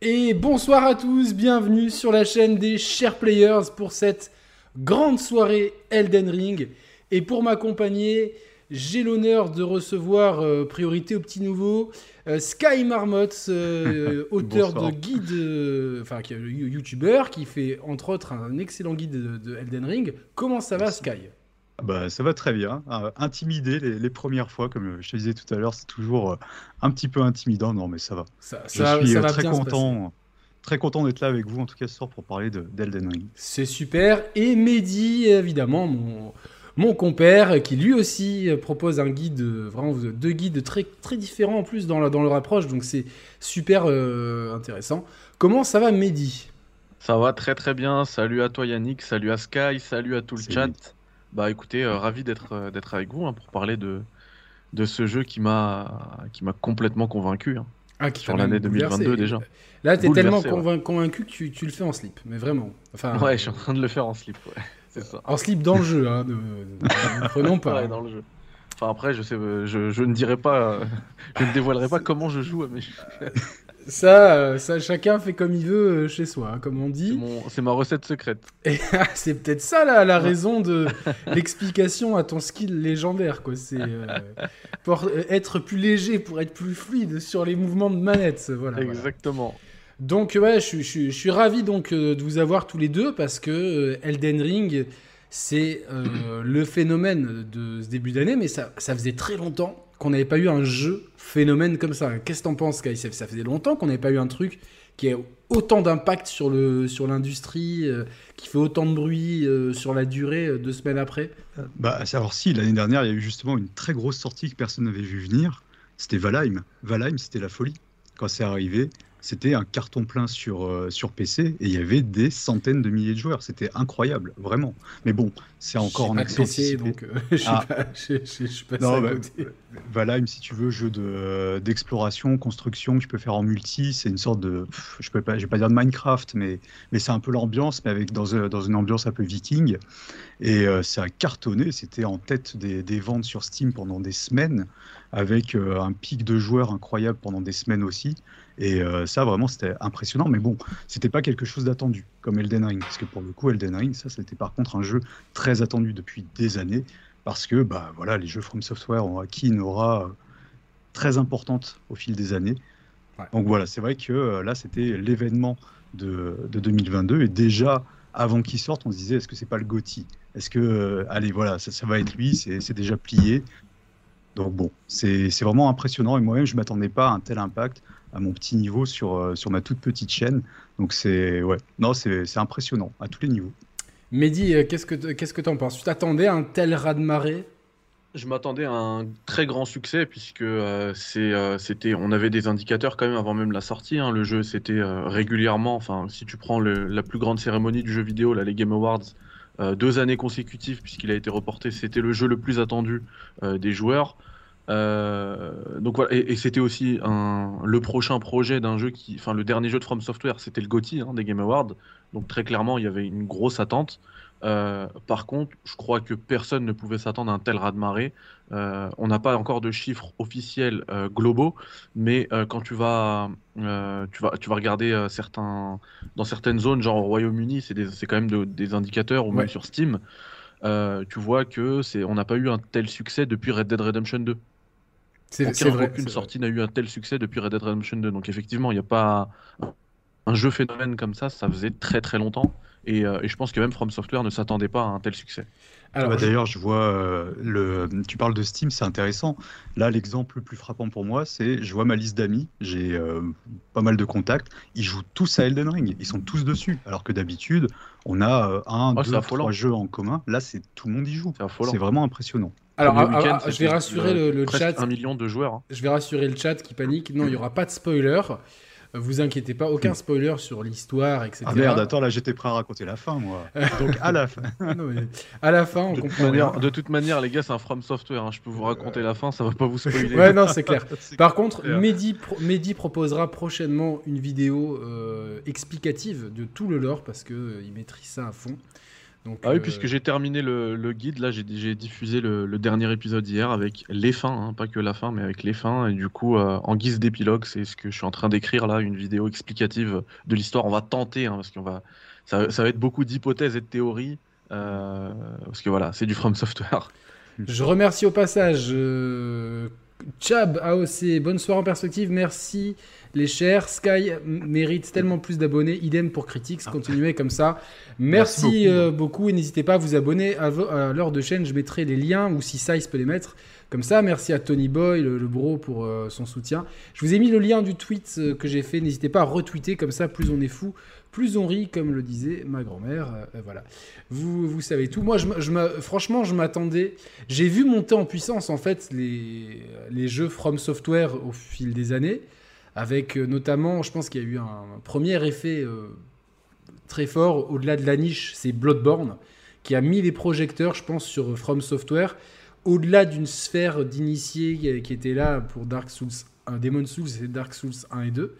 Et bonsoir à tous, bienvenue sur la chaîne des chers players pour cette grande soirée Elden Ring. Et pour m'accompagner, j'ai l'honneur de recevoir euh, priorité au petit nouveau euh, Sky Marmotte, euh, auteur de guide, enfin youtubeur qui fait entre autres un excellent guide de, de Elden Ring. Comment ça va Sky? Bah, ça va très bien. Euh, intimidé les, les premières fois, comme je te disais tout à l'heure, c'est toujours euh, un petit peu intimidant. Non, mais ça va. Ça, Je ça- suis ça euh, va très bien content, très content d'être là avec vous, en tout cas ce soir, pour parler de- d'Elden Ring. C'est super. Et Mehdi, évidemment, mon, mon compère, qui lui aussi euh, propose un guide, euh, vraiment deux guides très, très différents en plus dans, la- dans leur approche, donc c'est super euh, intéressant. Comment ça va Mehdi? Ça va très très bien. Salut à toi Yannick, salut à Sky, salut à tout le chat. Bah écoutez, euh, ravi d'être euh, d'être avec vous hein, pour parler de de ce jeu qui m'a qui m'a complètement convaincu. hein. ah, qui Sur l'année 2022 bouleversé. déjà. Là, t'es tellement ouais. convaincu que tu, tu le fais en slip, mais vraiment. Enfin, Ouais, je suis en train de le faire en slip. Ouais, c'est ça. En slip dans le jeu, hein, ne, ne- ne prenons pas. Ouais, dans le jeu. Enfin après, je sais, je, je ne dirai pas, euh, je ne dévoilerai pas comment je joue à mes jeux. Ça, euh, ça, chacun fait comme il veut euh, chez soi, hein, comme on dit. c'est ma recette secrète. Et c'est peut-être ça la, la raison de l'explication à ton skill légendaire, quoi. C'est euh, pour être plus léger, pour être plus fluide sur les mouvements de manette. Voilà. voilà. Exactement. Donc ouais, je, suis- je suis- je suis ravi donc de vous avoir tous les deux parce que Elden Ring, c'est euh, le phénomène de ce début d'année, mais ça, ça faisait très longtemps qu'on n'avait pas eu un jeu phénomène comme ça. Qu'est-ce que t'en penses, Sky ça, faisait longtemps qu'on n'avait pas eu un truc qui a autant d'impact sur sur l'industrie, euh, qui fait autant de bruit euh, sur la durée euh, deux semaines après? Bah, alors si, l'année dernière, il y a eu justement une très grosse sortie que personne n'avait vu venir. C'était Valheim. Valheim, c'était la folie. Quand c'est arrivé, c'était un carton plein sur, euh, sur PC et il y avait des centaines de milliers de joueurs. C'était incroyable, vraiment. Mais bon, c'est encore en pas accès PC, anticipé. donc euh, je suis Ah. pas, je, je- je suis passé Non, bah, côté. Valheim, si tu veux, jeu de, euh, d'exploration, construction que tu peux faire en multi, c'est une sorte de, pff, je peux pas, je vais pas dire de Minecraft, mais, mais c'est un peu l'ambiance, mais avec dans, dans une ambiance un peu viking. Et euh, ça a cartonné, c'était en tête des, des ventes sur Steam pendant des semaines, avec euh, un pic de joueurs incroyable pendant des semaines aussi. Et euh, ça, vraiment, c'était impressionnant. Mais bon, c'était pas quelque chose d'attendu, comme Elden Ring. Parce que pour le coup, Elden Ring, ça, c'était par contre un jeu très attendu depuis des années. Parce que, bah voilà, les jeux From Software ont acquis une aura euh, très importante au fil des années. Ouais. Donc voilà, c'est vrai que euh, là, c'était l'événement de, de 2022. Et déjà, avant qu'il sorte, on se disait, est-ce que c'est pas le GOTY? Est-ce que, euh, allez, voilà, ça, ça va être lui, c'est déjà plié? Donc bon, c'est c'est vraiment impressionnant. Et moi-même, je m'attendais pas à un tel impact à mon petit niveau sur, euh, sur ma toute petite chaîne. Donc c'est ouais, non, c'est c'est impressionnant à tous les niveaux. Mehdi, euh, qu'est-ce que t- qu'est-ce que t'en penses? Tu t'attendais à un tel raz-de-marée? Je m'attendais à un très grand succès puisque euh, c'est, euh, c'était, on avait des indicateurs quand même avant même la sortie. hein. Le jeu, c'était euh, régulièrement, enfin, si tu prends le- la plus grande cérémonie du jeu vidéo, là, les Game Awards, euh, deux années consécutives puisqu'il a été reporté, c'était le jeu le plus attendu euh, des joueurs. Euh, donc voilà, et, et c'était aussi un, le prochain projet d'un jeu qui, enfin, le dernier jeu de From Software, c'était le GOTY hein, des Game Awards. Donc très clairement, il y avait une grosse attente. Euh, par contre, je crois que personne ne pouvait s'attendre à un tel raz-de-marée. Euh, on n'a pas encore de chiffres officiels euh, globaux, mais quand tu vas, tu vas, tu vas regarder certains, dans certaines zones, genre au Royaume-Uni, c'est quand même de- des indicateurs, ou Ouais. même sur Steam, tu vois que c'est, on n'a pas eu un tel succès depuis Red Dead Redemption 2. C'est Aucun- vrai. aucune sortie n'a eu un tel succès depuis Red Dead Redemption 2. Donc effectivement, il n'y a pas un, un jeu phénomène comme ça, ça faisait très très longtemps. Et, euh, et je pense que même From Software ne s'attendait pas à un tel succès. Bah, D'ailleurs, je vois euh, le. Tu parles de Steam, c'est intéressant. Là, l'exemple le plus frappant pour moi, c'est je vois ma liste d'amis. J'ai euh, pas mal de contacts. Ils jouent tous à Elden Ring. Ils sont tous dessus. Alors que d'habitude, on a euh, un, Oh, deux, affolant. trois jeux en commun. Là, c'est tout le monde y joue. C'est vraiment impressionnant. alors, ah, week-end, ah, je vais rassurer le, le chat. un million de joueurs. hein. Je vais rassurer le chat qui panique. Non, il n'y aura pas de spoiler. Vous inquiétez pas, aucun spoiler sur l'histoire, etc. Ah merde, attends, là, j'étais prêt à raconter la fin, moi. Donc, à la fin. Non, mais à la fin, on De toute, comprend rien. manière, de toute manière, les gars, c'est un From Software. hein. Je peux vous raconter la fin, ça va pas vous spoiler. Ouais, non, c'est clair. Par contre, clair. Mehdi, pro- Mehdi proposera prochainement une vidéo euh, explicative de tout le lore parce que euh, il maîtrise ça à fond. Donc, Ah oui, euh, puisque j'ai terminé le, le guide, là j'ai diffusé le, le dernier épisode hier avec les fins, hein, pas que la fin, mais avec les fins. Et du coup, euh, en guise d'épilogue, c'est ce que je suis en train d'écrire là, une vidéo explicative de l'histoire. On va tenter, hein, parce qu'on va, ça, ça va être beaucoup d'hypothèses et de théories, euh, parce que voilà, c'est du From Software. Je remercie au passage Chab AOC, bonne soirée en perspective, merci les chers. Sky mérite tellement plus d'abonnés, idem pour Critics, continuez comme ça. Merci, Merci beaucoup. euh, beaucoup et n'hésitez pas à vous abonner à, leur de chaîne, je mettrai les liens ou si Size peut les mettre. Comme ça, merci à Tony Boy, le, le bro, pour euh, son soutien. Je vous ai mis le lien du tweet euh, que j'ai fait. N'hésitez pas à retweeter, comme ça, plus on est fou, plus on rit, comme le disait ma grand-mère. Euh, voilà. Vous, vous savez tout. Moi, je, je me- franchement, je m'attendais. J'ai vu monter en puissance, en fait, les, les jeux From Software au fil des années. Avec euh, notamment, je pense qu'il y a eu un premier effet euh, très fort, au-delà de la niche, c'est Bloodborne, qui a mis les projecteurs, je pense, sur From Software, au-delà d'une sphère d'initiés qui, était là pour Dark Souls 1, Demon Souls et Dark Souls 1 et 2.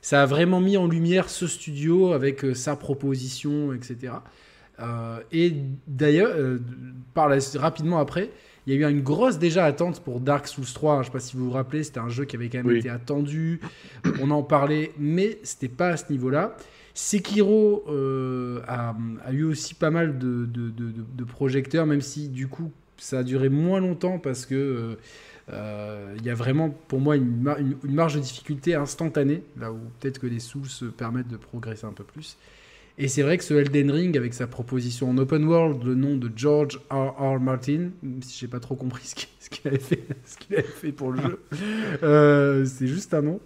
Ça a vraiment mis en lumière ce studio avec euh, sa proposition, etc. Euh, et d'ailleurs, euh, rapidement après, il y a eu une grosse déjà attente pour Dark Souls 3. Je ne sais pas si vous vous rappelez, c'était un jeu qui avait quand même Oui. été attendu. On en parlait, mais c'était pas à ce niveau-là. Sekiro euh, a, a eu aussi pas mal de, de- de- de- de projecteurs, même si du coup ça a duré moins longtemps parce que euh, euh, il y a vraiment pour moi une, mar- une- une marge de difficulté instantanée, là où peut-être que les Souls se permettent de progresser un peu plus. Et c'est vrai que ce Elden Ring, avec sa proposition en open world, le nom de George R. R. Martin, même si j'ai pas trop compris ce qu'il avait, fait- ce qu'il avait fait pour le jeu, euh, c'est juste un nom.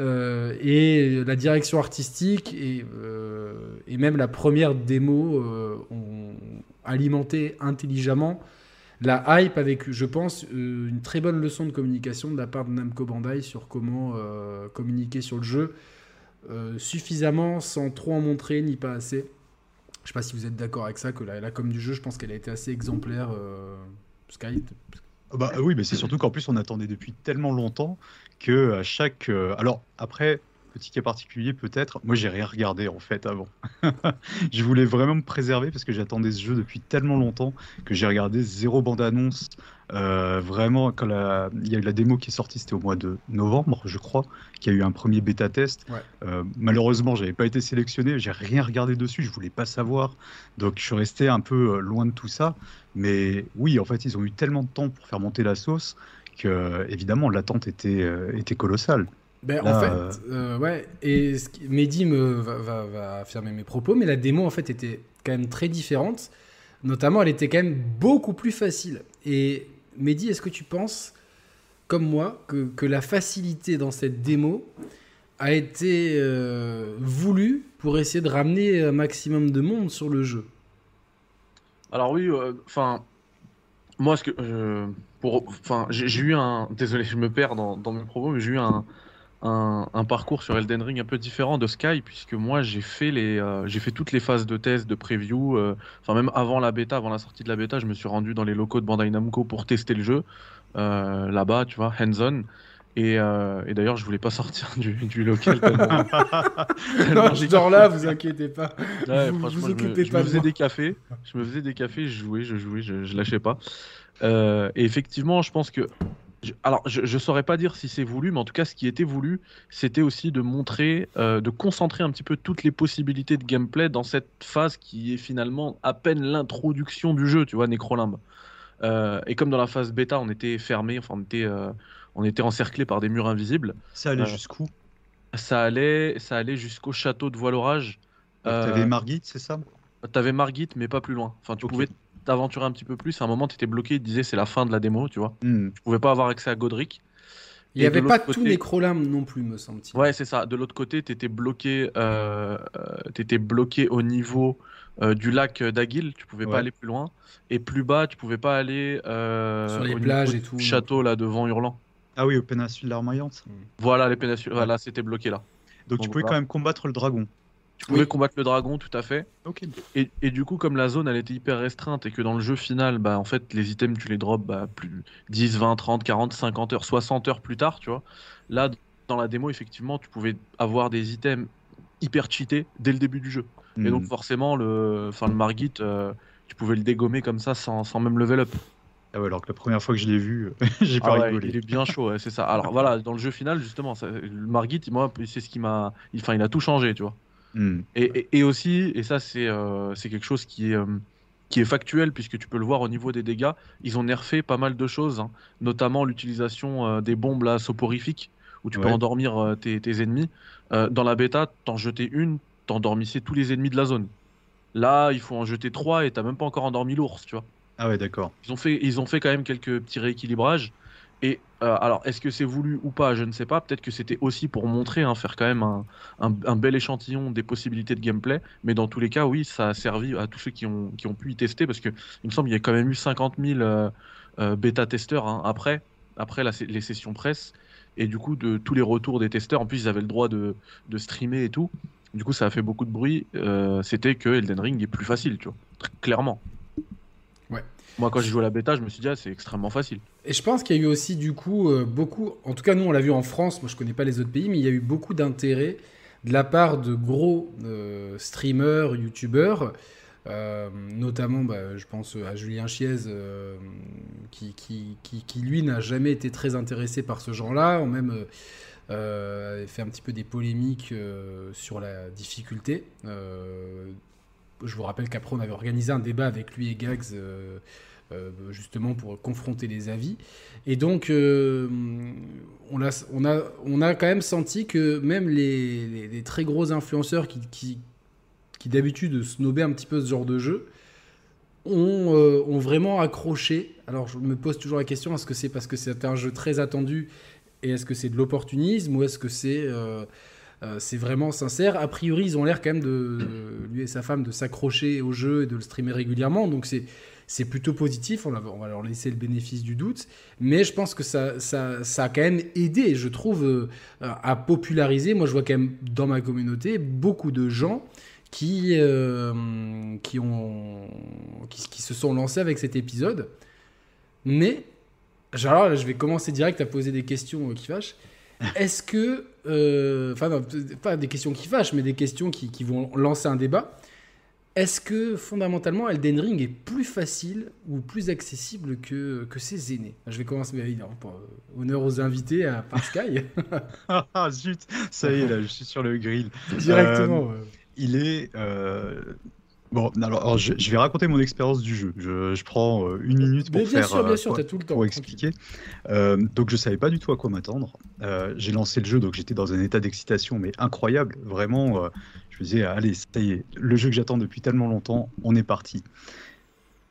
Euh, et la direction artistique et, euh, et même la première démo ont alimenté intelligemment la hype avec, je pense, une très bonne leçon de communication de la part de Namco Bandai sur comment communiquer sur le jeu euh, suffisamment sans trop en montrer ni pas assez. Je sais pas si vous êtes d'accord avec ça, que la, la com du jeu, je pense qu'elle a été assez exemplaire. euh, Sky, Ah Bah oui, mais c'est surtout qu'en plus on attendait depuis tellement longtemps que à chaque. euh, Alors après, petit cas particulier peut-être, moi j'ai rien regardé en fait avant. je voulais vraiment me préserver parce que j'attendais ce jeu depuis tellement longtemps que j'ai regardé zéro bande-annonce. Euh, vraiment, quand la- il y a eu la démo qui est sortie, c'était au mois de novembre, je crois, qu'il y a eu un premier bêta test. Ouais. Euh, malheureusement, j'avais pas été sélectionné, j'ai rien regardé dessus, je voulais pas savoir. Donc je suis resté un peu euh, loin de tout ça. Mais oui, en fait, ils ont eu tellement de temps pour faire monter la sauce que, évidemment, l'attente était, euh, était colossale. Ben, Là, en euh, fait, euh, ouais, et ce qui- Mehdi me va, va- va affirmer mes propos, mais la démo en fait était quand même très différente. Notamment, elle était quand même beaucoup plus facile. Et Mehdi, est-ce que tu penses, comme moi, que, que la facilité dans cette démo a été euh, voulue pour essayer de ramener un maximum de monde sur le jeu? Alors oui, euh, enfin, moi, ce que, euh, pour, enfin, j'ai eu un, désolé, je me perds dans, dans mes propos, mais j'ai eu un, un, un parcours sur Elden Ring un peu différent de Sky, puisque moi, j'ai fait les, euh, j'ai fait toutes les phases de test, de preview, euh, enfin même avant la bêta, avant la sortie de la bêta, je me suis rendu dans les locaux de Bandai Namco pour tester le jeu, euh, là-bas, tu vois, hands-on. Et, et d'ailleurs, je voulais pas sortir du, du local. tellement- tellement j'ai Genre là, vous inquiétez pas. Vous- franchement, vous je me- occupez je pas me faisais moi. des cafés, je me faisais des cafés, je jouais, je jouais, je, je lâchais pas. Et effectivement, je pense que, je- alors, je, je saurais pas dire si c'est voulu, mais en tout cas, ce qui était voulu, c'était aussi de montrer, euh, de concentrer un petit peu toutes les possibilités de gameplay dans cette phase qui est finalement à peine l'introduction du jeu, tu vois, Necrolimbe. Euh, et comme dans la phase bêta, on était fermé, enfin, on était, euh, on était encerclé par des murs invisibles. Ça allait Ouais. jusqu'où? Ça allait, ça allait jusqu'au château de Voile-Orage. Euh, T'avais Margit, c'est ça? T'avais Margit, mais pas plus loin. Enfin, tu pouvais t'aventurer un petit peu plus. À un moment, t'étais bloqué, il disait c'est la fin de la démo, tu vois. Hmm. Tu pouvais pas avoir accès à Godric. Il n'y avait pas côté- Necrolimbe non plus, me semble-t-il. Ouais, c'est ça. De l'autre côté, t'étais bloqué, euh, euh, t'étais bloqué au niveau euh, du lac d'Aguil. Tu pouvais Ouais. pas aller plus loin. Et plus bas, tu pouvais pas aller euh, Sur les au plages et tout. Château là devant Hurlant. Ah oui, au péninsule larmoyante. Voilà les péninsules. Voilà, c'était bloqué là. Donc tu pouvais voilà. quand même combattre le dragon. Tu pouvais Oui. combattre le dragon, tout à fait. Et, et du coup, comme la zone elle était hyper restreinte et que dans le jeu final, bah, en fait, les items tu les drops bah, plus 10, 20, 30, 40, 50 heures, 60 heures plus tard, tu vois. Là, dans la démo, effectivement, tu pouvais avoir des items hyper cheaté dès le début du jeu. Et donc Hmm. forcément, le, enfin, le Margit, euh, tu pouvais le dégommer comme ça sans, sans même level up. Ah ouais, alors que la première fois que je l'ai vu, j'ai pas Ah ouais, rigolé. il est bien chaud, ouais, c'est ça. Alors voilà, dans le jeu final, justement, ça- le Margit, moi, c'est ce qui m'a. il- Enfin, il a tout changé, tu vois. Hmm. Et, et- et aussi, et ça, c'est euh, quelque chose qui est, euh, qui est factuel, puisque tu peux le voir au niveau des dégâts, ils ont nerfé pas mal de choses, hein, notamment l'utilisation euh, des bombes là, soporifiques, où tu peux endormir tes, tes ennemis. Dans la bêta, t'en jetais une, t'endormissais tous les ennemis de la zone. Là, il faut en jeter trois et t'as même pas encore endormi l'ours, tu vois. Ah ouais, d'accord. Ils ont fait, ils ont fait quand même quelques petits rééquilibrages. Et euh, alors, est-ce que c'est voulu ou pas Je ne sais pas. Peut-être que c'était aussi pour montrer, hein, faire quand même un, bel échantillon des possibilités de gameplay. Mais dans tous les cas, oui, ça a servi à tous ceux qui ont, pu y tester. Parce que il me semble qu'il y a quand même eu 50 000 euh, euh, bêta-testeurs hein, après, les sessions presse. Et du coup, de tous les retours des testeurs, en plus, ils avaient le droit de, streamer et tout. Du coup, ça a fait beaucoup de bruit. C'était que Elden Ring est plus facile, tu clairement. Moi, quand j'ai joué à la bêta, je me suis dit, ah, c'est extrêmement facile. Et je pense qu'il y a eu aussi du coup euh, beaucoup, en tout cas nous on l'a vu en France, moi je connais pas les autres pays, mais il y a eu beaucoup d'intérêt de la part de gros euh, streamers, youtubeurs, euh, notamment bah, je pense à Julien Chiez qui, qui, lui n'a jamais été très intéressé par ce genre-là, ou même fait un petit peu des polémiques sur la difficulté. Je vous rappelle qu'après on avait organisé un débat avec lui et Gags euh, euh, justement pour confronter les avis. Et donc, euh, on, a, quand même senti que même les, très gros influenceurs qui, d'habitude snobaient un petit peu ce genre de jeu, ont, ont vraiment accroché. Alors, je me pose toujours la question est-ce que c'est parce que c'est un jeu très attendu et est-ce que c'est de l'opportunisme ou est-ce que c'est. Euh, c'est vraiment sincère. A priori, ils ont l'air quand même de, lui et sa femme de s'accrocher au jeu et de le streamer régulièrement. Donc c'est c'est plutôt positif, on, va leur laisser le bénéfice du doute, mais je pense que ça, ça, a quand même aidé, je trouve, euh, à populariser. Moi, je vois quand même dans ma communauté beaucoup de gens qui, euh, qui, ont, qui, se sont lancés avec cet épisode. Mais, alors je vais commencer direct à poser des questions qui fâchent. Est-ce que, enfin, euh, pas des questions qui fâchent, mais des questions qui, qui vont lancer un débat. Est-ce que fondamentalement Elden Ring est plus facile ou plus accessible que, que ses aînés? Je vais commencer, mais évidemment, pour euh, honneur aux invités à Pascal. ah zut, ça y est, là, je suis sur le grill. Directement. Euh, il est. Euh... Bon, alors, alors je, je, vais raconter mon expérience du jeu. Je, je prends euh, une minute pour mais bien faire. Sûr, bien sûr, quoi, as tout le temps. Pour expliquer. Euh, donc, je savais pas du tout à quoi m'attendre. Euh, j'ai lancé le jeu, donc j'étais dans un état d'excitation, mais incroyable. Vraiment, euh, je me disais, allez, ça y est, le jeu que j'attends depuis tellement longtemps, on est parti.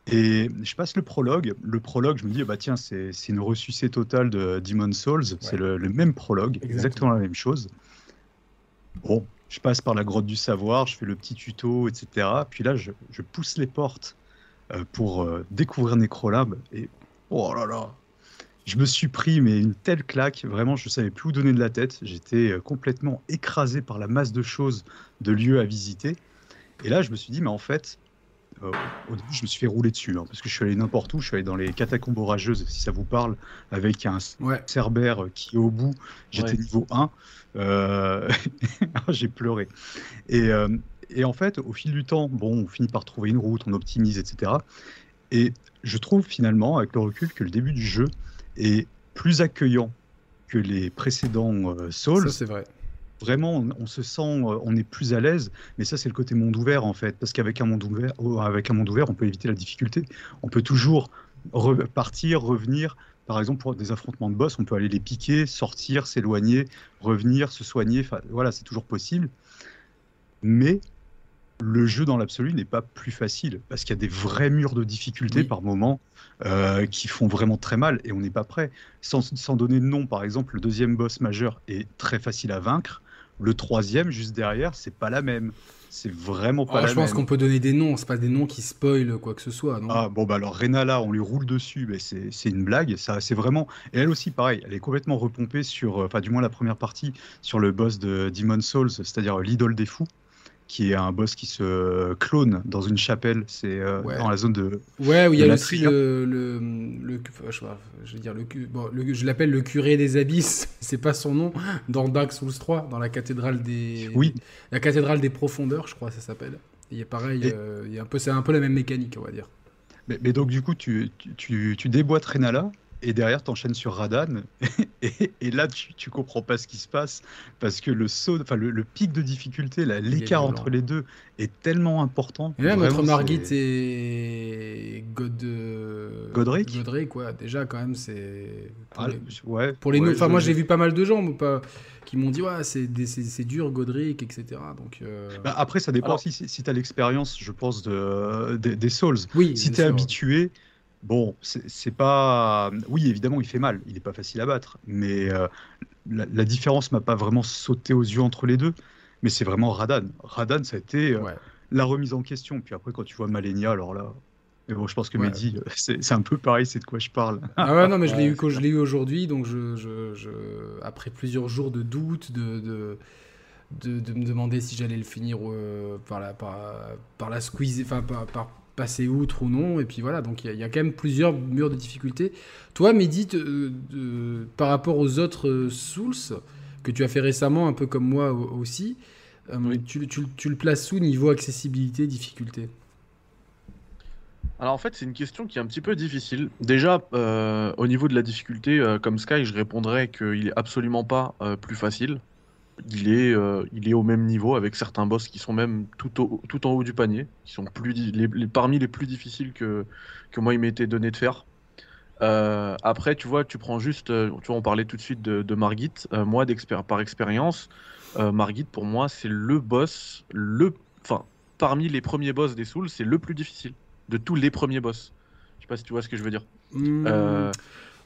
Et je passe le prologue. Le prologue, je me dis, bah tiens, c'est une ressucée totale de Demon Souls. Ouais. C'est le, le, même prologue, exactement. exactement la même chose. Bon, je passe par la grotte du savoir, je fais le petit tuto, etc. Puis là, je, pousse les portes euh, pour euh, découvrir Necrolab. Et oh là là, je me suis pris mais une telle claque. Vraiment, je savais plus où donner de la tête. J'étais euh, complètement écrasé par la masse de choses, de lieux à visiter. Et là, je me suis dit, mais en fait, euh, au début, je me suis fait rouler dessus, hein, parce que je suis allé n'importe où. Je suis allé dans les catacombes orageuses, si ça vous parle, avec un ouais. cerbère qui est au bout. J'étais ouais. niveau 1. Euh... J'ai pleuré. Et, euh, et, en fait, au fil du temps, bon, on finit par trouver une route, on optimise, etc. Et je trouve finalement, avec le recul, que le début du jeu est plus accueillant que les précédents euh, Souls. Ça, c'est vrai vraiment on, on, se sent on est plus à l'aise mais ça c'est le côté monde ouvert en fait. Parce qu'avec un monde ouvert oh, avec un monde ouvert on peut éviter la difficulté. On peut toujours repartir revenir. Par exemple pour des affrontements de boss on peut aller les piquer sortir s'éloigner revenir se soigner. Enfin voilà c'est toujours possible. Mais le jeu dans l'absolu n'est pas plus facile. Parce qu'il y a des vrais murs de difficulté oui. par moment euh, qui font vraiment très mal. Et on n'est pas prêt. Sans, sans, donner de nom, par exemple, le deuxième boss majeur est très facile à vaincre. Le troisième, juste derrière, c'est pas la même. C'est vraiment pas oh, la je même. Je pense qu'on peut donner des noms, c'est pas des noms qui spoilent quoi que ce soit. Non ah bon, bah alors Renala, on lui roule dessus, mais c'est une blague. Ça, c'est vraiment. Et elle aussi, pareil, elle est complètement repompée sur, enfin, du moins la première partie, sur le boss de Demon Souls, c'est-à-dire l'idole des fous. Qui est un boss qui se clone dans une chapelle. C'est euh, Ouais. dans la zone de. Ouais, où il y a aussi le, le, le- je, veux dire le, bon, le- je l'appelle le curé des abysses, c'est pas son nom dans Dark Souls 3, dans la cathédrale des Oui. la cathédrale des profondeurs, je crois ça s'appelle. Il est pareil, Et- euh, il y a un peu c'est un peu la même mécanique, on va dire. Mais, mais donc, du coup, tu, tu, tu, tu déboîtes Renala. Et derrière, t'enchaînes sur Radan. Et, et là, tu, tu comprends pas ce qui se passe. Parce que le saut, enfin, le, le pic de difficulté, l'écart entre les deux est tellement important. Et là, Vraiment, notre Margit et God euh, Godric Godric, quoi. Déjà quand même c'est pour Ah, les, ouais. pour les ouais, nou- enfin je- moi j'ai vu pas mal de gens pas qui m'ont dit ouais c'est des- dur Godric etc. Donc euh, Bah, après, ça dépend Alors- aussi si, si tu as l'expérience, je pense, de, des- des Souls. oui, Si tu es sûr. Bon, c'est pas. Oui, évidemment, il fait mal, il n'est pas facile à battre, mais euh, la, la différence m'a pas vraiment sauté aux yeux entre les deux. Mais c'est vraiment Radan. Radan, ça a été euh, Ouais. la remise en question. Puis après, quand tu vois Malenia, alors là. Mais bon, je pense que Ouais. Mehdi, euh, c'est un peu pareil, c'est de quoi je parle. Ah ouais, non, mais je l'ai Ouais, eu je eu aujourd'hui, donc je, je, je- après plusieurs jours de doute, de, de, de, de me demander si j'allais le finir euh, par, la, par, par la squeeze, enfin par, par passer outre ou non, et puis voilà, donc il y, a- il y a quand même plusieurs murs de difficulté. Toi, Mehdi, par rapport aux autres euh, Souls que tu as fait récemment, un peu comme moi au- aussi, euh, Oui. tu, tu- tu le places sous niveau accessibilité, difficulté? Alors en fait, c'est une question qui est un petit peu difficile. Déjà, euh, au niveau de la difficulté, comme Sky, je répondrais qu'il est absolument pas plus facile. Il est, euh, il est au même niveau avec certains boss qui sont même tout, au- tout en haut du panier, qui sont plus, di- les, les- parmi les plus difficiles que, que moi il m'était donné de faire. Euh, après, tu vois, tu prends juste, euh, tu vois, on parlait tout de suite de, de Margit. Euh, moi, par expérience, Margit pour moi c'est le boss, le, enfin, parmi les premiers boss des Souls, c'est le plus difficile de tous les premiers boss. Je sais pas si tu vois ce que je veux dire. Hmm.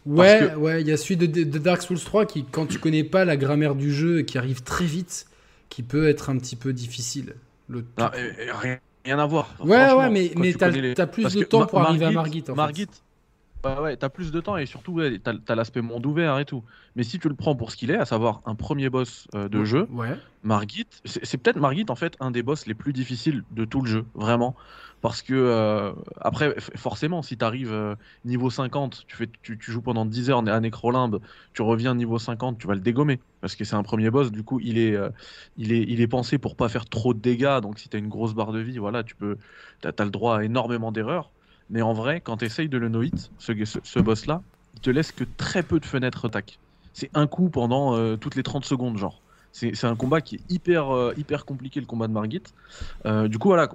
Ouais, que- ouais, il y a celui de, de Dark Souls 3 qui, quand tu connais pas la grammaire du jeu et qui arrive très vite, qui peut être un petit peu difficile. Le non, euh, rien, rien à voir. Ouais, ouais, mais, mais tu t'as les- plus Parce de temps pour arriver à Margit. En Margit, fait. Ouais, ouais, t'as plus de temps et surtout, ouais, t'as as, l'aspect monde ouvert et tout. Mais si tu le prends pour ce qu'il est, à savoir un premier boss euh, de jeu. Margit, c'est peut-être Margit en fait un des boss les plus difficiles de tout le jeu, vraiment. Parce que euh, après, forcément, si tu arrives niveau 50, tu, fais, tu, tu joues pendant 10 heures à Nécrolimbe, tu reviens niveau 50, tu vas le dégommer. Parce que c'est un premier boss, du coup, il est, euh, il est, il est pensé pour pas faire trop de dégâts. Donc si tu as une grosse barre de vie, voilà, tu peux, as, le droit à énormément d'erreurs. Mais en vrai, quand tu essayes de le no-hit, ce, boss-là, il te laisse que très peu de fenêtres attaque. C'est un coup pendant euh, toutes les 30 secondes, genre. C'est c'est un combat qui est hyper, euh, hyper compliqué, le combat de Margit. Euh, du coup, voilà.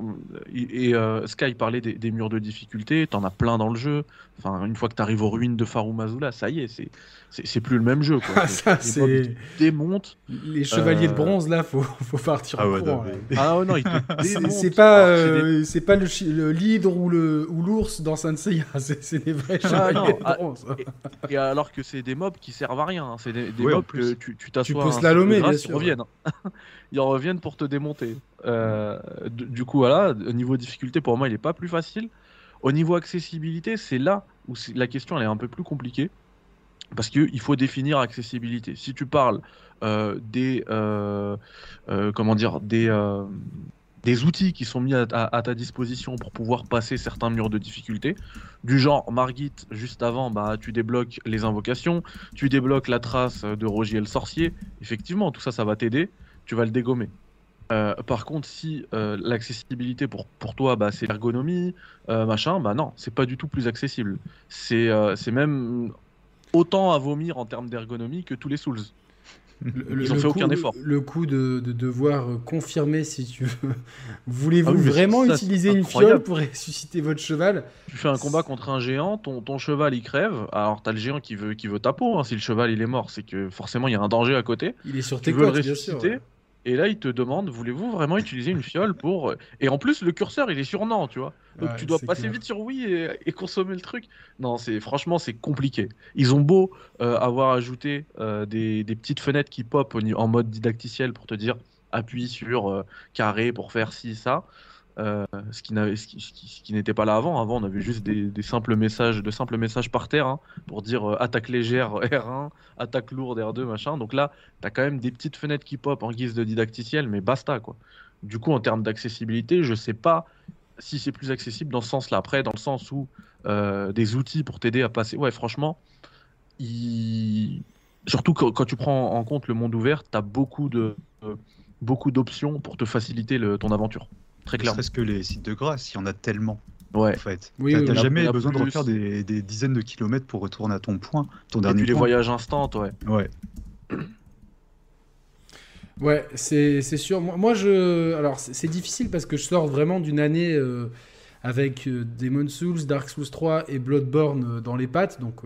Et, et, euh, Sky parlait des, des murs de difficulté. T'en as plein dans le jeu. Enfin, une fois que t'arrives aux ruines de Faru Mazula, ça y est, c'est- c'est c'est plus le même jeu. Quoi. Ah, ça, c'est. ils te démontent. Les chevaliers de bronze, là, faut, faut partir Ah ouais, courant, non, mais- Ah non, ils C'est- pas, Alors, c'est des- c'est pas le, l'hydre ou le ou l'ours dans Saint Seiya, c'est des vrais Ah, chevaliers non, de ah, bronze. Et alors que c'est des mobs qui servent à rien. hein. C'est des, mobs que tu tu t'assois peux un cycle slalomer, bien ils reviennent. hein. ils reviennent pour te démonter. Euh, du, coup, voilà, au niveau difficulté, pour moi, il est pas plus facile. Au niveau accessibilité, c'est là où la question elle est un peu plus compliquée. Parce qu'il faut définir accessibilité. Si tu parles euh, des, euh, comment dire, des, des outils qui sont mis à, ta disposition pour pouvoir passer certains murs de difficulté, du genre Margit, juste avant, bah, tu débloques les invocations, tu débloques la trace de Rogier le sorcier. Effectivement, tout ça, ça va t'aider, tu vas le dégommer. Euh, par contre, si euh, l'accessibilité pour, pour toi, bah, c'est l'ergonomie, euh, machin, bah non, c'est pas du tout plus accessible. C'est c'est même autant à vomir en termes d'ergonomie que tous les Souls. Le- Ils ont le fait coup- aucun effort. Le coup de, de devoir euh, confirmer si tu veux. Voulez-vous Ah oui, vraiment ça, utiliser une fiole pour ressusciter votre cheval? Tu fais un combat contre un géant, ton, ton cheval il crève, alors t'as le géant qui veut, qui veut ta peau, hein. si le cheval il est mort, c'est que forcément il y a un danger à côté. Il est sur tu tes côtes, bien sûr. ouais. Et là il te demande voulez-vous vraiment utiliser une fiole pour. Et en plus le curseur il est sur non, tu vois. Donc Ouais, tu dois passer clair. vite sur oui et, et consommer le truc. Non, c'est franchement c'est compliqué. Ils ont beau euh, avoir ajouté euh, des, des petites fenêtres qui pop en mode didacticiel pour te dire appuie sur euh, carré pour faire ci ça. Euh, ce qui n'était pas là avant avant on avait juste des, simples messages de simples messages par terre hein, pour dire euh, attaque légère R1 attaque lourde R2 machin donc là t'as quand même des petites fenêtres qui pop en guise de didacticiel mais basta quoi Du coup, en termes d'accessibilité, je sais pas si c'est plus accessible dans ce sens-là. Après, dans le sens où euh, des outils pour t'aider à passer. Ouais, franchement, surtout quand, tu prends en compte le monde ouvert, tu as beaucoup de. beaucoup d'options pour te faciliter ton aventure. Très clairement. Est-ce que les sites de grâce, il y en a tellement. Ouais. En fait. Oui, t'as jamais besoin de refaire des, dizaines de kilomètres pour retourner à ton point, ton dernier Et puis les voyages instants, ouais. Ouais. Ouais, c'est sûr. Moi, je. Alors, c'est difficile parce que je sors vraiment d'une année euh, avec euh, Demon Souls, Dark Souls 3 et Bloodborne euh, dans les pattes. Donc,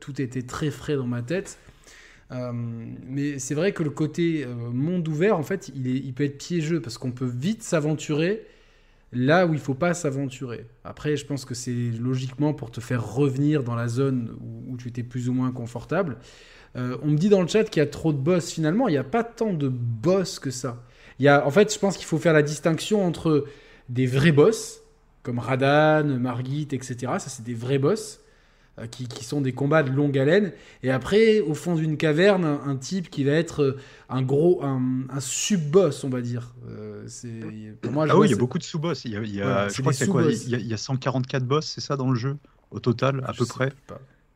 tout était très frais dans ma tête. Mais c'est vrai que le côté monde ouvert, en fait, il, est, il peut être piégeux parce qu'on peut vite s'aventurer là où il faut pas s'aventurer. Après, je pense que c'est logiquement pour te faire revenir dans la zone où, où tu étais plus ou moins confortable. Euh, on me dit dans le chat qu'il y a trop de boss. Finalement, il n'y a pas tant de boss que ça. Il y a, en fait, je pense qu'il faut faire la distinction entre des vrais boss, comme Radan, Margit, etc. Ça, c'est des vrais boss. Euh, qui, sont des combats de longue haleine. Et après, au fond d'une caverne, un, type qui va être euh, un gros, un, sub-boss, on va dire. pour moi, ah oui, il y a beaucoup de sous-boss. Il y a, je crois qu'il y, il y, a 144 boss, c'est ça dans le jeu, au total, à peu près?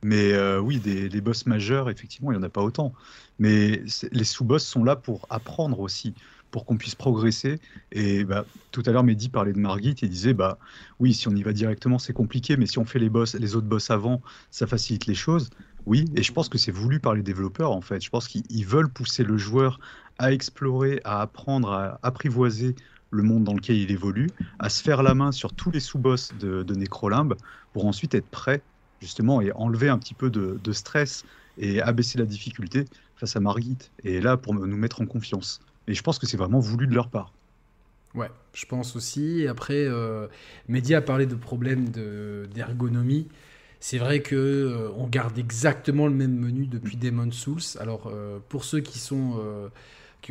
Mais euh, oui, des, les boss majeurs, effectivement, il n'y en a pas autant. Mais les sous-boss sont là pour apprendre aussi, pour qu'on puisse progresser. Et bah, tout à l'heure, Mehdi parlait de Margit et disait bah oui, si on y va directement, c'est compliqué, mais si on fait les, boss, les autres boss avant, ça facilite les choses. Oui, et je pense que c'est voulu par les développeurs en fait. Je pense qu'ils veulent pousser le joueur à explorer, à apprendre, à apprivoiser le monde dans lequel il évolue, à se faire la main sur tous les sous-boss de, de Necrolimbe pour ensuite être prêt justement, et enlever un petit peu de, stress et abaisser la difficulté face à Margit. Et là, pour nous mettre en confiance. Et je pense que c'est vraiment voulu de leur part. Ouais, je pense aussi. Après, euh, Mehdi a parlé de problèmes d'ergonomie. C'est vrai que euh, on garde exactement le même menu depuis Demon Souls. Alors, euh, pour ceux qui sont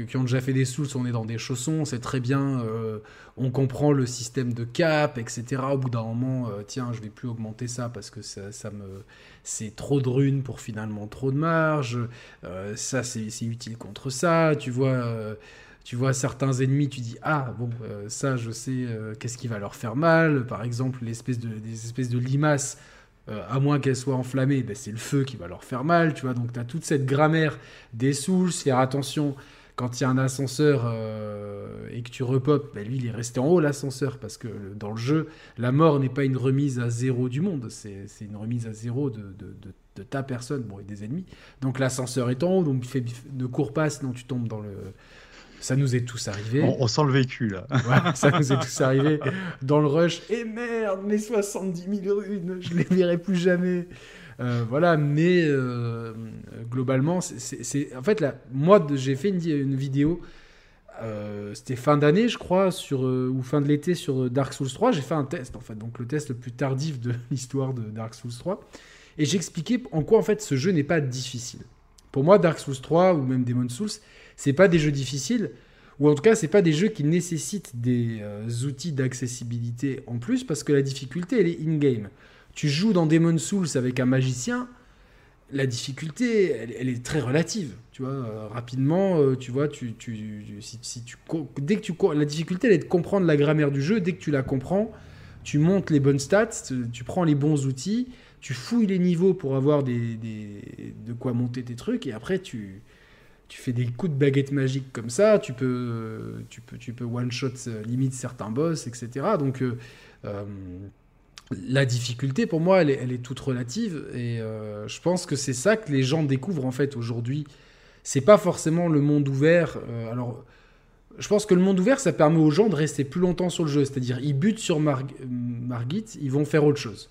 qui, ont déjà fait des Souls, on est dans des chaussons, c'est très bien, euh, on comprend le système de cap, etc. Au bout d'un moment, euh, tiens, je vais plus augmenter ça parce que ça me, c'est trop de runes pour finalement trop de marge. Euh, ça, c'est utile contre ça. Tu vois, tu vois certains ennemis, tu dis ah bon, ça, je sais, qu'est-ce qui va leur faire mal. Par exemple, l'espèce de, des espèces de limaces. à moins qu'elles soient enflammées, ben c'est le feu qui va leur faire mal, tu vois. Donc tu as toute cette grammaire des souls, faire attention quand il y a un ascenseur euh, et que tu repopes, ben lui, il est resté en haut, l'ascenseur, parce que dans le jeu, la mort n'est pas une remise à zéro du monde, c'est une remise à zéro de, de, ta personne, bon, et des ennemis. Donc l'ascenseur est en haut, donc fait, ne cours pas, sinon tu tombes dans le... Ça nous est tous arrivé. On, sent le vécu, là. ça nous est tous arrivé dans le rush. Et merde, mes 70 000 runes, je les verrai plus jamais. Euh, voilà, mais euh, globalement, c'est en fait là, moi j'ai fait une, vidéo. Euh, c'était fin d'année, je crois, sur, ou fin de l'été sur Dark Souls 3. J'ai fait un test, en fait, donc le test le plus tardif de l'histoire de Dark Souls 3. Et j'expliquais en quoi, en fait, ce jeu n'est pas difficile. Pour moi, Dark Souls 3 ou même Demon Souls, c'est pas des jeux difficiles, ou en tout cas, c'est pas des jeux qui nécessitent des outils d'accessibilité en plus, parce que la difficulté, elle est in-game tu joues dans Demon Souls avec un magicien, la difficulté, elle, est très relative. Tu vois, euh, rapidement, euh, tu vois, tu, si, dès que tu, la difficulté, elle est de comprendre la grammaire du jeu. Dès que tu la comprends, tu montes les bonnes stats, tu prends les bons outils, tu fouilles les niveaux pour avoir des, de quoi monter tes trucs, et après tu, tu fais des coups de baguette magique comme ça. Tu peux, tu peux, tu peux one shot euh, limite certains boss, etc. Donc la difficulté, pour moi, elle est, toute relative. Et euh, je pense que c'est ça que les gens découvrent en fait aujourd'hui. C'est pas forcément le monde ouvert. Euh, alors, je pense que le monde ouvert, ça permet aux gens de rester plus longtemps sur le jeu. C'est-à-dire, ils butent sur Margit, ils vont faire autre chose.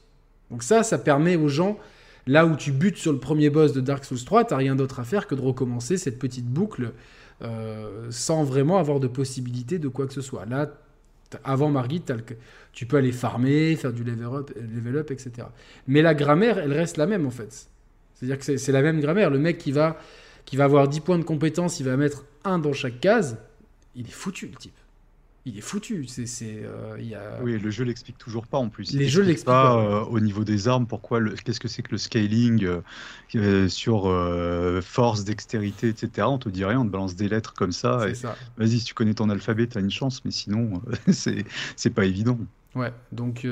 Donc ça, ça permet aux gens, là où tu butes sur le premier boss de Dark Souls 3, t'as rien d'autre à faire que de recommencer cette petite boucle euh, sans vraiment avoir de possibilité de quoi que ce soit. Là, avant Margit, tu peux aller farmer, faire du level up, level up, etc. Mais la grammaire, elle reste la même en fait. C'est-à-dire que c'est la même grammaire. Le mec qui va, qui va avoir 10 points de compétence, il va mettre un dans chaque case, il est foutu le type. Il est foutu. C'est, c'est, euh, il y a... Oui, le jeu l'explique toujours pas en plus. Les Il jeux l'explique l'expliquent pas pas, euh, au niveau des armes. Pourquoi le- Qu'est-ce que c'est que le scaling euh, sur force, dextérité, etc. On te dit rien, on te balance des lettres comme ça. c'est et ça. Vas-y, si tu connais ton alphabet, t'as une chance, mais sinon, c'est c'est pas évident. Ouais, donc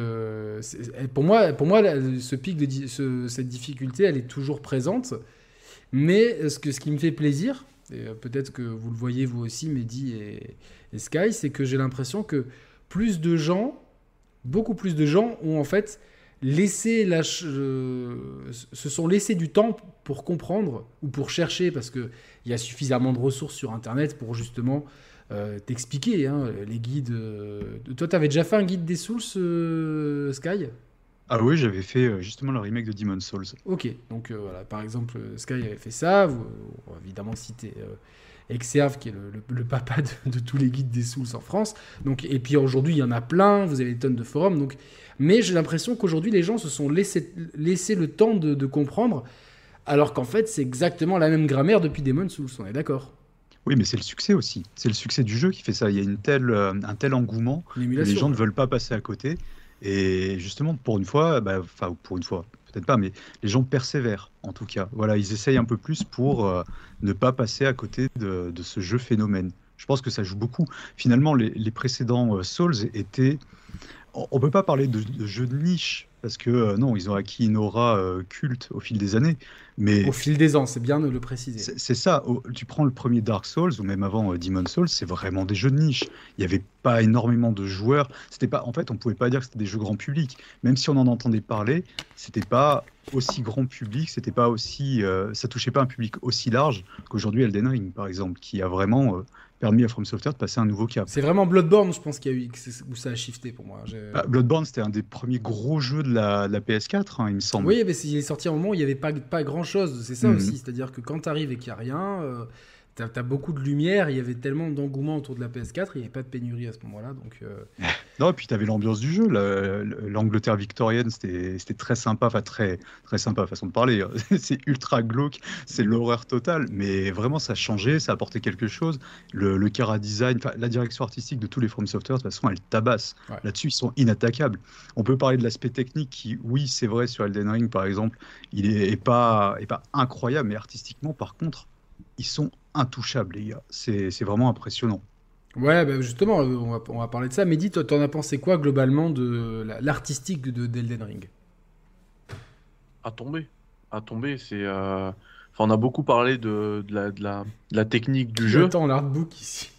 c'est- pour moi, pour moi là, ce pic de di- ce- cette difficulté, elle est toujours présente. Mais ce, que, ce qui me fait plaisir, peut-être que vous le voyez vous aussi, Mehdi et, Sky, c'est que j'ai l'impression que plus de gens, beaucoup plus de gens ont en fait laissé euh, se sont laissés du temps pour comprendre ou pour chercher, parce qu'il y a suffisamment de ressources sur Internet pour justement euh, t'expliquer hein, les guides. euh, Toi, tu avais déjà fait un guide des Souls, euh, Sky? Ah oui, j'avais fait euh, justement le remake de Demon's Souls. Ok, donc euh, voilà, par exemple, euh, Sky avait fait ça. Vous, on va évidemment citer euh, Exerve, qui est le, le- le papa de, de tous les guides des Souls en France. Donc, et puis aujourd'hui, il y en a plein. Vous avez des tonnes de forums. Donc, mais j'ai l'impression qu'aujourd'hui, les gens se sont laissés laissé le temps de, de comprendre, alors qu'en fait, c'est exactement la même grammaire depuis Demon's Souls. On est d'accord? Oui, mais c'est le succès aussi. C'est le succès du jeu qui fait ça. Il y a une telle, euh, un tel engouement que les gens ne veulent pas passer à côté. Et justement, pour une fois, bah, enfin, pour une fois, peut-être pas, mais les gens persévèrent, en tout cas. Voilà, ils essayent un peu plus pour euh, ne pas passer à côté de, ce jeu phénomène. Je pense que ça joue beaucoup. Finalement, les, les précédents euh, Souls étaient. On ne peut pas parler de, de jeux de niche, parce que euh, non, ils ont acquis une aura euh, culte au fil des années. Mais Au fil des ans, c'est bien de le préciser. c'est ça, tu prends le premier Dark Souls ou même avant euh, Demon Souls, c'est vraiment des jeux de niche. Il n'y avait pas énormément de joueurs. C'était pas, en fait, on pouvait pas dire que c'était des jeux grand public. Même si on en entendait parler, c'était pas aussi grand public, c'était pas aussi, euh, ça touchait pas un public aussi large qu'aujourd'hui Elden Ring, par exemple, qui a vraiment permis à From Software de passer un nouveau cap. C'est vraiment Bloodborne, je pense, qu'il y a eu, où ça a shifté pour moi. Bah, Bloodborne, c'était un des premiers gros jeux de la, de la PS4, hein, il me semble. Oui, mais c'est- il est sorti à un moment où il n'y avait pas, pas grand chose. C'est ça Mhm. aussi. C'est-à-dire que quand tu arrives et qu'il n'y a rien, euh, tu as, beaucoup de lumière. Il y avait tellement d'engouement autour de la PS4, il n'y avait pas de pénurie à ce moment-là. Donc, euh, Non, et puis tu avais l'ambiance du jeu. la- L'Angleterre victorienne, c'était très sympa, enfin très, très sympa façon de parler. hein. C'est ultra glauque, c'est l'horreur totale, mais vraiment ça a changé, ça a apporté quelque chose. Le, le Cara design, la direction artistique de tous les From Software, de toute façon, elle tabasse. Ouais. Là-dessus, ils sont inattaquables. On peut parler de l'aspect technique qui, oui, c'est vrai, sur Elden Ring par exemple, il est, est pas, est pas incroyable, mais artistiquement, par contre, ils sont intouchables, les gars. C'est c'est vraiment impressionnant. Ouais, bah, justement, on va, on va parler de ça. Mehdi, toi, t'en as pensé quoi globalement de la- l'artistique de d'Elden Ring? À tomber. À tomber, c'est. euh, Enfin, on a beaucoup parlé de, de la, de la, de la technique du jeu. Attends, l'artbook ici.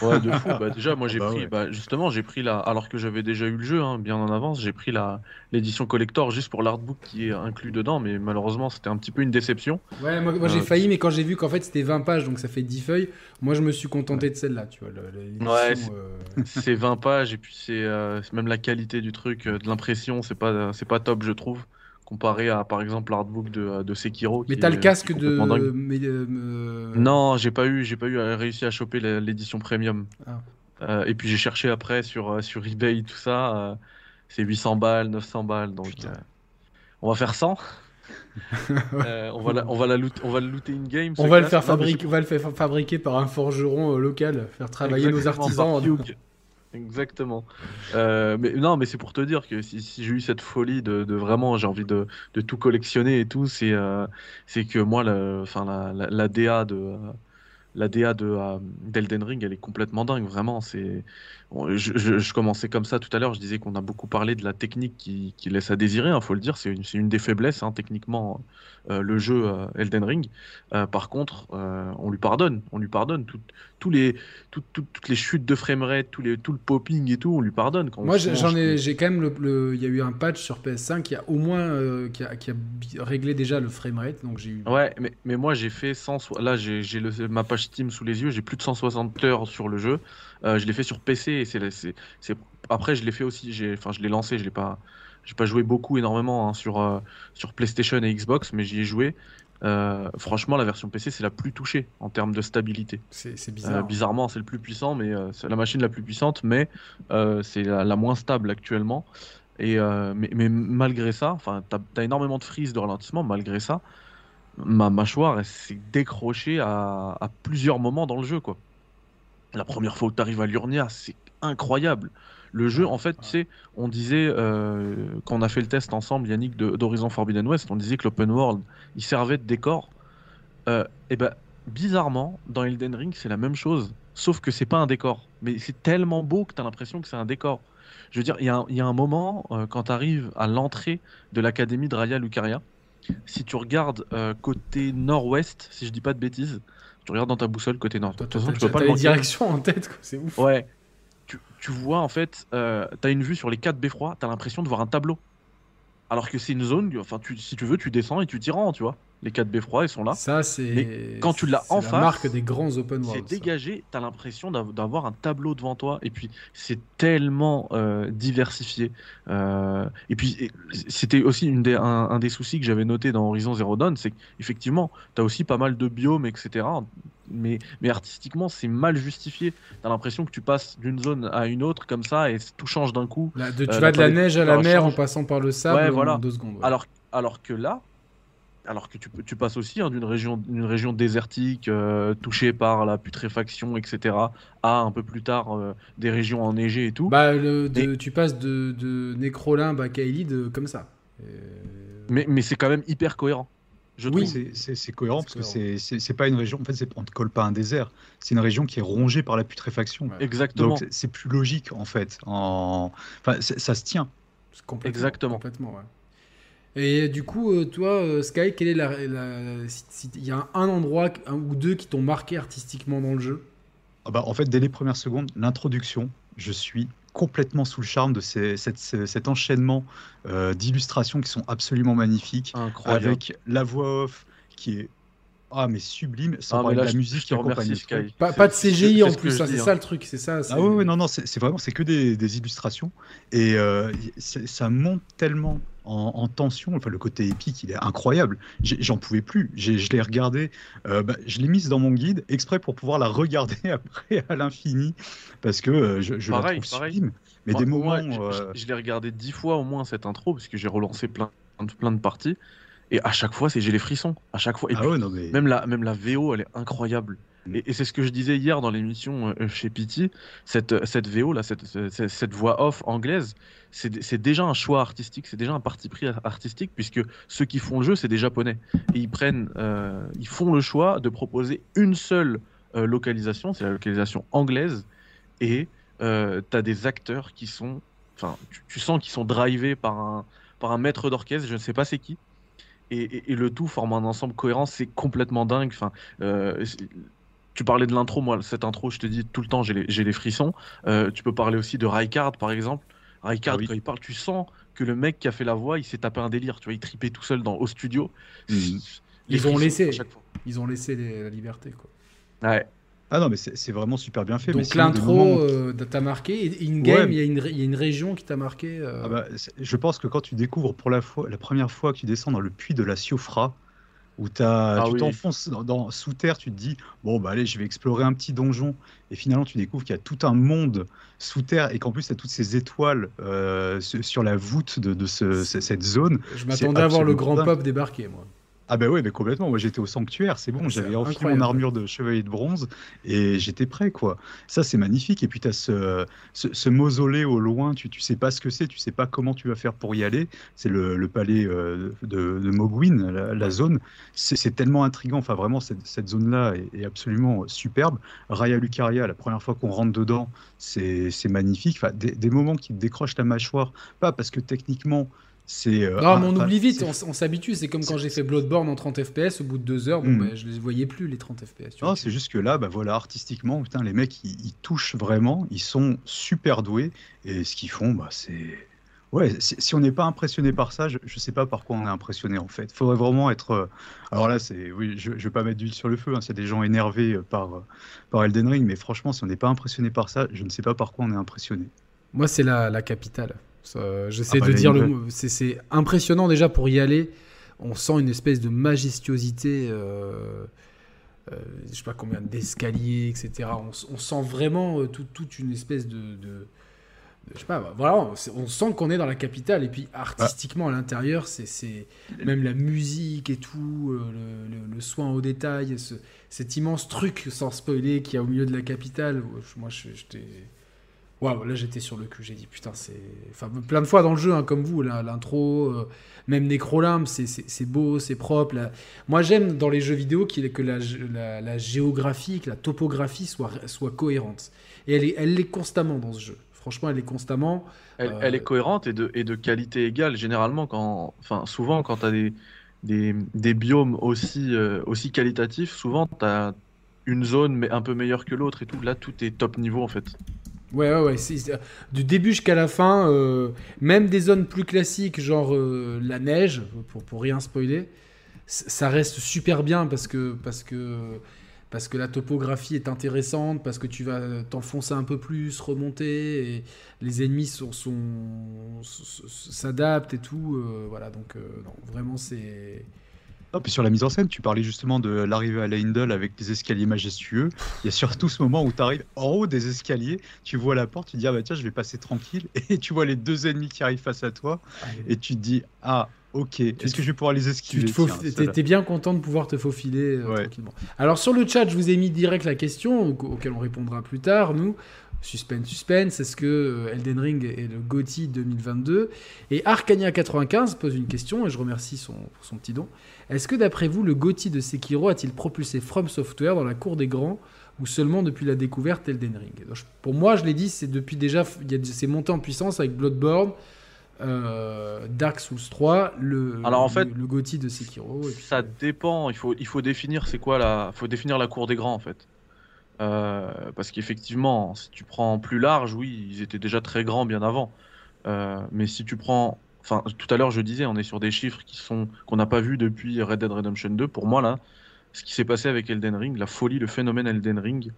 Ouais, de fou. Bah, déjà, moi j'ai Bah pris, ouais. bah, justement, j'ai pris la, alors que j'avais déjà eu le jeu, hein, bien en avance, j'ai pris la l'édition collector juste pour l'artbook qui est inclus dedans, mais malheureusement c'était un petit peu une déception. Ouais, moi, moi, j'ai Euh, failli, mais quand j'ai vu qu'en fait c'était 20 pages, donc ça fait 10 feuilles, moi je me suis contenté de celle-là, tu vois. le- le- l'édition, Ouais, c'est- euh, C'est 20 pages et puis c'est euh, c'est même la qualité du truc, euh, de l'impression, c'est pas c'est pas top je trouve, comparé à par exemple l'artbook de, de Sekiro. Mais t'as le casque de. mais, euh, Non, j'ai pas eu, j'ai pas eu réussi à choper l'édition premium. Ah. Euh, et puis j'ai cherché après sur, euh, sur eBay tout ça. euh, c'est 800 balles, 900 balles. Donc on va faire 100. Euh, on va la, on va la loot- on va le looter in game. On va le faire fabriquer, on va le faire fabriquer par un forgeron local, faire travailler nos artisans. Exactement. Euh, mais non, mais c'est pour te dire que si, j'ai eu cette folie de, vraiment, j'ai envie de, tout collectionner et tout, c'est euh, que moi, le, enfin la, la, la DA de euh, la DA de euh, d'Elden Ring, elle est complètement dingue. Vraiment, c'est. Bon, je, je, je commençais comme ça tout à l'heure. Je disais qu'on a beaucoup parlé de la technique qui, qui laisse à désirer. Il faut le dire, c'est une, des faiblesses hein, techniquement euh, le jeu euh, Elden Ring. Euh, par contre, on lui pardonne, on lui pardonne tout- les tout- tout- toutes les chutes de framerate, les tout le popping et tout, on lui pardonne. Quand Moi j'en ai, j'ai quand même le, le- il y a eu un patch sur PS5 qui a au moins qui, a, qui a bi- réglé déjà le framerate, donc j'ai eu. Ouais, mais, mais moi j'ai fait 100, là j'ai ma page Steam sous les yeux, j'ai plus de 160 heures sur le jeu. Euh, je l'ai fait sur PC et c'est c'est c'est- après je l'ai fait aussi, j'ai enfin je l'ai lancé, je l'ai pas j'ai pas joué beaucoup énormément hein, sur euh, sur PlayStation et Xbox, mais j'y ai joué. Euh, franchement, la version PC c'est la plus touchée en termes de stabilité. C'est c'est Euh, bizarre. bizarrement, c'est le plus puissant, mais euh, c'est la machine la plus puissante, mais c'est la, la moins stable actuellement. Et mais, mais malgré ça, enfin, t'as as énormément de frises de ralentissement. Malgré ça, ma mâchoire elle s'est décrochée à, à plusieurs moments dans le jeu, quoi. La première fois où tu arrives à l'Urnia, c'est incroyable. Le jeu, en fait, tu sais, on disait, euh, quand on a fait le test ensemble, Yannick, d'Horizon Forbidden West, on disait que l'open world, il servait de décor. Euh, et ben, bizarrement, dans Elden Ring, c'est la même chose, sauf que c'est pas un décor. Mais c'est tellement beau que tu as l'impression que c'est un décor. Je veux dire, il y, a un moment, euh, quand tu arrives à l'entrée de l'académie de Raya Lucaria, si tu regardes euh, côté nord-ouest, si je dis pas de bêtises, tu regardes dans ta boussole côté nord. De toute façon, tu peux pas les directions en tête, c'est ouf. Ouais. Tu, tu, vois, en fait, euh, tu as une vue sur les quatre beffrois, tu as l'impression de voir un tableau. Alors que c'est une zone, enfin, tu, si tu veux, tu descends et tu t'y rends, tu vois. Les 4 beffrois, ils sont là. Ça, c'est. Mais quand tu l'as en face. marque des grands open world. C'est dégagé, tu as l'impression d'avoir un tableau devant toi. Et puis, c'est tellement euh, diversifié. Euh, et puis, c'était aussi une des, un, des soucis que j'avais noté dans Horizon Zero Dawn c'est qu'effectivement, tu as aussi pas mal de biomes, etc. Mais, mais artistiquement, c'est mal justifié. Tu as l'impression que tu passes d'une zone à une autre comme ça et tout change d'un coup. tu euh, vas de la neige à la mer en passant par le sable voilà. en deux secondes. Alors, alors que là, alors que tu, tu passes aussi hein, d'une région, région désertique euh, touchée par la putréfaction, etc., à un peu plus tard euh, des régions enneigées et tout. Bah, Tu passes de, de Nécrolimbe à Kaelid comme ça. Mais, mais c'est quand même hyper cohérent. Je oui, c'est cohérent parce que c'est pas une région. En fait, on ne colle pas un désert. C'est une région qui est rongée par la putréfaction. Exactement. Donc c'est plus logique en fait. En... Enfin, ça se tient. Complètement, Exactement. Complètement, ouais. Et du coup, euh, toi, euh, Sky, quel est la, il y a un endroit un ou deux qui t'ont marqué artistiquement dans le jeu? Ah bah, En fait, dès les premières secondes, l'introduction, je suis complètement sous le charme de cet enchaînement euh, d'illustrations qui sont absolument magnifiques, Incroyable. avec la voix off qui est ah mais sublime, sans ah, parler de la musique qui accompagne. Pas, pas, de CGI en plus, hein, c'est ça le truc, c'est ça. Ah oui, non, non, c'est vraiment, c'est que des, des, illustrations et ça monte tellement en, tension. Enfin, le côté épique, il est incroyable. J'en pouvais plus. Je l'ai regardé. Euh, bah, je l'ai mise dans mon guide exprès pour pouvoir la regarder après à l'infini parce que euh, je, je la trouve sublime. Mais des moments. Euh, je, l'ai regardé dix fois au moins cette intro parce que j'ai relancé plein, plein de parties. Et à chaque fois, c'est j'ai les frissons. À chaque fois. Et ah non, mais... même, la, même la VO, elle est incroyable. Et, c'est ce que je disais hier dans l'émission euh, chez Pity, cette, cette VO, là, cette, cette, voix off anglaise, c'est déjà un choix artistique, c'est déjà un parti pris artistique, puisque ceux qui font le jeu, c'est des Japonais. Ils, prennent, euh, ils font le choix de proposer une seule euh, localisation, c'est la localisation anglaise, et tu as des acteurs qui sont. Enfin, tu, sens qu'ils sont drivés par un, par un maître d'orchestre, je ne sais pas c'est qui. Et, et, le tout forme un ensemble cohérent, c'est complètement dingue. Enfin, tu parlais de l'intro, moi, cette intro, je te dis tout le temps, j'ai les, les, frissons. Euh, tu peux parler aussi de Rijkaard, par exemple. Rijkaard, ah quand il parle, tu sens que le mec qui a fait la voix, il s'est tapé un délire. Tu vois, il tripait tout seul dans, au studio. Mhm. Ils, ont laissé, ils ont laissé la liberté, quoi. Ouais. Ah non, mais c'est vraiment super bien fait. Donc l'intro euh, t'a marqué. In-game, il y, a une région qui t'a marqué. Euh. Ah bah, je pense que quand tu découvres pour la, fois, la première fois que tu descends dans le puits de la Siofra, où as, ah tu t'enfonces dans, sous terre, tu te dis bon bah allez je vais explorer un petit donjon et finalement tu découvres qu'il y a tout un monde sous terre et qu'en plus tu as toutes ces étoiles euh, sur la voûte de, cette zone. Je m'attendais à voir le grand pop débarquer moi. Ah bah ouais, mais complètement. Moi j'étais au sanctuaire, c'est bon, j'avais enfilé mon armure de chevalier de bronze et j'étais prêt quoi. Ça c'est magnifique. Et puis tu as ce, ce, mausolée au loin, tu, tu sais pas ce que c'est, tu sais pas comment tu vas faire pour y aller. C'est le, palais euh, de, de Mogwin, la, zone. C'est tellement intriguant. Enfin vraiment, cette, cette zone-là est, absolument superbe. Raya Lucaria, la première fois qu'on rentre dedans, c'est magnifique. Enfin, des, des moments qui te décrochent la mâchoire, pas parce que techniquement euh, non, mais on oublie vite, on, s'habitue. C'est comme quand j'ai fait Bloodborne en 30 FPS, au bout de deux heures, bon, hmm. ben, je les voyais plus les 30 FPS. Non, c'est juste que là, bah, voilà, artistiquement, putain, les mecs, ils, touchent vraiment, ils sont super doués, et ce qu'ils font, bah, c'est. Ouais, si on n'est pas impressionné par ça, je ne sais pas par quoi on est impressionné en fait. Il faudrait vraiment être. Euh, alors là, c'est, oui, je ne vais pas mettre d'huile sur le feu. Hein, c'est des gens énervés euh, par par Elden Ring, mais franchement, si on n'est pas impressionné par ça, je ne sais pas par quoi on est impressionné. Moi, c'est la, la capitale. J'essaie ah bah, de dire le mot. C'est impressionnant déjà pour y aller. On sent une espèce de majestuosité. Euh, euh, je sais pas combien d'escaliers, etc. On, sent vraiment euh, toute une espèce de, je sais pas, voilà, on sent qu'on est dans la capitale et puis artistiquement à l'intérieur, c'est même la musique et tout, le, soin au détail, cet immense truc sans spoiler qu'il y a au milieu de la capitale. Moi, j'étais Waouh, là j'étais sur le cul, j'ai dit putain, c'est. Enfin, plein de fois dans le jeu, hein, comme vous, l'intro, euh, même Necrolimp, c'est beau, c'est propre. Moi j'aime dans les jeux vidéo que la, la, la, géographie, que la topographie soit, soit cohérente. Et elle est, elle est constamment dans ce jeu. Franchement, elle est constamment. Elle, elle est euh, cohérente et de, et de qualité égale. Généralement, quand, enfin, souvent, quand tu as des, des, des, biomes aussi, euh, aussi qualitatifs, souvent tu as une zone mais un peu meilleure que l'autre et tout. Là, tout est top niveau en fait. Ouais, ouais, ouais. du début jusqu'à la fin, euh, même des zones plus classiques, genre euh, la neige, pour, pour rien spoiler, ça reste super bien parce que, parce, que, parce que la topographie est intéressante, parce que tu vas t'enfoncer un peu plus, remonter, et les ennemis sont, s'adaptent et tout. Euh, voilà, donc vraiment, c'est Oh, puis sur la mise en scène, tu parlais justement de l'arrivée à Leindel avec des escaliers majestueux. Il y a surtout ce moment où tu arrives en haut des escaliers, tu vois la porte, tu te dis ah bah tiens je vais passer tranquille et tu vois les deux ennemis qui arrivent face à toi et tu te dis ah ok est-ce que je vais pouvoir les esquiver? Tu es bien content de pouvoir te faufiler euh, tranquillement. Alors sur le chat, je vous ai mis direct la question auquel on répondra plus tard. Nous, suspense, suspense, est-ce que euh, Elden Ring est le GOTY 2022 Et Arcania95 pose une question, et je remercie son, pour son petit don. Est-ce que d'après vous, le GOTY de Sekiro a-t-il propulsé From Software dans la cour des grands ou seulement depuis la découverte Elden Ring? Pour moi, je l'ai dit, c'est depuis déjà, c'est monté en puissance avec Bloodborne, euh, Dark Souls 3, le, Alors en fait, le, GOTY de Sekiro. ça dépend, il faut, il faut définir c'est quoi la, faut définir la cour des grands en fait. Euh, parce qu'effectivement, si tu prends plus large, oui, ils étaient déjà très grands bien avant. Euh, mais si tu prends, enfin, tout à l'heure je disais, on est sur des chiffres qui sont qu'on n'a pas vu depuis Red Dead Redemption 2. Pour moi là, ce qui s'est passé avec Elden Ring, la folie, le phénomène Elden Ring,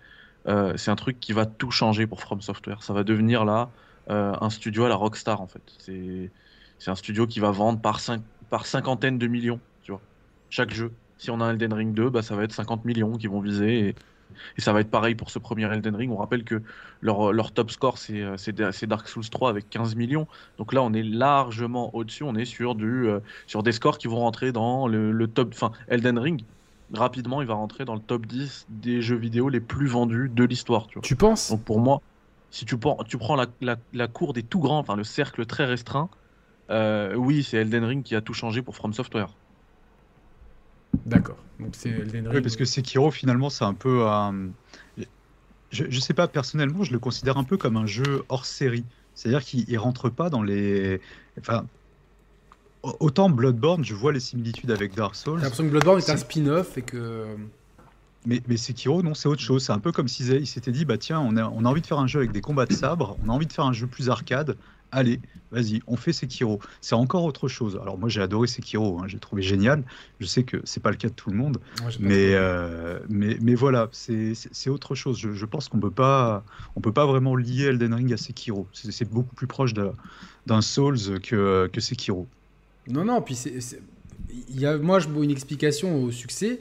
euh, c'est un truc qui va tout changer pour From Software. Ça va devenir là un studio à la Rockstar en fait. C'est un studio qui va vendre par, cinq, par cinquantaine de millions, tu vois, chaque jeu. Si on a Elden Ring 2, bah, ça va être 50 millions qui vont viser. Et, et ça va être pareil pour ce premier Elden Ring. On rappelle que leur, leur top score, euh, c'est Dark Souls 3 avec 15 millions. Donc là, on est largement au-dessus. On est sur, du, euh, sur des scores qui vont rentrer dans le, top. Enfin, Elden Ring, rapidement, il va rentrer dans le top 10 des jeux vidéo les plus vendus de l'histoire. Tu, tu penses? Donc pour moi, si tu, tu prends la, la, la, cour des tout grands, enfin le cercle très restreint, euh, oui, c'est Elden Ring qui a tout changé pour From Software. D'accord. Donc c'est Elden Ring. Oui, parce que Sekiro, finalement, c'est un peu. un... je, je sais pas, personnellement, je le considère un peu comme un jeu hors série. C'est-à-dire qu'il rentre pas dans les. Enfin. Autant Bloodborne, je vois les similitudes avec Dark Souls. J'ai l'impression que Bloodborne est, un spin-off et que. Mais, mais Sekiro, non, c'est autre chose. C'est un peu comme s'ils s'étaient dit bah tiens, on a, on a envie de faire un jeu avec des combats de sabre, on a envie de faire un jeu plus arcade, allez, vas-y, on fait Sekiro. C'est encore autre chose. Alors moi j'ai adoré Sekiro, hein, j'ai trouvé génial. Je sais que c'est pas le cas de tout le monde, mais, euh, mais, mais voilà, c'est autre chose. Je, pense qu'on peut pas on peut pas vraiment lier Elden Ring à Sekiro. C'est beaucoup plus proche d'un Souls que, que Sekiro. Non non, puis c'est il y a moi je une explication au succès.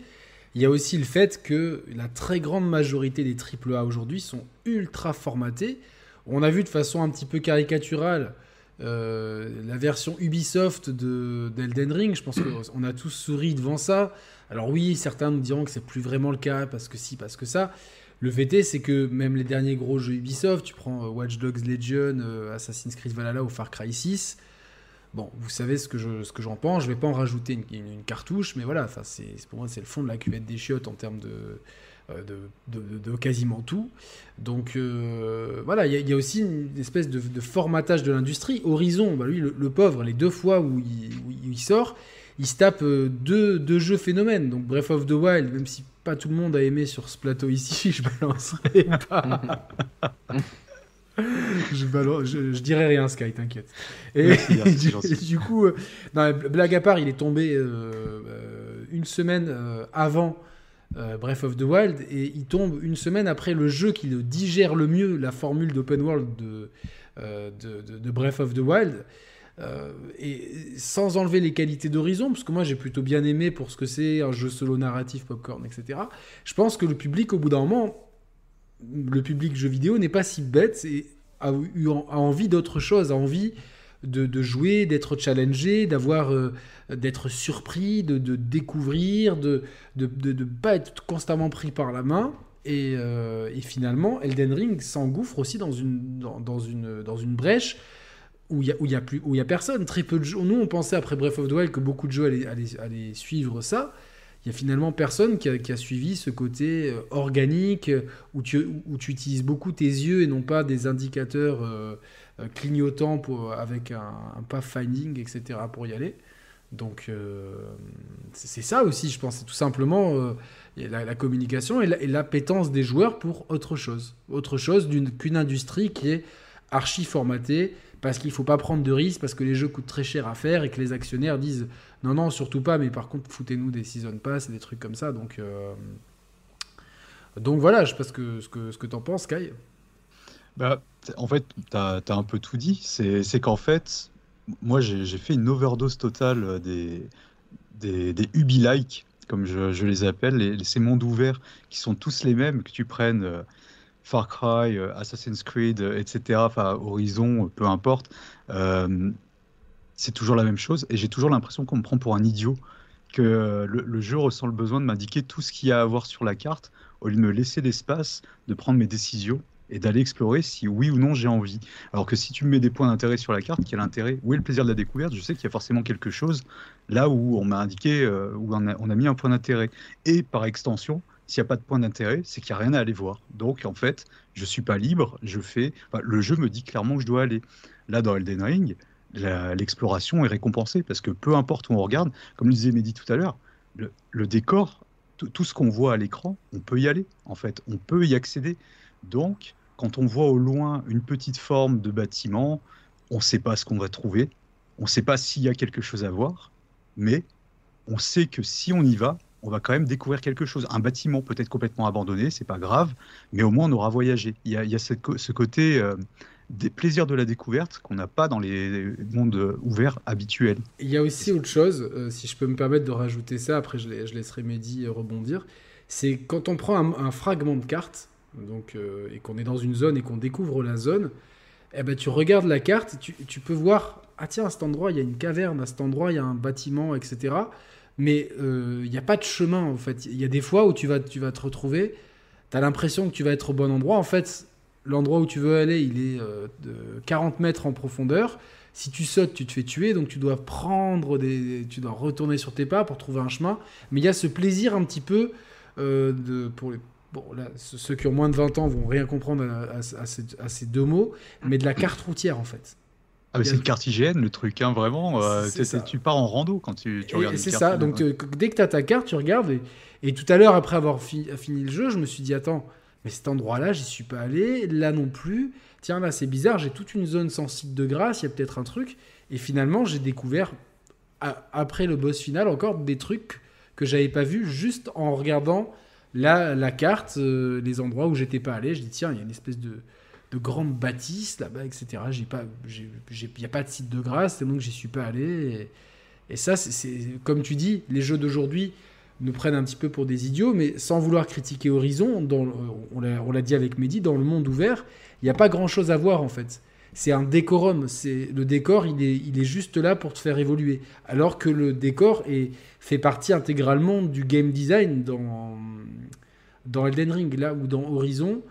Il y a aussi le fait que la très grande majorité des AAA aujourd'hui sont ultra formatés on a vu de façon un petit peu caricaturale euh, la version Ubisoft d'Elden Ring. Je pense qu'on a tous souri devant ça. Alors oui, certains nous diront que c'est plus vraiment le cas parce que si, parce que ça. Le fait est, c'est que même les derniers gros jeux Ubisoft, tu prends euh, Watch Dogs Legion, euh, Assassin's Creed Valhalla ou Far Cry 6, Bon, vous savez ce que, je, ce que j'en pense. Je vais pas en rajouter une, cartouche, mais voilà, c'est, pour moi, c'est le fond de la cuvette des chiottes en termes de, euh, de, quasiment tout. Donc euh, voilà, il y, a aussi une espèce de, formatage de l'industrie. Horizon, bah lui, le, pauvre, les deux fois où il, sort, il se tape euh, deux, jeux phénomènes. Donc Breath of the Wild, même si pas tout le monde a aimé sur ce plateau ici, je balancerai pas. je, je, dirais rien, Sky, t'inquiète. Et, du, coup, blague à part, il est tombé une semaine avant euh, Breath of the Wild, et il tombe une semaine après le jeu qui le digère le mieux la formule d'open world de, euh, de, Breath of the Wild. Euh, et sans enlever les qualités d'Horizon, parce que moi j'ai plutôt bien aimé pour ce que c'est, un jeu solo narratif, popcorn, etc. Je pense que le public, au bout d'un moment, le public jeu vidéo n'est pas si bête et a, a envie d'autre chose, a envie de, jouer, d'être challengé, d'avoir, euh, d'être surpris, de, découvrir, de ne pas être constamment pris par la main. Et, et, finalement, Elden Ring s'engouffre aussi dans une, dans, une, dans une brèche où il n'y a, a, plus, y a personne. Très peu de jeux. Nous, on pensait après Breath of the Wild que beaucoup de jeux allaient, allaient, allaient suivre ça il y a finalement personne qui a, suivi ce côté euh, organique où tu, où tu, utilises beaucoup tes yeux et non pas des indicateurs euh, euh, clignotants pour, avec un, pathfinding, etc. pour y aller. Donc c'est ça aussi, je pense. C'est tout simplement la, communication et l'appétence des joueurs pour autre chose. Autre chose qu'une industrie qui est archi formatée parce qu'il ne faut pas prendre de risques, parce que les jeux coûtent très cher à faire et que les actionnaires disent non, non, surtout pas, mais par contre, foutez-nous des season pass et des trucs comme ça. Donc, euh, donc voilà, je sais pas ce que, ce que, ce que tu en penses, Kai. Bah, en fait, tu as, un peu tout dit. C'est qu'en fait, moi, j'ai fait une overdose totale des, des, des Ubi-like, comme je, les appelle, les, ces mondes ouverts qui sont tous les mêmes, que tu prennes euh, Far Cry, euh, Assassin's Creed, etc., enfin Horizon, peu importe c'est toujours la même chose et j'ai toujours l'impression qu'on me prend pour un idiot, que le, jeu ressent le besoin de m'indiquer tout ce qu'il y a à voir sur la carte au lieu de me laisser l'espace de prendre mes décisions et d'aller explorer si oui ou non j'ai envie. Alors que si tu me mets des points d'intérêt sur la carte, quel intérêt Où est le plaisir de la découverte? Je sais qu'il y a forcément quelque chose là où on m'a indiqué, euh, où on a, mis un point d'intérêt. Et par extension, s'il n'y a pas de point d'intérêt, c'est qu'il n'y a rien à aller voir. Donc en fait, je ne suis pas libre, je fais. le jeu me dit clairement que je dois aller. Là, dans Elden Ring, l'exploration est récompensée parce que peu importe où on regarde, comme le disait Mehdi tout à l'heure, le, décor, tout ce qu'on voit à l'écran, on peut y aller en fait, on peut y accéder. Donc, quand on voit au loin une petite forme de bâtiment, on ne sait pas ce qu'on va trouver, on ne sait pas s'il y a quelque chose à voir, mais on sait que si on y va, on va quand même découvrir quelque chose. Un bâtiment peut-être complètement abandonné, c'est pas grave, mais au moins on aura voyagé. Il y a, ce côté euh, des plaisirs de la découverte qu'on n'a pas dans les mondes ouverts habituels. Il y a aussi autre chose, euh, si je peux me permettre de rajouter ça, après je, laisserai Mehdi rebondir, c'est quand on prend un, fragment de carte, donc, euh, et qu'on est dans une zone et qu'on découvre la zone, eh ben, tu regardes la carte, tu, tu, peux voir, ah tiens, à cet endroit, il y a une caverne, à cet endroit, il y a un bâtiment, etc. Mais il n'y a pas de chemin, en fait. Il y a des fois où tu vas, tu vas te retrouver, tu as l'impression que tu vas être au bon endroit. En fait, l'endroit où tu veux aller, il est euh, de 40 mètres en profondeur. Si tu sautes, tu te fais tuer, donc tu dois prendre des, tu dois retourner sur tes pas pour trouver un chemin. Mais il y a ce plaisir un petit peu euh, de, pour les, bon, là, ceux qui ont moins de 20 ans vont rien comprendre à, ces, deux mots, mais de la carte routière en fait. Ah mais c'est une carte IGN le truc, hein, vraiment. Euh, tu pars en rando quand tu, tu regardes. C'est ça. Donc dès que tu as ta carte, tu regardes. Et, et tout à l'heure, après avoir fini le jeu, je me suis dit attends, mais cet endroit-là, j'y suis pas allé, là non plus. Tiens, là, c'est bizarre, j'ai toute une zone sans site de grâce, il y a peut-être un truc. Et finalement, j'ai découvert, après le boss final, encore des trucs que j'avais pas vus juste en regardant la, la carte, euh, les endroits où j'étais pas allé. Je dis, tiens, il y a une espèce de, de grande bâtisse là-bas, etc. Il n'y a pas de site de grâce, c'est donc j'y suis pas allé. Et, et ça, c'est comme tu dis, les jeux d'aujourd'hui nous prennent un petit peu pour des idiots, mais sans vouloir critiquer Horizon, on l'a dit avec Mehdi, dans le monde ouvert, il n'y a pas grand-chose à voir en fait. C'est un décorum, c'est le décor, il est, il est juste là pour te faire évoluer. Alors que le décor est, fait partie intégralement du game design dans, dans Elden Ring, là ou dans Horizon.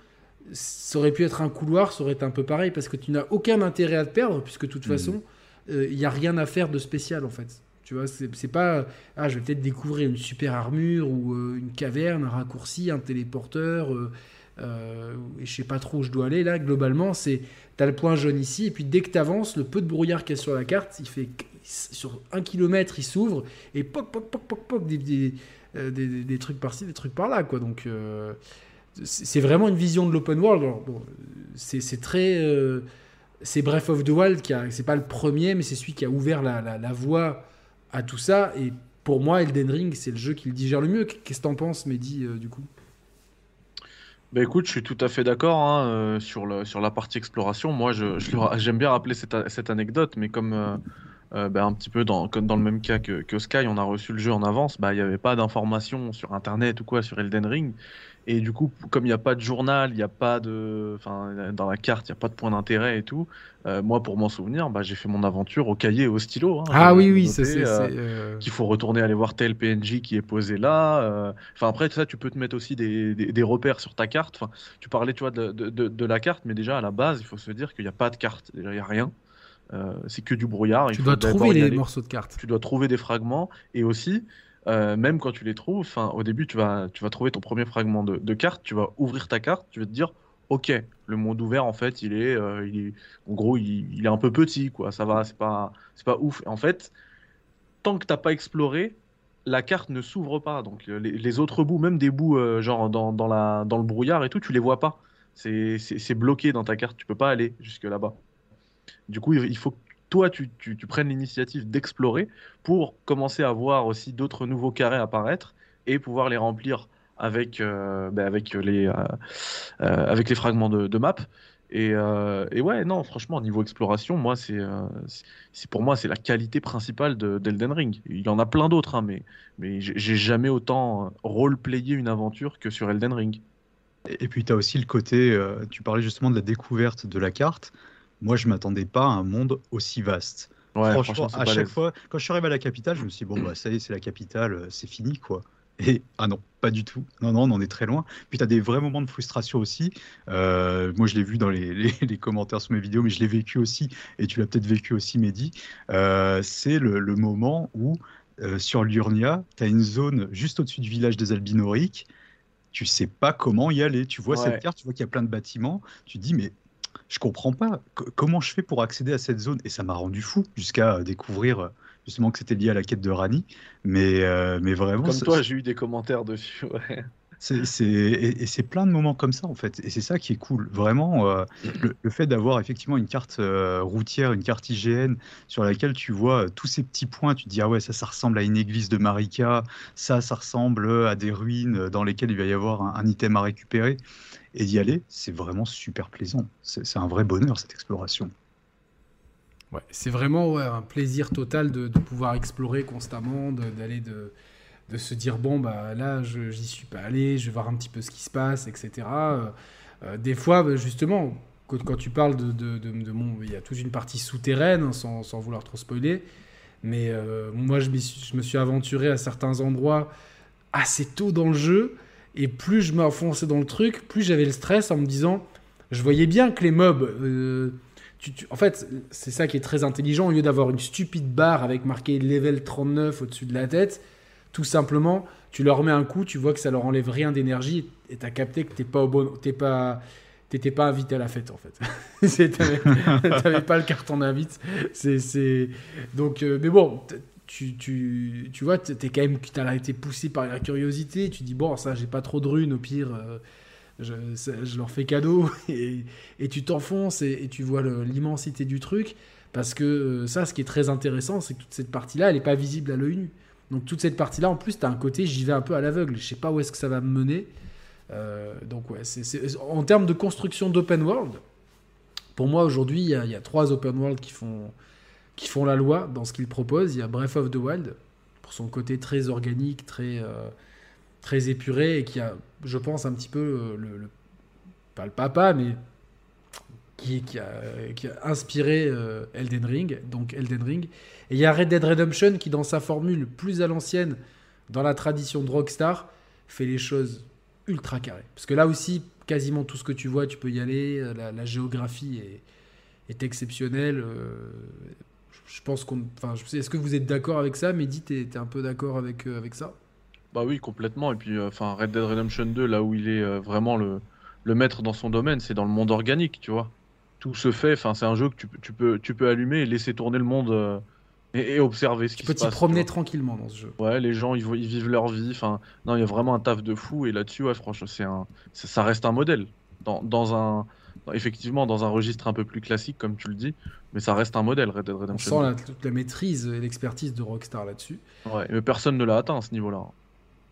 Ça aurait pu être un couloir, ça aurait été un peu pareil, parce que tu n'as aucun intérêt à te perdre, puisque de toute hmm. façon, euh, il n'y a rien à faire de spécial en fait. Tu vois, c'est pas ah je vais peut-être découvrir une super armure ou euh, une caverne, un raccourci, un téléporteur. Euh, euh, et je sais pas trop où je dois aller là. Globalement, c'est t'as le point jaune ici et puis dès que tu le peu de brouillard qu'il y a sur la carte, il fait sur un kilomètre, il s'ouvre et poc poc poc poc poc des, des, trucs par-ci, des trucs par-là quoi. Donc c'est vraiment une vision de l'open world. Bon, c'est très c'est Breath of the Wild qui a, c'est pas le premier, mais c'est celui qui a ouvert la voie à tout ça. Et pour moi, Elden Ring, c'est le jeu qui le digère le mieux. Qu'est-ce que t'en penses, Mehdi, euh, du coup? Bah écoute, je suis tout à fait d'accord hein, euh, sur, la partie exploration. Moi, j'aime je, bien rappeler cette, cette, anecdote, mais comme euh, bah, un petit peu dans le même cas que, que Sky, on a reçu le jeu en avance, bah, il n'y avait pas d'informations sur Internet ou quoi sur Elden Ring. Et du coup, comme il n'y a pas de journal, il n'y a pas de. Enfin, dans la carte, il n'y a pas de point d'intérêt et tout. Euh, moi, pour m'en souvenir, bah, j'ai fait mon aventure au cahier et au stylo. Hein. Ah oui, oui, c'est. Euh, euh, Qu'il faut retourner aller voir tel PNJ qui est posé là. Enfin, après, ça, tu peux te mettre aussi des, des, repères sur ta carte. Enfin, tu parlais, tu vois, de, de, de, la carte, mais déjà, à la base, il faut se dire qu'il n'y a pas de carte. Déjà, il n'y a rien. c'est que du brouillard. Tu dois trouver les morceaux de carte. Tu dois trouver des fragments. Et aussi, euh, même quand tu les trouves, au début, tu vas, tu vas trouver ton premier fragment de, carte, tu vas ouvrir ta carte, tu vas te dire, ok, le monde ouvert, en fait, il est, euh, il est en gros, il, est un peu petit, quoi. Ça va, c'est pas, pas ouf. en fait, tant que t'as pas exploré, la carte ne s'ouvre pas. Donc les, autres bouts, même des bouts euh, genre dans, dans, la, dans le brouillard et tout, tu les vois pas. C'est, bloqué dans ta carte, tu peux pas aller jusque là-bas. Du coup, il faut toi, tu, prennes l'initiative d'explorer pour commencer à voir aussi d'autres nouveaux carrés apparaître et pouvoir les remplir avec, euh, ben, avec, les, euh, euh, avec les fragments de, map. Et, ouais, non, franchement, niveau exploration, moi, c'est, pour moi, c'est la qualité principale d'Elden Ring. Il y en a plein d'autres, hein, mais, mais j'ai jamais autant role-playé une aventure que sur Elden Ring. Et puis, tu as aussi le côté, tu parlais justement de la découverte de la carte moi, je m'attendais pas à un monde aussi vaste. franchement, à chaque fois, quand je suis arrivé à la capitale, je me suis dit, bon, bah, ça y est, c'est la capitale, euh, c'est fini, quoi. Et ah non, pas du tout. Non, non, on en est très loin. Puis tu as des vrais moments de frustration aussi. Euh, moi, je l'ai vu dans les, les, commentaires sur mes vidéos, mais je l'ai vécu aussi, et tu l'as peut-être vécu aussi, Mehdi. Euh, c'est le, le, moment où, sur l'Urnia, tu as une zone juste au-dessus du village des Albinoriques. Tu sais pas comment y aller. Tu vois cette carte, tu vois qu'il y a plein de bâtiments. Tu te dis, mais je comprends pas comment je fais pour accéder à cette zone. Et ça m'a rendu fou jusqu'à découvrir euh, justement que c'était lié à la quête de Rani. Mais, euh, mais vraiment. Comme toi, j'ai eu des commentaires dessus. Ouais. C'est, et, c'est plein de moments comme ça en fait, et c'est ça qui est cool. Vraiment, le, fait d'avoir effectivement une carte routière, une carte IGN sur laquelle tu vois tous ces petits points, tu te dis ah ouais ça, ça ressemble à une église de Marika, ça, ça ressemble à des ruines dans lesquelles il va y avoir un item à récupérer et d'y aller, c'est vraiment super plaisant. C'est un vrai bonheur cette exploration. Ouais, c'est vraiment un plaisir total de, pouvoir explorer constamment, d'aller de, de, se dire bon bah là j'y suis pas allé, je vais voir un petit peu ce qui se passe, etc. Euh, euh, des fois bah, justement quand, tu parles de, de, mon, il y a toute une partie souterraine hein, sans, sans, vouloir trop spoiler, mais euh, moi je, je, me suis aventuré à certains endroits assez tôt dans le jeu et plus je m'enfonçais dans le truc, plus j'avais le stress en me disant, je voyais bien que les mobs, en fait, c'est ça qui est très intelligent, au lieu d'avoir une stupide barre avec marqué level 39 au-dessus de la tête, tout simplement, tu leur mets un coup, tu vois que ça leur enlève rien d'énergie, et tu as capté que t'es pas au bon, t'es pas, t'étais pas invité à la fête en fait. T'avais pas le carton d'invite. C'est, donc, euh, mais bon, tu, tu, tu vois, tu es quand même, tu as été poussé par la curiosité. Tu dis, bon, ça, j'ai pas trop de runes, au pire, euh, je, je, leur fais cadeau. Et, et tu t'enfonces et, tu vois l'immensité du truc. Parce que euh, ça, ce qui est très intéressant, c'est que toute cette partie-là, elle n'est pas visible à l'œil nu. Donc toute cette partie-là, en plus, tu as un côté, j'y vais un peu à l'aveugle. Je sais pas où est-ce que ça va me mener. Euh, donc ouais, en termes de construction d'open world, pour moi aujourd'hui, il y, y, a trois open world qui font, qui font la loi dans ce qu'ils proposent. Il y a Breath of the Wild, pour son côté très organique, très, euh, très épuré, et qui a, je pense, un petit peu euh, le, pas le papa, mais qui, a, inspiré euh, Elden Ring, donc Elden Ring. Et il y a Red Dead Redemption qui, dans sa formule plus à l'ancienne, dans la tradition de Rockstar, fait les choses ultra carrées. Parce que là aussi, quasiment tout ce que tu vois, tu peux y aller. La, géographie est, exceptionnelle je pense qu'on. Enfin, est-ce que vous êtes d'accord avec ça? Mehdi, t'es es un peu d'accord avec, euh, avec ça? Bah oui, complètement. Et puis, euh, enfin, Red Dead Redemption 2, là où il est euh, vraiment le maître dans son domaine, c'est dans le monde organique, tu vois. Tout se fait. Enfin, c'est un jeu que tu, tu, peux, tu peux allumer et laisser tourner le monde. Et, observer ce qui se passe. Tu peux t'y promener tranquillement dans ce jeu. Ouais, les gens, ils, ils vivent leur vie. Enfin, non, il y a vraiment un taf de fou. Et là-dessus, ouais, franchement, c'est un, ça, reste un modèle. Dans, dans un, effectivement dans un registre un peu plus classique, comme tu le dis, mais ça reste un modèle Red Dead Redemption. On sent toute la maîtrise et l'expertise de Rockstar là-dessus. Ouais, mais personne ne l'a atteint à ce niveau-là.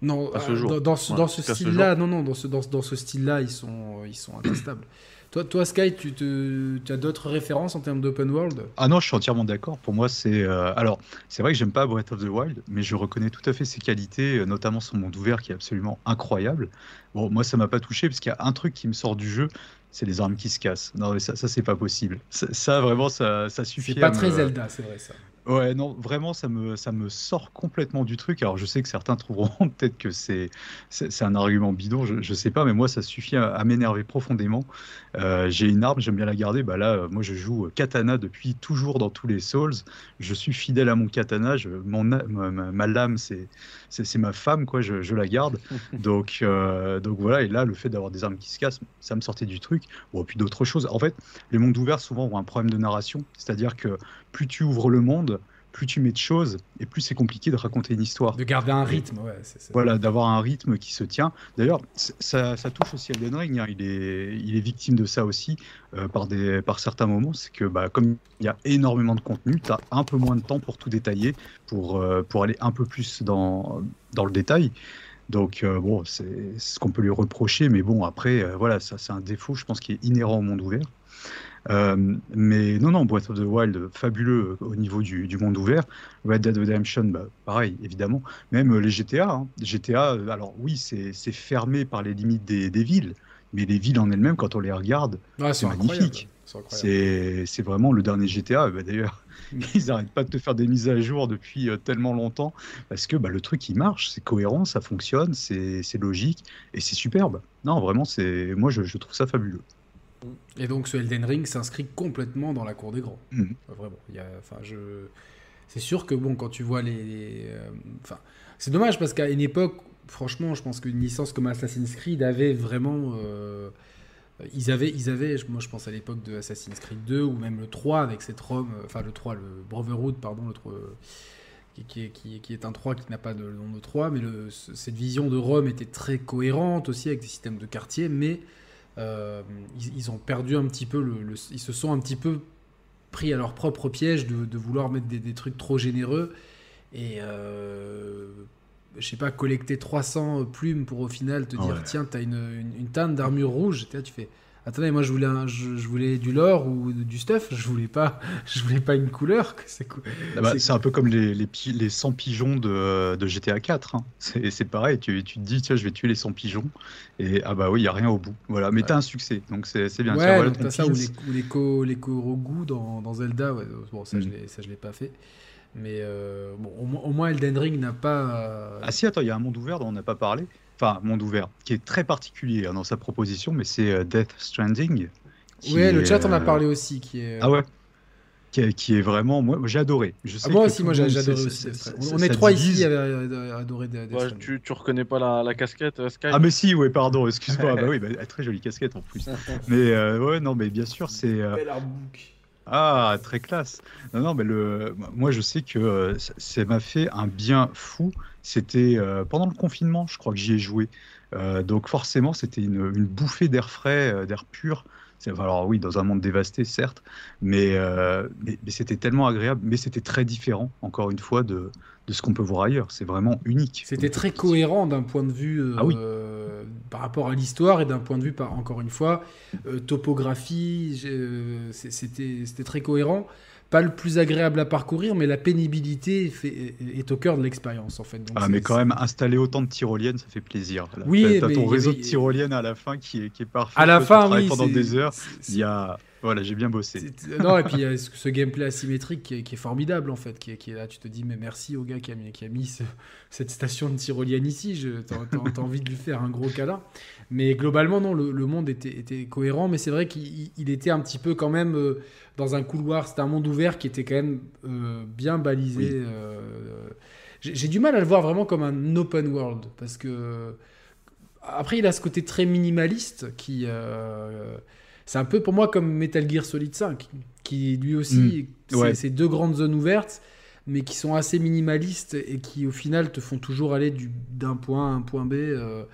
Non, à ce euh, jour. dans, ce, ce style-là, non, non, dans ce, dans, dans ce style-là, ils sont, ils sont intestables. Toi, toi Sky, tu, te, tu as d'autres références en termes d'open world? Ah non, je suis entièrement d'accord. Pour moi, c'est. euh, alors, c'est vrai que j'aime pas Breath of the Wild, mais je reconnais tout à fait ses qualités, euh, notamment son monde ouvert qui est absolument incroyable. Bon, moi, ça m'a pas touché parce qu'il y a un truc qui me sort du jeu, c'est les armes qui se cassent. Non, mais ça, ça c'est pas possible. Ça, ça, vraiment, ça, ça suffit. C'est pas à très me- Zelda, c'est vrai ça. Ouais, non, vraiment, ça me, ça me sort complètement du truc. Alors, je sais que certains trouveront peut-être que c'est, c'est, un argument bidon, je, je sais pas, mais moi, ça suffit à, à m'énerver profondément. Euh, j'ai une arme, j'aime bien la garder. Bah là, euh, moi, je joue euh, katana depuis toujours dans tous les Souls. Je suis fidèle à mon katana. Je, mon, ma, ma- ma lame, c'est, c'est, ma femme, quoi. Je, je la garde. Donc, euh, donc voilà. Et là, le fait d'avoir des armes qui se cassent, ça me sortait du truc. Bon, et puis d'autres choses. En fait, les mondes ouverts souvent ont un problème de narration, c'est-à-dire que plus tu ouvres le monde, plus tu mets de choses et plus c'est compliqué de raconter une histoire. De garder un rythme, ouais. Voilà, d'avoir un rythme qui se tient. D'ailleurs, ça, ça touche aussi Elden Ring. hein. Il, est, il est victime de ça aussi euh, par, des, par certains moments. C'est que bah, comme il y a énormément de contenu, tu as un peu moins de temps pour tout détailler, pour, euh, pour aller un peu plus dans, dans le détail. Donc, euh, bon, c'est ce qu'on peut lui reprocher. Mais bon, après, voilà, ça, c'est un défaut, je pense, qui est inhérent au monde ouvert. Euh, mais non, non, Breath of the Wild, fabuleux euh, au niveau du, du monde ouvert. Red Dead Redemption, bah, pareil, évidemment. Même euh, les GTA. hein. GTA, alors oui, c'est fermé par les limites des, des villes, mais les villes en elles-mêmes, quand on les regarde, Ouais, c'est magnifique. C'est vraiment le dernier GTA. bah, D'ailleurs, ils n'arrêtent pas de te faire des mises à jour depuis tellement longtemps parce que bah, le truc il marche, c'est cohérent, ça fonctionne, c'est c'est logique et c'est superbe. Non, vraiment, c'est moi je, je trouve ça fabuleux. Et donc ce Elden Ring s'inscrit complètement dans la cour des grands. Mhm. Vraiment. Y a, je... C'est sûr que bon, quand tu vois les. les, euh, Enfin, c'est dommage parce qu'à une époque, franchement, je pense qu'une licence comme Assassin's Creed avait vraiment. euh, Ils avaient, ils avaient, moi je pense à l'époque de Assassin's Creed 2 ou même le 3 avec cette Rome, euh, enfin le 3, le Brotherhood, pardon, le 3, qui, qui est, qui, qui est un 3 qui n'a pas de nom de 3, mais le, cette vision de Rome était très cohérente aussi avec des systèmes de quartier, mais euh, ils, ils ont perdu un petit peu, le, le- ils se sont un petit peu pris à leur propre piège de, de vouloir mettre des, des trucs trop généreux et euh, je sais pas collecter 300 plumes pour au final te dire Ouais. tiens t'as une, une, une teinte d'armure rouge là, tu fais attendez moi je voulais un- je, je voulais du lore ou du stuff je voulais pas je voulais pas une couleur c'est cool Ah bah, un peu comme les, les, les 100 pigeons de, de GTA 4. hein. C'est pareil, tu, tu te dis, tiens, je vais tuer les 100 pigeons. Et ah bah oui, il n'y a rien au bout. Voilà. Mais Ouais. t'as un succès, donc c'est bien. Ouais voilà t'as ça ou les, ou les, ko, les Korogu dans, dans Zelda ouais. bon ça je Mm. je l'ai pas fait mais euh, bon au, moins- au moins Elden Ring n'a pas euh, Ah si, attends, il y a un monde ouvert dont on n'a pas parlé. Enfin, monde ouvert, qui est très particulier hein, dans sa proposition, mais c'est euh, Death Stranding. ouais le chat en a euh, parlé aussi qui est Ah ouais qui est, qui est vraiment... Moi, j'ai adoré. Je sais Ah, moi que aussi, moi j'ai adoré aussi. On est trois divise. ici à à adorer Death Ouais, Stranding. tu, tu reconnais pas la, la casquette, euh, Sky Ah mais si, ouais, pardon, excuse-moi. bah oui, bah, très jolie casquette en plus. Mais euh, ouais, non, mais bien sûr, c'est... euh. Ah, très classe. Non, non, mais le, moi je sais que euh, ça- ça m'a fait un bien fou. C'était euh, pendant le confinement, je crois que j'y ai joué. Euh, donc forcément, c'était une, une bouffée d'air frais, euh, d'air pur. Alors oui, dans un monde dévasté, certes, mais, euh, mais, mais c'était tellement agréable. Mais c'était très différent, encore une fois, de, de ce qu'on peut voir ailleurs. C'est vraiment unique. C'était très cohérent d'un point de vue euh, Ah oui. par rapport à l'histoire et d'un point de vue, par, encore une fois, topographie. c'était très cohérent. Pas le plus agréable à parcourir, mais la pénibilité fait- est, au cœur de l'expérience en fait. Donc Ah, mais quand même, installer autant de tyroliennes, ça fait plaisir. Là, Oui, t'as- t'as ton réseau de tyroliennes à la fin qui est, qui est parfait. À la fin, oui. pendant c'est- des heures. Il y a... Voilà, j'ai bien bossé. C'est- Non, et puis il y a ce, ce gameplay asymétrique qui est, qui est formidable en fait, qui est, qui est là. Tu te dis, mais merci au gars qui a mis, qui a mis ce- cette station de tyrolienne ici. Je- T'as t'as- t'as envie de lui faire un gros câlin. Mais globalement, non, le, le monde était, était cohérent, mais c'est vrai qu'il il était un petit peu quand même euh, dans un couloir. C'était un monde ouvert qui était quand même euh, bien balisé. Oui. euh, J'ai du mal à le voir vraiment comme un open world parce que. Après, il a ce côté très minimaliste qui. euh, c'est un peu pour moi comme Metal Gear Solid 5, qui lui aussi, c'est Ouais. c'est deux grandes zones ouvertes, mais qui sont assez minimalistes et qui au final te font toujours aller du- d'un point à un point B. euh,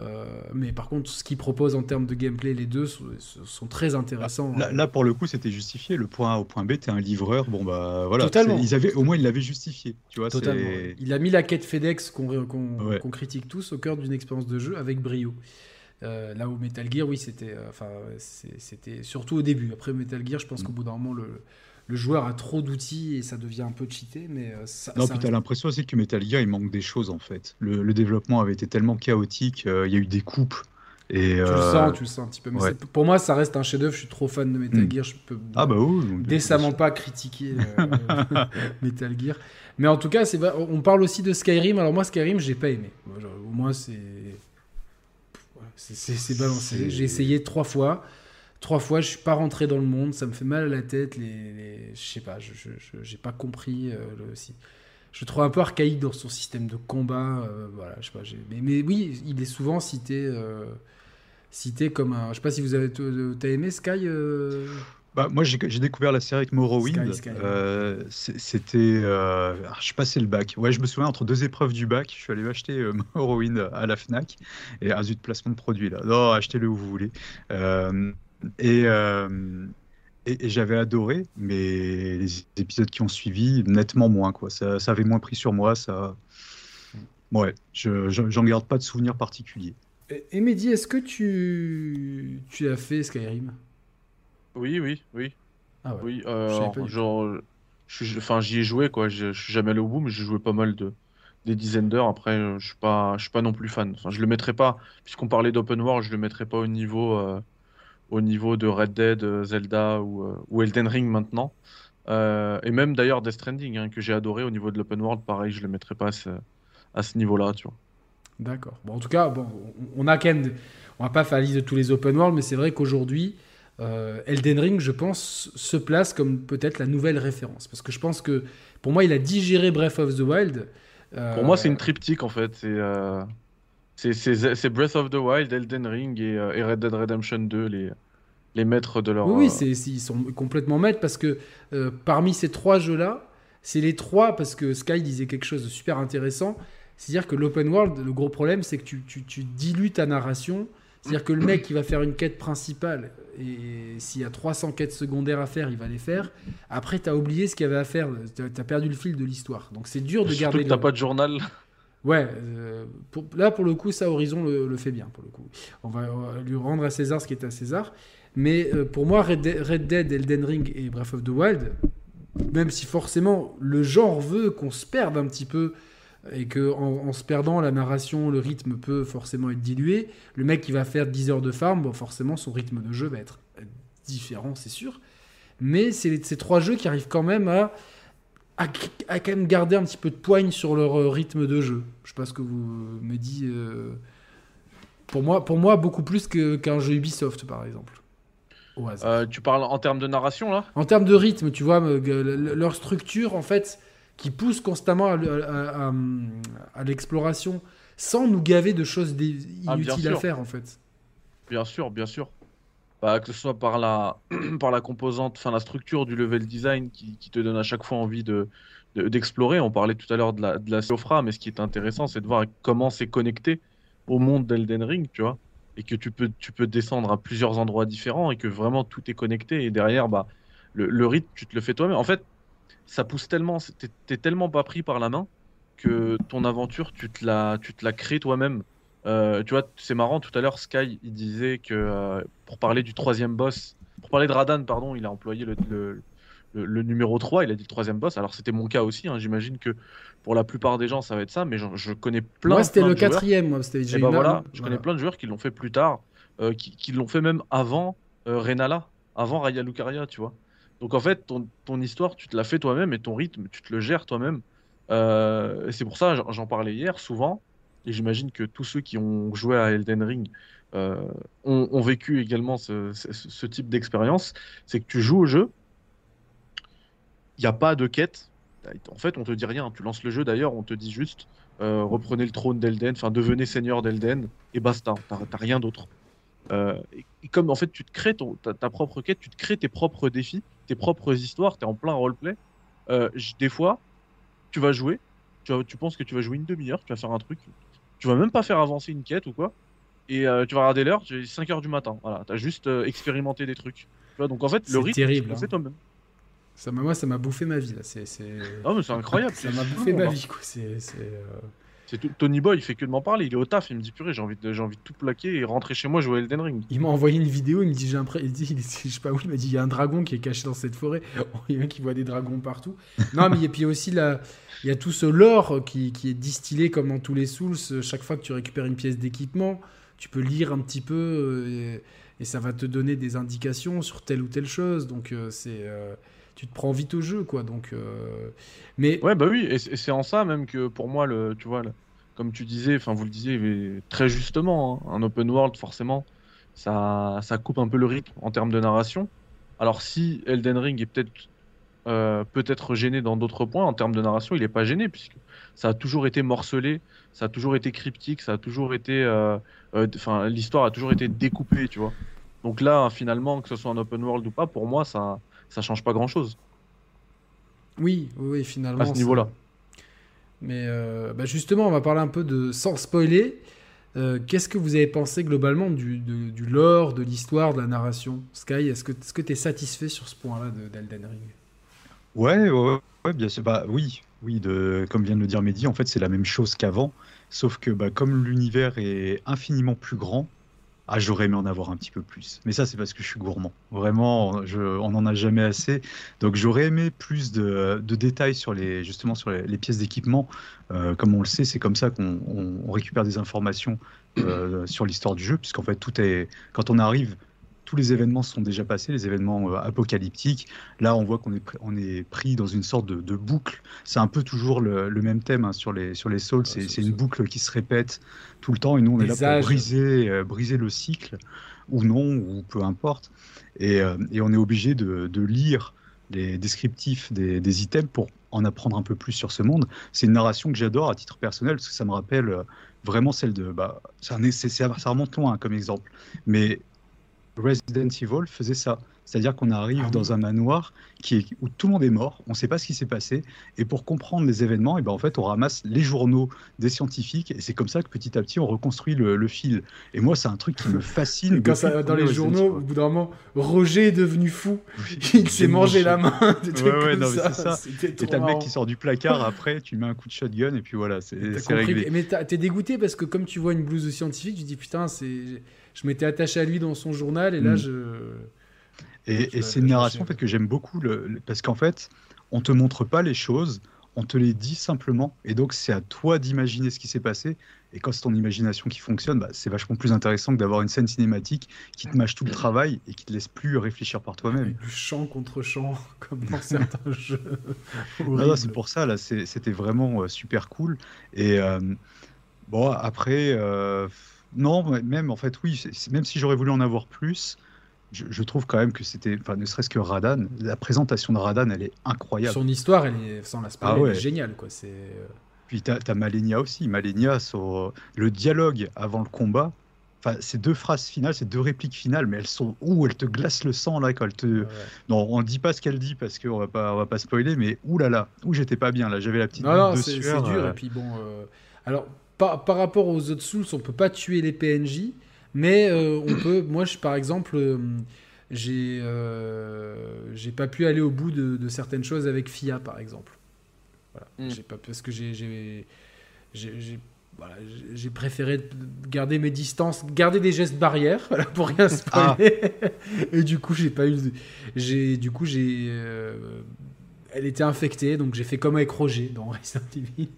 euh, mais par contre, ce qu'ils proposent en termes de gameplay, les deux sont, sont très intéressants. Là, là, pour le coup, c'était justifié. Le point A au point B, t'es un livreur. Bon, bah voilà. Totalement. Ils avaient, au moins, ils l'avaient justifié. Tu vois, Totalement. Il a mis la quête FedEx qu'on Ouais. critique tous au cœur d'une expérience de jeu avec brio. là où Metal Gear, oui, c'était, enfin, c'était surtout au début. Après Metal Gear, je pense qu'au bout d'un moment, le, le joueur a trop d'outils et ça devient un peu cheaté. Mais ça, non, puis t'as l'impression aussi que Metal Gear, il manque des choses en fait. Le, développement avait été tellement chaotique, il y a eu des coupes. Et tu le sens, tu le sens un petit peu. Mais pour moi, ça reste un chef-d'œuvre. Je suis trop fan de Metal hmm. Gear. Je peux ah bah oui, décemment pas critiquer Metal Gear. Mais en tout cas, c'est on parle aussi de Skyrim. Alors moi, Skyrim, j'ai pas aimé. Au moins, c'est c'est balancé. J'ai essayé trois fois. Trois fois, je suis pas rentré dans le monde. Ça me fait mal à la tête. Les, je sais pas. Je j'ai pas compris euh, le Je trouve un peu archaïque dans son système de combat. Euh, voilà, je sais pas. Mais, mais, oui, il est souvent cité, euh, cité comme un. Je sais pas si vous avez as aimé Sky. Bah, moi, j'ai découvert la série avec Morrowind. Euh, c'était. Euh, je passais le bac. Ouais, je me souviens, entre deux épreuves du bac, je suis allé acheter euh, Morrowind à la Fnac. Et un zut, placement de produit là. Non, achetez-le où vous voulez. Et. Et, j'avais adoré, mais les épisodes qui ont suivi, nettement moins. Quoi. Ça, ça avait moins pris sur moi. Ça... Ouais, je j'en garde pas de souvenir particulier. Et, Mehdi, est-ce que tu, tu as fait Skyrim? Oui, oui, oui. Ah oui, euh, genre, enfin, j'y ai joué quoi. Je, suis jamais allé au bout, mais j'ai joué pas mal de des dizaines d'heures. Après, euh, je suis pas, je suis pas non plus fan. Enfin, je le mettrais pas, puisqu'on parlait d'open world, je le mettrais pas au niveau, euh, au niveau de Red Dead, Zelda ou, ou Elden Ring maintenant. et même d'ailleurs Death Stranding, hein, que j'ai adoré au niveau de l'open world, pareil, je le mettrais pas à ce, à ce niveau-là, tu vois. D'accord. Bon, en tout cas, bon, on a quand même, on va pas faire la liste de tous les open world, mais c'est vrai qu'aujourd'hui, euh, Elden Ring, je pense, se place comme peut-être la nouvelle référence. Parce que je pense que, pour moi, il a digéré Breath of the Wild. Euh, pour moi, c'est une triptyque, en fait. Euh, c'est Breath of the Wild, Elden Ring et, Red Dead Redemption 2, les, les maîtres de leur... Oui, oui ils sont complètement maîtres, parce que parmi ces trois jeux-là, c'est les trois, parce que Sky disait quelque chose de super intéressant, c'est-à-dire que l'open world, le gros problème, c'est que tu, tu, tu dilues ta narration c'est-à-dire que le mec qui va faire une quête principale, et s'il y a 300 quêtes secondaires à faire, il va les faire. Après, tu as oublié ce qu'il y avait à faire, tu as perdu le fil de l'histoire. Donc c'est dur de Surtout garder. Tu n'as pas de journal. Ouais, euh, là pour le coup, ça Horizon le, fait bien. Pour le coup, on va, lui rendre à César ce qui est à César. Mais euh, pour moi, Red, Red, Dead, Elden Ring et Breath of the Wild, même si forcément le genre veut qu'on se perde un petit peu et que en, se perdant, la narration, le rythme peut forcément être dilué. Le mec qui va faire 10 heures de farm, bon, forcément son rythme de jeu va être différent, c'est sûr. Mais c'est ces trois jeux qui arrivent quand même à, à, quand même garder un petit peu de poigne sur leur euh, rythme de jeu. Je sais pas ce que vous me dites. Euh, pour, moi, pour moi, beaucoup plus qu'un jeu Ubisoft, par exemple. Euh, tu parles en termes de narration, là? En termes de rythme, tu vois, leur structure, en fait qui pousse constamment à, l'exploration sans nous gaver de choses ah, inutiles à faire en fait. Bien sûr, bien sûr. Bah, que ce soit par la, par la composante, enfin la structure du level design qui, te donne à chaque fois envie de, d'explorer. On parlait tout à l'heure de la, de la Sofra, mais ce qui est intéressant, c'est de voir comment c'est connecté au monde d'Elden Ring, tu vois, et que tu peux, tu peux descendre à plusieurs endroits différents et que vraiment tout est connecté. Et derrière, bah, le, le rythme, tu te le fais toi-même. En fait, ça pousse tellement, t'es tellement pas pris par la main que ton aventure, tu te la, tu te la crées toi-même. Euh, tu vois, c'est marrant, tout à l'heure, Sky, il disait que euh, pour parler du troisième boss, pour parler de Radan, pardon, il a employé le, le, numéro 3, il a dit le troisième boss. Alors c'était mon cas aussi, hein, j'imagine que pour la plupart des gens, ça va être ça, mais je, connais plein. Moi, c'était le quatrième, moi, c'était ben voilà, je connais plein de joueurs qui l'ont fait plus tard, euh, qui, qui l'ont fait même avant Renala, avant Raya Lucaria, tu vois. Donc en fait, ton, ton histoire, tu te la fais toi-même et ton rythme, tu te le gères toi-même. C'est pour ça, j'en parlais hier souvent, et j'imagine que tous ceux qui ont joué à Elden Ring euh, ont, vécu également ce, type d'expérience. C'est que tu joues au jeu, il n'y a pas de quête. En fait, on te dit rien. Tu lances le jeu d'ailleurs, on te dit juste euh, reprenez le trône d'Elden, enfin devenez seigneur d'Elden, et basta. T'as rien d'autre. Euh, et, comme en fait tu te crées ta, propre quête, tu te crées tes propres défis, tes propres histoires, tu es en plein roleplay. Des fois, tu vas jouer, tu penses que tu vas jouer une demi-heure, tu vas faire un truc, tu vas même pas faire avancer une quête ou quoi, et euh, tu vas regarder l'heure, c'est 5 heures du matin. Voilà, tu as juste expérimenté des trucs. Tu vois, donc en fait, le rythme, terrible, c'est hein. toi-même. Ça, moi, ça m'a bouffé ma vie là. C'est, Oh, mais c'est incroyable. ça m'a bouffé ma vie quoi. C'est, C'est Tony Boy, il fait que de m'en parler. Il est au taf, il me dit purée, j'ai envie de, j'ai envie de tout plaquer et rentrer chez moi jouer à Elden Ring. Il m'a envoyé une vidéo, il me dit j'ai un il dit, je sais pas où, il m'a dit il y a un dragon qui est caché dans cette forêt. Il y a un qui voit des dragons partout. Non, mais et puis aussi là, il y a tout ce lore qui, qui, est distillé comme dans tous les Souls. Chaque fois que tu récupères une pièce d'équipement, tu peux lire un petit peu euh, et, ça va te donner des indications sur telle ou telle chose. Donc euh, c'est euh, tu te prends vite au jeu quoi. Donc mais ouais bah oui et c'est en ça même que pour moi le tu vois comme tu disais, enfin vous le disiez très justement, hein, un open world forcément, ça, ça coupe un peu le rythme en termes de narration. Alors si Elden Ring est peut-être euh, peut-être gêné dans d'autres points en termes de narration, il n'est pas gêné puisque ça a toujours été morcelé, ça a toujours été cryptique, ça a toujours été, euh, euh, enfin l'histoire a toujours été découpée, tu vois. Donc là, finalement, que ce soit un open world ou pas, pour moi, ça, ça change pas grand-chose. Oui, oui, finalement. À ce niveau-là. Mais euh, bah, justement, on va parler un peu de, sans spoiler, euh, qu'est-ce que vous avez pensé globalement du, du lore, de l'histoire, de la narration? Sky, est-ce que tu es satisfait sur ce point-là d'Elden Ring? Ouais, ouais, ouais, bien sûr. Bah, oui, oui de, comme vient de le dire Mehdi, en fait, c'est la même chose qu'avant. Sauf que bah, comme l'univers est infiniment plus grand, ah, j'aurais aimé en avoir un petit peu plus. Mais ça, c'est parce que je suis gourmand. Vraiment, je, on n'en a jamais assez. Donc, j'aurais aimé plus de, détails sur les, justement sur les, pièces d'équipement. Euh, comme on le sait, c'est comme ça qu'on on récupère des informations euh, sur l'histoire du jeu, puisqu'en fait, tout est. Quand on arrive tous les événements sont déjà passés, les événements euh, apocalyptiques. Là, on voit qu'on est, on est pris dans une sorte de, boucle. C'est un peu toujours le, même thème hein, sur, les, sur les Souls. c'est, une boucle qui se répète tout le temps. Et nous, on est là pour briser, euh, briser le cycle, ou non, ou peu importe. Et, euh, et on est obligé de, de, lire les descriptifs des, des, items pour en apprendre un peu plus sur ce monde. C'est une narration que j'adore à titre personnel parce que ça me rappelle vraiment celle de. Bah, ça, ça remonte loin comme exemple. Mais Resident Evil faisait ça. C'est-à-dire qu'on arrive ah dans un manoir qui est, où tout le monde est mort, on ne sait pas ce qui s'est passé, et pour comprendre les événements, et ben en fait, on ramasse les journaux des scientifiques, et c'est comme ça que petit à petit, on reconstruit le, fil. Et moi, c'est un truc qui me fascine. Quand ça, dans les journaux, au bout d'un moment, Roger est devenu fou, il s'est mangé la main. Ouais, ouais, non, c'est ça. Et t'as le mec qui sort du placard après, tu mets un coup de shotgun, et puis voilà, c'est réglé. Mais t'es dégoûté parce que comme tu vois une blouse de scientifique, tu dis putain, c'est je m'étais attaché à lui dans son journal et là, mm. je. Et, c'est une narration en fait, que j'aime beaucoup le, parce qu'en fait, on te montre pas les choses, on te les dit simplement. Et donc, c'est à toi d'imaginer ce qui s'est passé. Et quand c'est ton imagination qui fonctionne, bah, c'est vachement plus intéressant que d'avoir une scène cinématique qui te mâche tout le travail et qui te laisse plus réfléchir par toi-même. Du chant contre chant, comme dans certains jeux. c'est pour ça, là, c'était vraiment euh, super cool. Et euh, bon, après. Euh, non, même en fait, oui, même si j'aurais voulu en avoir plus, je, trouve quand même que c'était, enfin, ne serait-ce que Radan, la présentation de Radan, elle est incroyable. Son histoire, elle est, sans la ah elle est géniale, quoi. C'est. Euh. Puis tu as, Malenia aussi. Malenia, sur le dialogue avant le combat, enfin, ces deux phrases finales, ces deux répliques finales, mais elles sont où elles te glacent le sang là quand elles te. Non, on ne dit pas ce qu'elle dit parce qu'on va pas, on va pas spoiler, mais ouh là là, où j'étais pas bien là, j'avais la petite. Non, non, c'est dur. Euh. Et puis bon, euh, alors par, rapport aux autres Souls, on peut pas tuer les PNJ, mais euh, on peut. Moi, je, par exemple, euh, j'ai euh, j'ai pas pu aller au bout de, certaines choses avec FIA, par exemple. Voilà. Hmm. J'ai pas parce que j'ai j'ai préféré garder mes distances, garder des gestes barrières voilà, pour rien. Ah. Et du coup, j'ai pas eu. J'ai du coup j'ai. elle était infectée, donc j'ai fait comme avec Roger dans Resident Evil.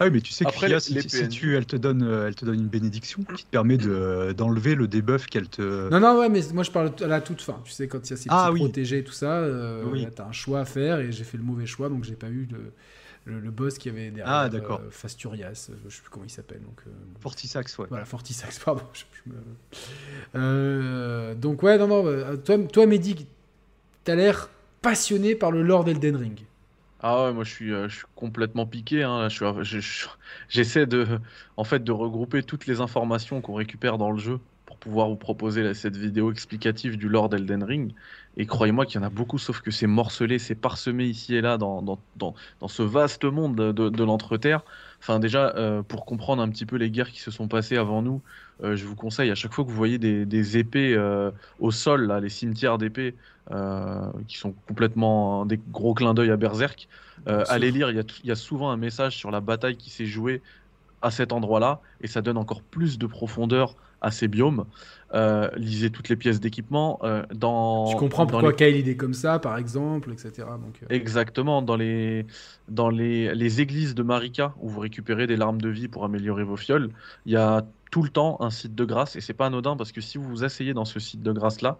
Ah oui, mais tu sais que Fia, si, tu, elle te donne, euh, elle te donne une bénédiction qui te permet de, d'enlever le debuff qu'elle te. Non, non, ouais, mais moi je parle à la toute fin. Tu sais, quand il y a ces ah, petits protégés et tout ça, euh, oui. tu as un choix à faire et j'ai fait le mauvais choix, donc j'ai pas eu le, le, boss qui avait derrière. Ah, d'accord. Euh, Fasturias, je sais plus comment il s'appelle. Donc, Fortisax, ouais. Voilà, Fortisax, pardon. donc, ouais, non, non, toi, toi Mehdi, t'as l'air passionné par le Lord Elden Ring. Ah ouais, moi je suis, euh, je suis complètement piqué. Hein. J'essaie de, en fait, de regrouper toutes les informations qu'on récupère dans le jeu pour pouvoir vous proposer cette vidéo explicative du Lord Elden Ring. Et croyez-moi qu'il y en a beaucoup, sauf que c'est morcelé, c'est parsemé ici et là dans, dans, dans, dans ce vaste monde de, de, l'Entreterre. Enfin, déjà, euh, pour comprendre un petit peu les guerres qui se sont passées avant nous, euh, je vous conseille à chaque fois que vous voyez des, des épées au sol, là, les cimetières d'épées, euh, qui sont complètement des gros clins d'œil à Berserk. Euh, allez lire, il y, a, souvent un message sur la bataille qui s'est jouée à cet endroit-là et ça donne encore plus de profondeur à ces biomes. Euh, lisez toutes les pièces d'équipement. Euh, dans, tu comprends pourquoi les... Kyle est comme ça, par exemple, etc. Donc, euh... Exactement. Dans, les, dans les, les, églises de Marika, où vous récupérez des larmes de vie pour améliorer vos fioles, il y a tout le temps un site de grâce et c'est pas anodin parce que si vous vous asseyez dans ce site de grâce là,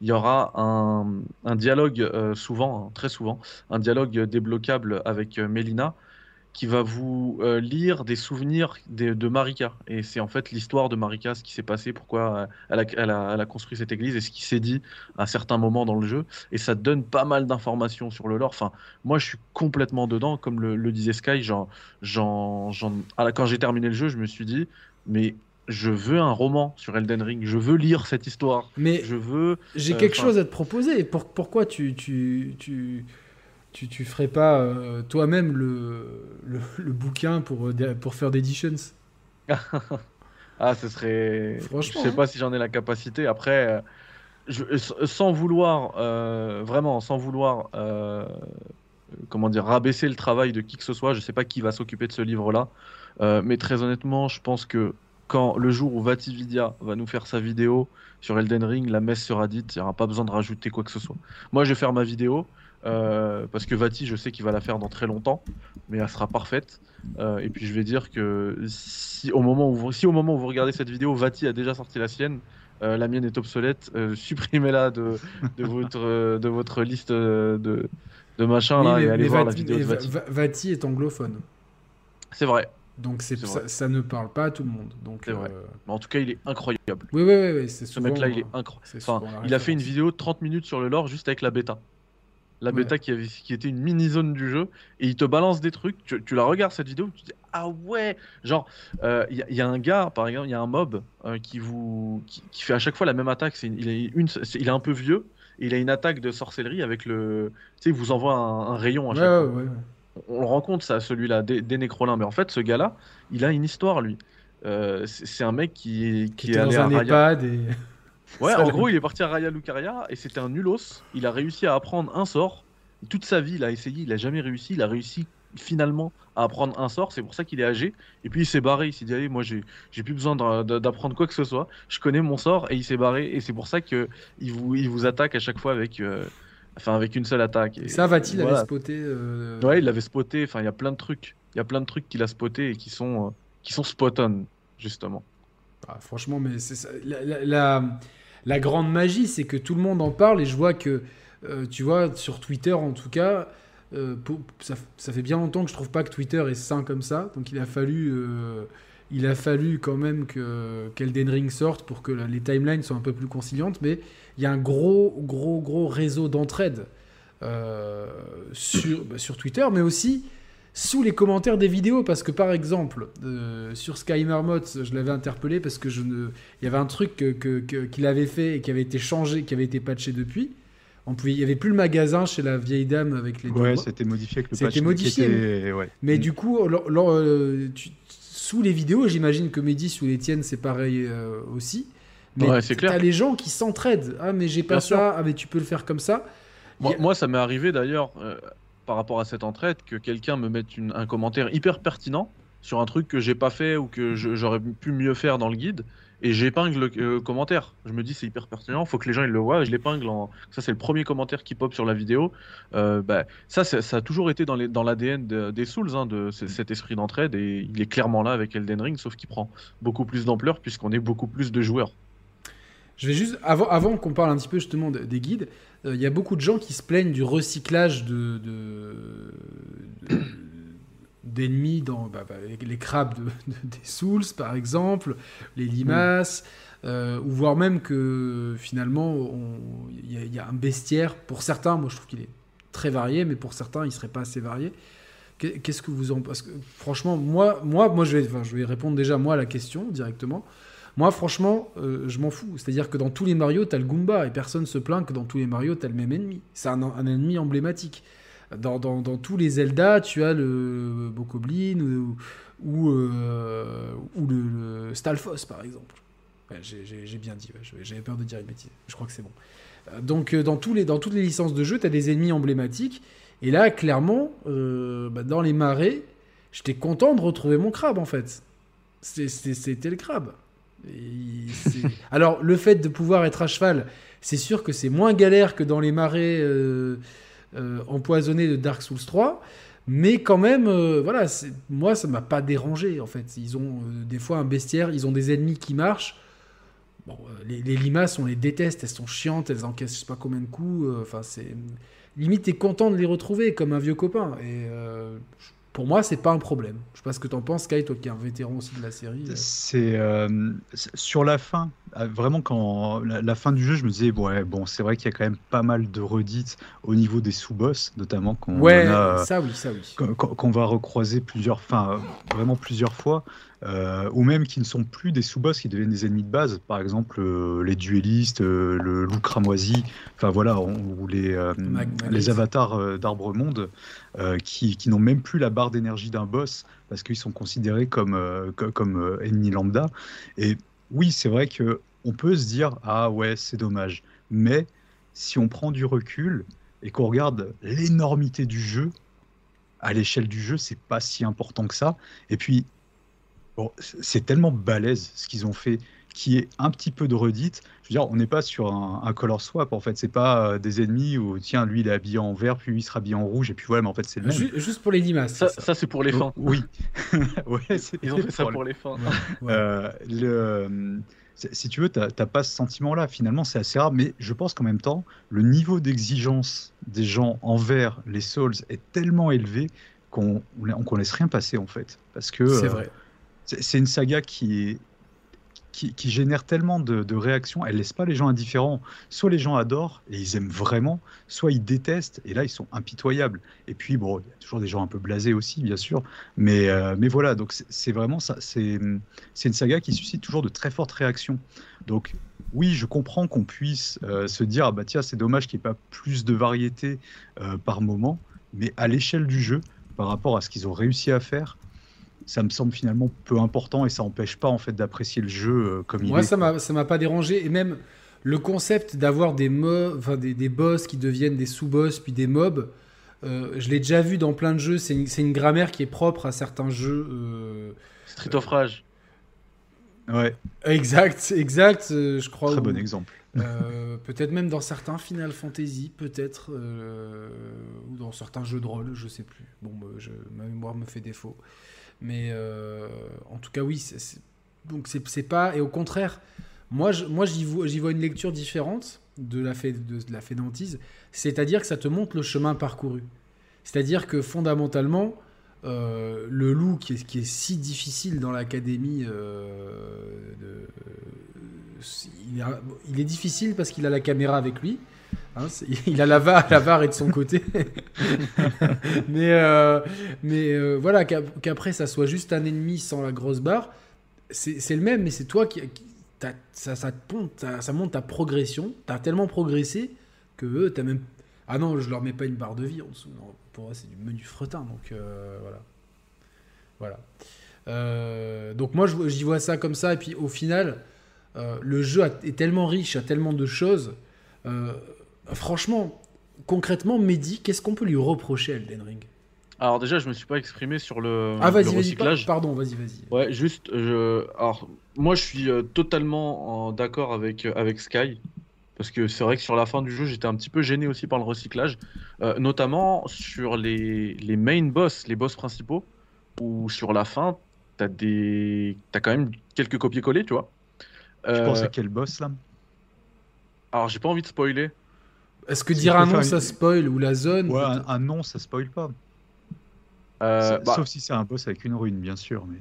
il y aura un, un dialogue souvent, hein, très souvent, un dialogue débloquable avec Mélina qui va vous euh, lire des souvenirs de, de Marika. Et c'est en fait l'histoire de Marika, ce qui s'est passé, pourquoi euh, elle a, elle, a, elle a, construit cette église et ce qui s'est dit à certains moments dans le jeu. Et ça donne pas mal d'informations sur le lore. Enfin, moi, je suis complètement dedans. Comme le, le disait Sky, genre, genre, genre, quand j'ai terminé le jeu, je me suis dit, mais je veux un roman sur Elden Ring, je veux lire cette histoire. Mais je veux. J'ai euh, quelque chose à te proposer. Pour, pourquoi tu, tu, tu, tu, tu ferais pas euh, toi-même le, le, le, bouquin pour, euh, pour faire d'editions Ah, ce serait. Franchement. Je sais pas si j'en ai la capacité. Après, je, sans vouloir, euh, vraiment, sans vouloir, euh, comment dire, rabaisser le travail de qui que ce soit, je sais pas qui va s'occuper de ce livre-là. Euh, mais très honnêtement, je pense que quand le jour où Vatividia va nous faire sa vidéo sur Elden Ring, la messe sera dite, il n'y aura pas besoin de rajouter quoi que ce soit. Moi, je vais faire ma vidéo. Euh, parce que Vati, je sais qu'il va la faire dans très longtemps, mais elle sera parfaite. Euh, et puis je vais dire que si au, moment où vous, si au moment où vous regardez cette vidéo, Vati a déjà sorti la sienne, euh, la mienne est obsolète, supprimez-la de, de, votre, de votre liste de, de machin là Oui, mais- et allez voir Vati- la vidéo de Vati. Va- Vati est anglophone. C'est vrai. Donc c'est ça, ne parle pas à tout le monde. Donc C'est vrai. Mais en tout cas, il est incroyable. Oui, oui, oui, oui, c'est Ce mec-là, il est incroyable. Enfin, il a fait une vidéo de 30 minutes sur le lore juste avec la bêta. La Ouais. bêta qui, avait, qui était une mini-zone du jeu, et il te balance des trucs. Tu, tu la regardes cette vidéo, tu te dis Ah ouais Genre, euh, il y, a- il y a un gars, par exemple, il y a un mob euh, qui, vous, qui, qui fait à chaque fois la même attaque. Une- il, est une, c'est- il est un peu vieux, et il a une attaque de sorcellerie avec le. Tu sais, il vous envoie un, un rayon à chaque fois. ouais, ouais, ouais. On le rencontre, ça, celui-là, des, des nécrolins. Mais en fait, ce gars-là, il a une histoire, lui. Euh, c'est un mec qui, Qui qui est allé dans à un Raya. EHPAD et. Ouais, en gros, il est parti à Raya Lucaria et c'était un nulos. Il a réussi à apprendre un sort. Toute sa vie, il a essayé, il a jamais réussi. Il a réussi finalement à apprendre un sort. C'est pour ça qu'il est âgé. Et puis il s'est barré. Il s'est dit, allez, moi, j'ai j'ai plus besoin d'a- d'a- d'apprendre quoi que ce soit. Je connais mon sort et il s'est barré. Et c'est pour ça que il vous, il vous attaque à chaque fois avec, euh, enfin, avec une seule attaque. Et Ça, va-t-il voilà. avait spoté euh, Ouais, il l'avait spoté. Enfin, il y a plein de trucs. Il y a plein de trucs qu'il a spoté et qui sont, euh, qui sont spot on, justement. Ah, franchement, mais c'est ça. La, la- la- la grande magie, c'est que tout le monde en parle et je vois que, euh, tu vois, sur Twitter en tout cas, euh, ça, fait bien longtemps que je trouve pas que Twitter est sain comme ça. Donc il a fallu, euh, quand même que qu'Elden Ring sorte pour que les timelines soient un peu plus conciliantes. Mais il y a un gros, gros, gros réseau d'entraide sur, bah, sur Twitter, mais aussi sous les commentaires des vidéos parce que par exemple euh, sur Sky Marmot je l'avais interpellé parce que je ne il y avait un truc que- que- que- qu'il avait fait et qui avait été changé qui avait été patché depuis on pouvait il y avait plus le magasin chez la vieille dame avec les deux Ouais, c'était modifié avec le C'était patch. modifié, était- ouais. mais Mm. du coup lors- lors, euh, tu- sous les vidéos j'imagine que Mehdi sous les tiennes c'est pareil euh, aussi mais Ouais, c'est clair. t'as les gens qui s'entraident ah mais j'ai pas Bien ça sûr. ah mais tu peux le faire comme ça Moi, a- moi, ça m'est arrivé d'ailleurs, euh, par rapport à cette entraide, que quelqu'un me mette un commentaire hyper pertinent sur un truc que j'ai pas fait ou que j'aurais pu mieux faire dans le guide, et j'épingle le euh, commentaire. Je me dis c'est hyper pertinent, faut que les gens ils le voient, et je l'épingle en. Ça, c'est le premier commentaire qui pop sur la vidéo. Euh, bah, ça, ça a toujours été dans l'ADN de- des Souls, hein, de cet esprit d'entraide, et il est clairement là avec Elden Ring, sauf qu'il prend beaucoup plus d'ampleur puisqu'on est beaucoup plus de joueurs. Je vais juste, avant, qu'on parle un petit peu justement de- des guides, euh, il y a beaucoup de gens qui se plaignent du recyclage de, de- de- d'ennemis dans bah, bah, les, crabes de- de- des Souls, par exemple, les limaces, euh, ou voire même que finalement, il y, a- un bestiaire. Pour certains, moi je trouve qu'il est très varié, mais pour certains, il serait pas assez varié. Qu'est- Qu'est-ce que vous en que franchement moi moi moi je vais enfin, je vais répondre déjà moi à la question directement. Moi, franchement, euh, je m'en fous. C'est-à-dire que dans tous les Mario, t'as le Goomba et personne se plaint que dans tous les Mario, t'as le même ennemi. C'est un, un ennemi emblématique. Dans, dans- dans tous les Zelda, tu as le Bokoblin ou, ou, euh, le, le Stalfos, par exemple. J'ai- bien dit, j'avais peur de dire une bêtise. Je crois que c'est bon. Euh, Donc, dans, tous les, dans toutes les licences de jeu, tu as des ennemis emblématiques. Et là, clairement, bah, dans les marais, j'étais content de retrouver mon crabe, en fait. C'était le crabe. Alors, le fait de pouvoir être à cheval, c'est sûr que c'est moins galère que dans les marais euh, euh, empoisonnés de Dark Souls 3. Mais quand même, euh, voilà, moi, ça m'a pas dérangé, en fait. Ils ont des fois un bestiaire, ils ont des ennemis qui marchent. Bon, les, limaces, on les déteste, elles sont chiantes, elles encaissent je sais pas combien de coups. Enfin, c'est limite, t'es content de les retrouver comme un vieux copain. Et pour moi, c'est pas un problème. Je sais pas ce que t'en penses, Kai, toi qui es un vétéran aussi de la série. Euh. C'est euh, sur la fin, vraiment quand la, fin du jeu, je me disais ouais, bon, c'est vrai qu'il y a quand même pas mal de redites au niveau des sous-boss, notamment qu'on ouais, ça oui, ça oui, qu'on va recroiser plusieurs, enfin vraiment plusieurs fois. Euh, ou même qui ne sont plus des sous-boss, qui deviennent des ennemis de base, par exemple euh, les duellistes, euh, le loup cramoisi, enfin voilà, ou les, les avatars d'Arbre Monde, qui, qui n'ont même plus la barre d'énergie d'un boss, parce qu'ils sont considérés comme, comme, comme ennemis lambda. Et oui, c'est vrai que on peut se dire, ah ouais, c'est dommage, mais si on prend du recul et qu'on regarde l'énormité du jeu, à l'échelle du jeu, c'est pas si important que ça. Et puis, c'est tellement balèze ce qu'ils ont fait, qui est un petit peu de redite. Je veux dire, on n'est pas sur un, color swap en fait. C'est pas euh, des ennemis où tiens, lui il est habillé en vert, puis lui il sera habillé en rouge, et puis voilà, mais en fait c'est le même. Juste pour les limaces. Ça, c'est pour les fins. Oui. ouais, Ils ont fait ça pour les fins. Euh, le, si tu veux, tu n'as pas ce sentiment-là. Finalement, c'est assez rare, mais je pense qu'en même temps, le niveau d'exigence des gens envers les Souls est tellement élevé qu'on ne laisse rien passer en fait. Parce que. C'est euh, vrai c'est une saga qui, qui, génère tellement de, réactions. Elle laisse pas les gens indifférents. Soit les gens adorent et ils aiment vraiment, soit ils détestent et là ils sont impitoyables. Et puis bon, il y a toujours des gens un peu blasés aussi, bien sûr. Mais, euh, mais voilà, donc c'est vraiment ça. C'est une saga qui suscite toujours de très fortes réactions. Donc oui, je comprends qu'on puisse euh, se dire ah bah tiens c'est dommage qu'il n'y ait pas plus de variété euh, par moment, mais à l'échelle du jeu, par rapport à ce qu'ils ont réussi à faire, ça me semble finalement peu important et ça n'empêche pas en fait d'apprécier le jeu euh, comme il est. Moi, ça m'a pas dérangé et même le concept d'avoir des enfin des, des, boss qui deviennent des sous-boss puis des mobs. Euh, je l'ai déjà vu dans plein de jeux. C'est une, une, grammaire qui est propre à certains jeux. Euh, Street of Rage. Ouais. Exact, exact. je crois. Très bon exemple. peut-être même dans certains Final Fantasy, peut-être, ou dans certains jeux de rôle, je sais plus. Bon, je, ma mémoire me fait défaut. Mais euh, en tout cas, oui. donc c'est pas. Et au contraire, moi, moi j'y vois, vois, une lecture différente de la, fait, de, la fédantise. C'est-à-dire que ça te montre le chemin parcouru. C'est-à-dire que fondamentalement, euh, le loup qui est, si difficile dans l'académie, euh, il, il, est difficile parce qu'il a la caméra avec lui. Hein, il a la VAR, la de son côté. mais euh, euh, voilà, qu'après ça soit juste un ennemi sans la grosse barre, c'est le même, mais c'est toi qui. ça, ça, monte, ça monte ta progression. Tu as tellement progressé que tu même. Ah non, je leur mets pas une barre de vie en dessous. pour eux, c'est du menu fretin. Donc euh, voilà. Voilà. donc moi, j'y vois ça comme ça. Et puis au final, le jeu est tellement riche, a tellement de choses. Franchement, concrètement, Mehdi, qu'est-ce qu'on peut lui reprocher à Elden Ring? Alors déjà, je me suis pas exprimé sur le, ah, vas recyclage. pardon, vas-y, vas-y. Ouais, juste, je... alors moi, je suis euh, totalement d'accord avec euh, avec Sky parce que c'est vrai que sur la fin du jeu, j'étais un petit peu gêné aussi par le recyclage, euh, notamment sur les, les main boss, les boss principaux, où sur la fin, t'as des, t'as quand même quelques copier-coller, tu vois. Tu penses à quel boss là? Alors, j'ai pas envie de spoiler. Est-ce que dire un nom, ça spoil ou la zone Ouais, un, nom, ça spoil pas. Euh, bah sauf si c'est un boss avec une rune, bien sûr. Mais...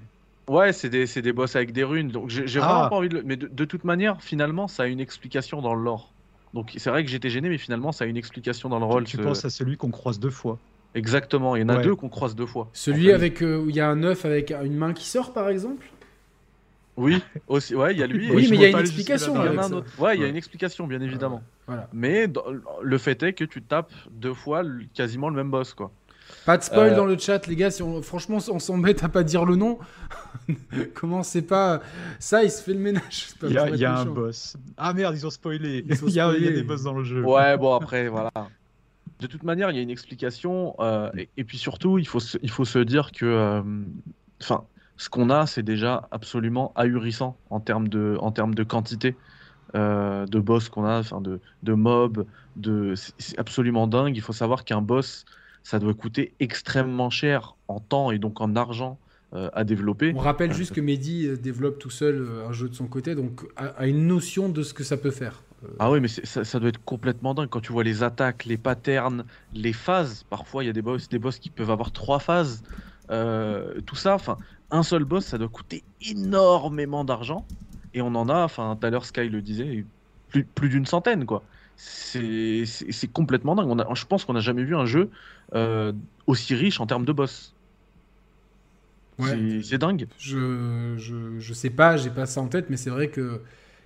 Ouais, c'est des, des, boss avec des runes. Donc j'ai vraiment ah. pas envie de. Mais de, toute manière, finalement, ça a une explication dans le lore. Donc c'est vrai que j'étais gêné, mais finalement, ça a une explication dans le rôle. Tu, penses à celui qu'on croise deux fois Exactement, il y en a deux qu'on croise deux fois. Celui avec euh, où il y a un œuf avec une main qui sort, par exemple? Oui, aussi, ouais, il y a lui. Oui, mais il y a une explication. Il y a un autre. Ouais, il y a une explication, bien évidemment. Voilà. Mais le fait est que tu tapes deux fois quasiment le même boss, quoi. Pas de spoil euh, dans le chat, les gars. Si on... Franchement, on s'embête à pas dire le nom. Comment c'est pas ça Il se fait le ménage. Il y a, un boss. Ah merde, ils ont spoilé. il, y a, des boss dans le jeu. Ouais, bon après, voilà. De toute manière, il y a une explication. Euh, et, puis surtout, il faut se, il faut se dire que, euh, enfin, ce qu'on a, c'est déjà absolument ahurissant en termes de, en termes de quantité euh, de boss qu'on a, enfin de, de mobs, de, c'est absolument dingue. Il faut savoir qu'un boss, ça doit coûter extrêmement cher en temps et donc en argent euh, à développer. On rappelle juste que Mehdi euh, développe tout seul un jeu de son côté, donc a, une notion de ce que ça peut faire. Ah oui, mais ça, ça, doit être complètement dingue quand tu vois les attaques, les patterns, les phases. Parfois, il y a des boss, des boss qui peuvent avoir trois phases. tout ça, enfin, un seul boss, ça doit coûter énormément d'argent. Et on en a, enfin, tout à l'heure Sky le disait, plus, plus d'une centaine, quoi. C'est complètement dingue. On a, je pense qu'on n'a jamais vu un jeu euh, aussi riche en termes de boss. Ouais. C'est dingue. Je, je, je, sais pas, j'ai pas ça en tête, mais c'est vrai que.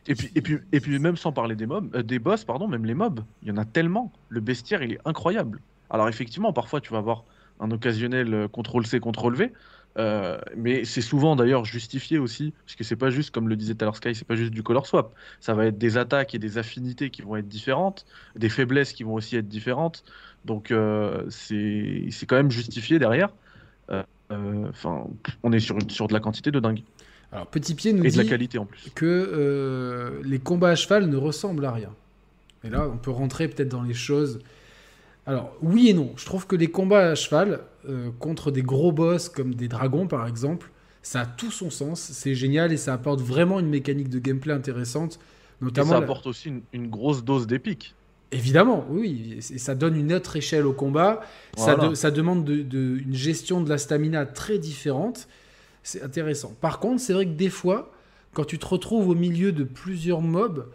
Et puis, et, puis, et puis, même sans parler des mobs, euh, des boss, pardon, même les mobs, il y en a tellement. Le bestiaire, il est incroyable. Alors, effectivement, parfois, tu vas avoir un occasionnel euh, CTRL-C, CTRL-V, euh, mais c'est souvent d'ailleurs justifié aussi, parce que c'est pas juste, comme le disait tout Sky, c'est pas juste du color swap. Ça va être des attaques et des affinités qui vont être différentes, des faiblesses qui vont aussi être différentes. Donc euh, c'est quand même justifié derrière. Euh, enfin, on est sur, sur de la quantité de dingue. Alors Petit Pied nous et dit de la qualité en plus. que les combats à cheval ne ressemblent à rien. Et là, on peut rentrer peut-être dans les choses alors, oui et non. Je trouve que les combats à cheval euh, contre des gros boss comme des dragons, par exemple, ça a tout son sens. C'est génial et ça apporte vraiment une mécanique de gameplay intéressante. Notamment et ça apporte aussi une, grosse dose d'épique. Évidemment, oui. Et ça donne une autre échelle au combat. Ça, ça, demande de, une gestion de la stamina très différente. C'est intéressant. Par contre, c'est vrai que des fois, quand tu te retrouves au milieu de plusieurs mobs,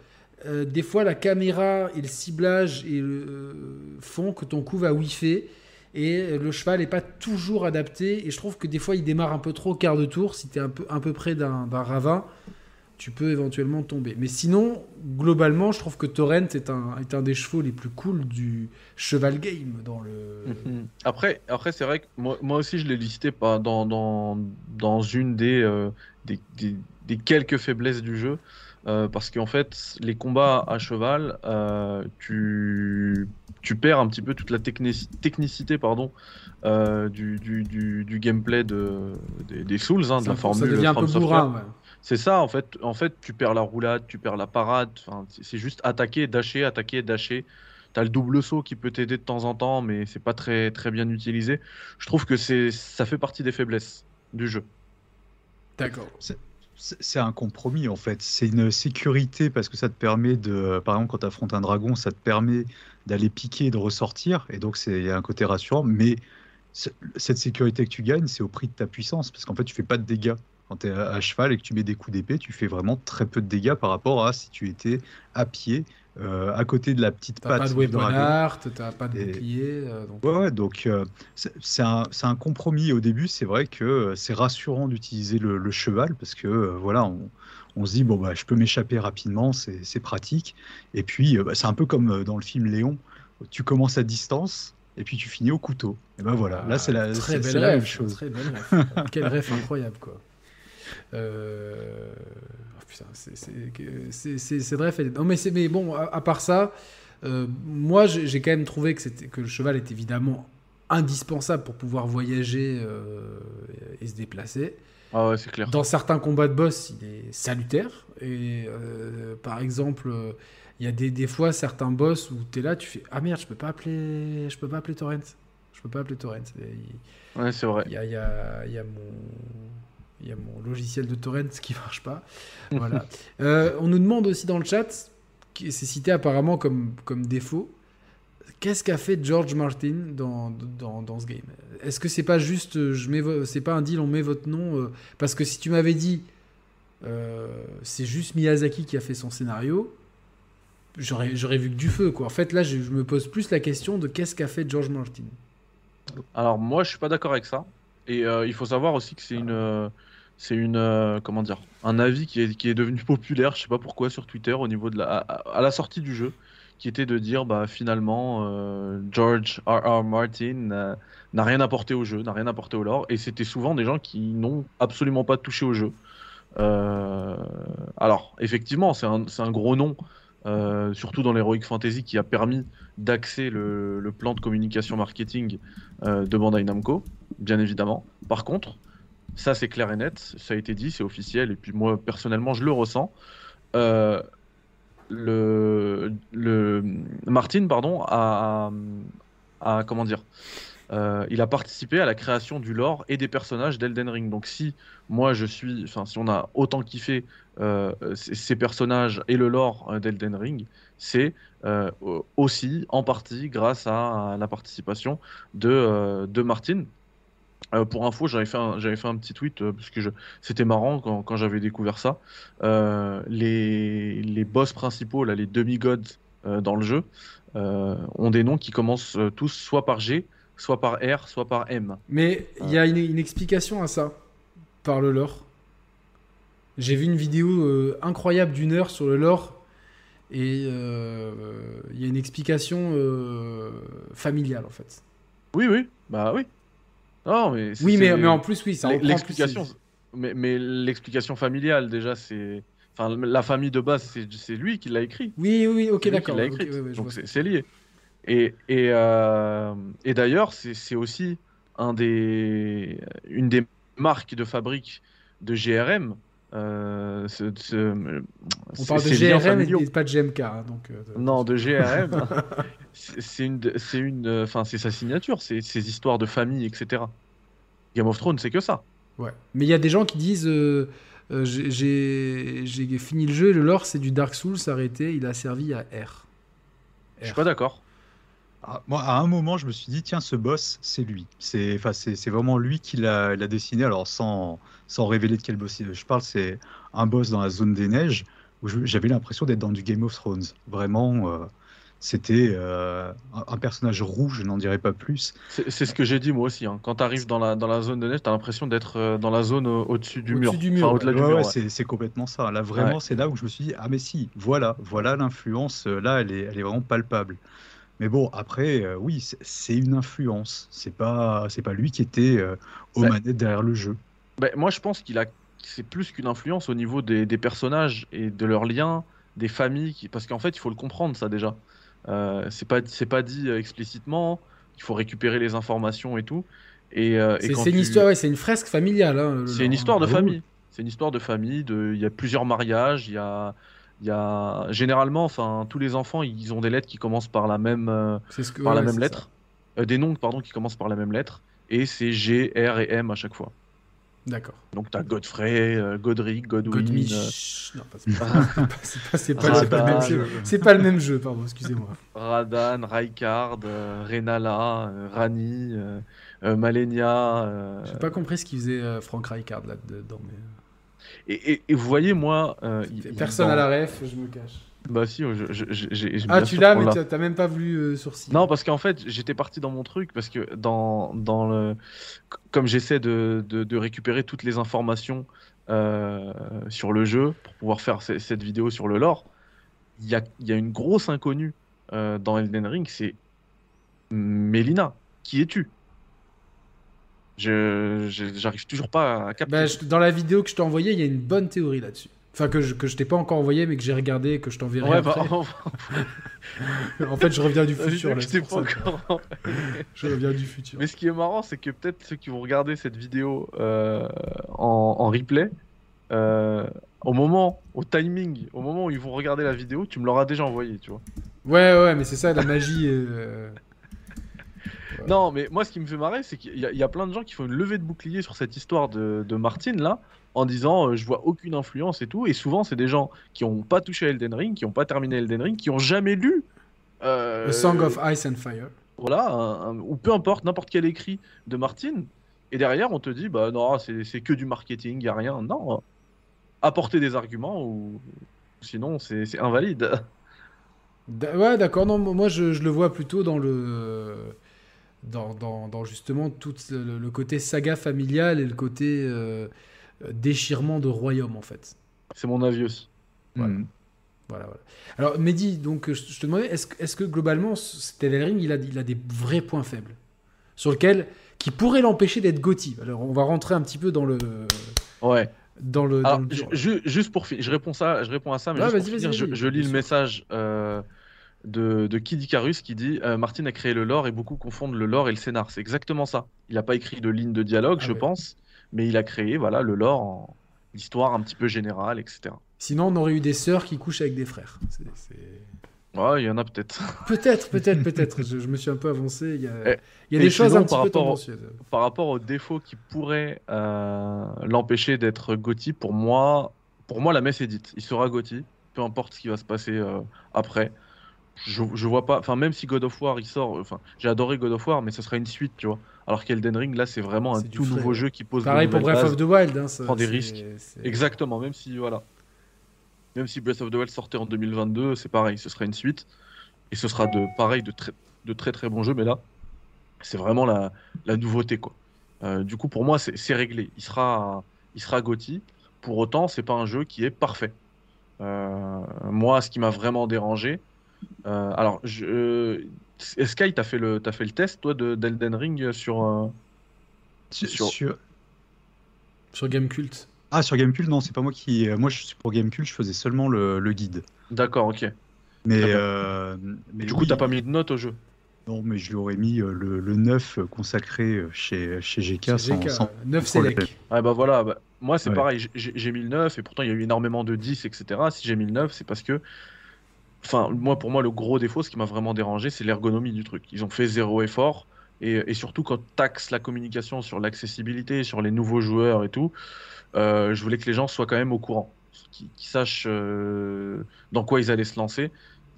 euh, des fois, la caméra et le ciblage et euh, font que ton coup va whiffer et le cheval n'est pas toujours adapté. Et je trouve que des fois, il démarre un peu trop au quart de tour. Si tu es un peu, un peu près d'un ravin, tu peux éventuellement tomber. Mais sinon, globalement, je trouve que Torrent est un, est un des chevaux les plus cool du cheval game. Dans le... Mhm. Après, après c'est vrai que moi, moi, aussi, je l'ai listé pas dans, dans, dans une des, euh, des, des, quelques faiblesses du jeu. Euh, parce qu'en fait, les combats à cheval, euh, tu, tu, perds un petit peu toute la technicité pardon, euh, du, du, du, gameplay de, des, Souls, hein, de la formule. Ça devient un peu bourrin, C'est ça, en fait, en fait, tu perds la roulade, tu perds la parade. C'est juste attaquer, dasher, attaquer, dasher. T'as le double saut qui peut t'aider de temps en temps, mais c'est pas très, très bien utilisé. Je trouve que ça fait partie des faiblesses du jeu. D'accord c'est un compromis en fait. C'est une sécurité parce que ça te permet de, par exemple, quand tu affrontes un dragon, ça te permet d'aller piquer et de ressortir. Et donc, il y a un côté rassurant. Mais cette sécurité que tu gagnes, c'est au prix de ta puissance parce qu'en fait, tu fais pas de dégâts. Quand tu es à cheval et que tu mets des coups d'épée, tu fais vraiment très peu de dégâts par rapport à si tu étais à pied euh, à côté de la petite patte. Pas de weapon t'as pas de bouclier. Euh, donc... Ouais, donc euh, c'est un, un, compromis au début. C'est vrai que c'est rassurant d'utiliser le, cheval parce que voilà, on, on, se dit bon bah je peux m'échapper rapidement, c'est pratique. Et puis bah, c'est un peu comme dans le film Léon, tu commences à distance. Et puis tu finis au couteau. Et ben voilà, là c'est la, très belle la même chose. Très belle Quel rêve incroyable quoi. Euh... Oh, putain, c'est vrai. Non, mais, mais bon, à, part ça, euh, moi j'ai quand même trouvé que, que le cheval est évidemment indispensable pour pouvoir voyager euh, et se déplacer. Ah ouais, c'est clair. Dans certains combats de boss, il est salutaire. Et euh, par exemple, il y a des, des, fois certains boss où tu es là, tu fais Ah merde, je peux pas appeler, je peux pas appeler Torrent. Je peux pas appeler Torrent. ouais, c'est vrai. Il y a, y, a, y a mon il y a mon logiciel de torrent qui marche pas. Voilà. Euh, on nous demande aussi dans le chat, c'est cité apparemment comme, comme défaut, qu'est-ce qu'a fait George Martin dans, dans, dans ce game? Est-ce que c'est pas juste, je mets, c'est pas un deal, on met votre nom euh, Parce que si tu m'avais dit, euh, c'est juste Miyazaki qui a fait son scénario, j'aurais, j'aurais vu que du feu. Quoi. En fait, là, je, je me pose plus la question de qu'est-ce qu'a fait George Martin? Alors moi, je suis pas d'accord avec ça. Et il faut savoir aussi que c'est une c'est une euh, un avis qui est, devenu populaire, je sais pas pourquoi sur Twitter au niveau de la à, la sortie du jeu, qui était de dire bah finalement euh, George R. R. Martin n'a rien apporté au jeu, n'a rien apporté au lore, et c'était souvent des gens qui n'ont absolument pas touché au jeu. Euh, alors effectivement c'est un, gros nom. surtout dans l'Heroic Fantasy qui a permis d'axer le, plan de communication marketing de Bandai Namco, bien évidemment. Par contre, Ça, c'est clair et net. Ça a été dit, c'est officiel. Et puis moi, personnellement, je le ressens. Euh, le, Martin, pardon, a, comment dire euh, il a participé à la création du lore et des personnages d'Elden Ring. Donc si moi je suis, enfin si on a autant kiffé euh, ces personnages et le lore d'Elden Ring, c'est aussi en partie grâce à, la participation de, de Martin. Pour info, j'avais fait, un, fait un petit tweet parce que c'était marrant quand, quand j'avais découvert ça. les, les boss principaux, là, les demi-gods dans le jeu, ont des noms qui commencent tous soit par G, soit par R, soit par M. Mais il y a une, explication à ça, par le lore. J'ai vu une vidéo euh, incroyable d'une heure sur le lore, et euh, il y a une explication euh, familiale, en fait. Oui, oui, bah oui. Non, mais oui, mais, mais en plus, oui, ça L'explication, mais, mais l'explication familiale, déjà, c'est... Enfin, la famille de base, c'est lui qui l'a écrit. Oui, oui, ok, d'accord. donc c'est lié. Et, euh, et, d'ailleurs, c'est aussi un des, une des marques de fabrique de GRM. Euh, On parle de GRM et pas de GMK. Hein, donc, euh, non, de GRM. c'est une, c'est une, enfin, c'est sa signature, c'est ces histoires de famille, etc. Game of Thrones, c'est que ça. Ouais. Mais il y a des gens qui disent, j'ai fini le jeu, le lore, c'est du Dark Souls arrêté, il a servi à R. R. Je suis pas d'accord. Ah, moi, à un moment, je me suis dit, tiens, ce boss, c'est lui. C'est vraiment lui qui l'a dessiné. Alors, sans, sans révéler de quel boss je parle, c'est un boss dans la zone des neiges où j'avais l'impression d'être dans du Game of Thrones. Vraiment, euh, c'était euh, un personnage rouge, je n'en dirais pas plus. C'est ce que j'ai dit moi aussi. Hein. Quand tu arrives dans la, dans la zone de neige, tu as l'impression d'être euh, dans la zone au-dessus du, mur. du mur. c'est complètement ça. Là, vraiment, c'est là où je me suis dit, ah, mais si, voilà, voilà l'influence. Là, elle est, elle est vraiment palpable. Mais bon, après, euh, oui, c'est une influence. C'est pas, c'est pas lui qui était euh, aux manettes derrière le jeu. Bah, moi, je pense qu'il a, c'est plus qu'une influence au niveau des, personnages et de leurs liens, des familles, qui... parce qu'en fait, il faut le comprendre ça déjà. Euh, c'est pas, c'est pas dit explicitement. Il faut récupérer les informations et tout. Et, c'est une histoire, c'est une fresque familiale. Hein, c'est une histoire de ah famille. C'est une histoire de famille. De, il y a plusieurs mariages. Il y a il y a généralement, enfin, tous les enfants, ils ont des lettres qui commencent par la même, euh, par la même lettre, euh, des noms, pardon, qui commencent par la même lettre, et c'est G, R et M à chaque fois. D'accord. Donc t'as Godfrey, euh, Godric, Godwin. Godmich. Non, c'est pas, pas, pas, le même jeu. C'est pas le même jeu, pardon, excusez-moi. Radan, Raikard, Renala, Rani, Malenia. J'ai pas compris ce qu'il faisait Frank Raikard là-dedans. Mais... Et, vous voyez, moi. Euh, Personne à la ref, je me cache. Bah si, j'ai. Ah, tu l'as, mais t'as même pas voulu euh, sourciller. Non, parce qu'en fait, j'étais parti dans mon truc, parce que dans, dans le. Comme j'essaie de, de, récupérer toutes les informations euh, sur le jeu pour pouvoir faire cette vidéo sur le lore, il y a, y a, une grosse inconnue dans Elden Ring, c'est Mélina. Qui es-tu? Je j'arrive toujours pas à capter. Bah, dans la vidéo que je t'ai envoyée, il y a une bonne théorie là-dessus. Enfin, que je, que je t'ai pas encore envoyé, mais que j'ai regardé et que je t'enverrai ouais, bah, en fait, je reviens du futur. Là, je pas encore. je reviens du futur. Mais ce qui est marrant, c'est que peut-être ceux qui vont regarder cette vidéo euh, en, en, replay, euh, au moment, au timing, au moment où ils vont regarder la vidéo, tu me l'auras déjà envoyé, tu vois. Ouais, ouais, mais c'est ça la magie. Euh... Non, mais moi, ce qui me fait marrer, c'est qu'il y, a plein de gens qui font une levée de bouclier sur cette histoire de, de Martine, là, en disant euh, je vois aucune influence et tout. Et souvent, c'est des gens qui n'ont pas touché à Elden Ring, qui n'ont pas terminé Elden Ring, qui n'ont jamais lu. Euh, The Song of Ice and Fire. Voilà, ou peu importe, n'importe quel écrit de Martine. Et derrière, on te dit bah non, c'est que du marketing, il n'y a rien. Non, apporter des arguments ou sinon, c'est invalide. Ouais, d'accord. Non, moi, je, je, le vois plutôt dans le dans, justement tout le, côté saga familiale et le côté euh, déchirement de royaume en fait. C'est mon avis aussi. Voilà. Hmm. Voilà, Alors Mehdi, donc je te demandais, est-ce est que globalement, Elden Ring, il a, il a des vrais points faibles? Sur lequel qui pourraient l'empêcher d'être Gotti Alors on va rentrer un petit peu dans le. Ouais. Dans le. juste pour finir, je réponds ça, je réponds à ça, mais je, lis le message. Euh, de, de Kid Icarus qui dit euh, Martin a créé le lore et beaucoup confondent le lore et le scénar. C'est exactement ça. Il n'a pas écrit de ligne de dialogue, ah je pense, mais il a créé voilà le lore, l'histoire un petit peu générale, etc. Sinon, on aurait eu des sœurs qui couchent avec des frères. Ouais, il y en a peut-être. Peut-être, peut-être, peut-être. Je, me suis un peu avancé. Il y a, il y a des choses un petit peu tendancieuses. Par rapport aux défauts qui pourraient euh, l'empêcher d'être Gotti, pour moi, pour moi, la messe est dite. Il sera Gotti, peu importe ce qui va se passer euh, après. Je, je, vois pas. Enfin, même si God of War il sort. Enfin, j'ai adoré God of War, mais ce sera une suite, tu vois. Alors qu'Elden Ring, là, c'est vraiment un tout nouveau jeu qui pose. Pareil pour Breath of the Wild. Hein, prend des risques. Exactement. Même si voilà. Même si Breath of the Wild sortait en 2022, c'est pareil, ce sera une suite. Et ce sera de pareil, de très de très, très bons jeux, mais là, c'est vraiment la, la, nouveauté. quoi. Euh, du coup, pour moi, c'est réglé. Il sera, il sera Gotti. Pour autant, c'est pas un jeu qui est parfait. Euh, moi, ce qui m'a vraiment dérangé. Euh, alors, je, Sky, t'as fait, le, as fait le test, toi, d'Elden Ring sur, sur, sur. Sur Gamecult ah, sur Gamecube, non, c'est pas moi qui. Euh, moi, je suis pour Gamecube, je faisais seulement le, guide. D'accord, ok. Mais, euh, mais du coup, t'as pas mis de note au jeu Non, mais je lui aurais mis euh, le, le 9 consacré chez, chez GK. Chez sans, 9 Select. Ah, bah voilà, bah, moi c'est pareil, j'ai mis le 9 et pourtant il y a eu énormément de 10, etc. Si j'ai mis le 9, c'est parce que. Enfin, moi, pour moi, le gros défaut, ce qui m'a vraiment dérangé, c'est l'ergonomie du truc. Ils ont fait zéro effort. Et, surtout, quand taxe la communication sur l'accessibilité, sur les nouveaux joueurs et tout, euh, je voulais que les gens soient quand même au courant, qu'ils sachent euh, dans quoi ils allaient se lancer.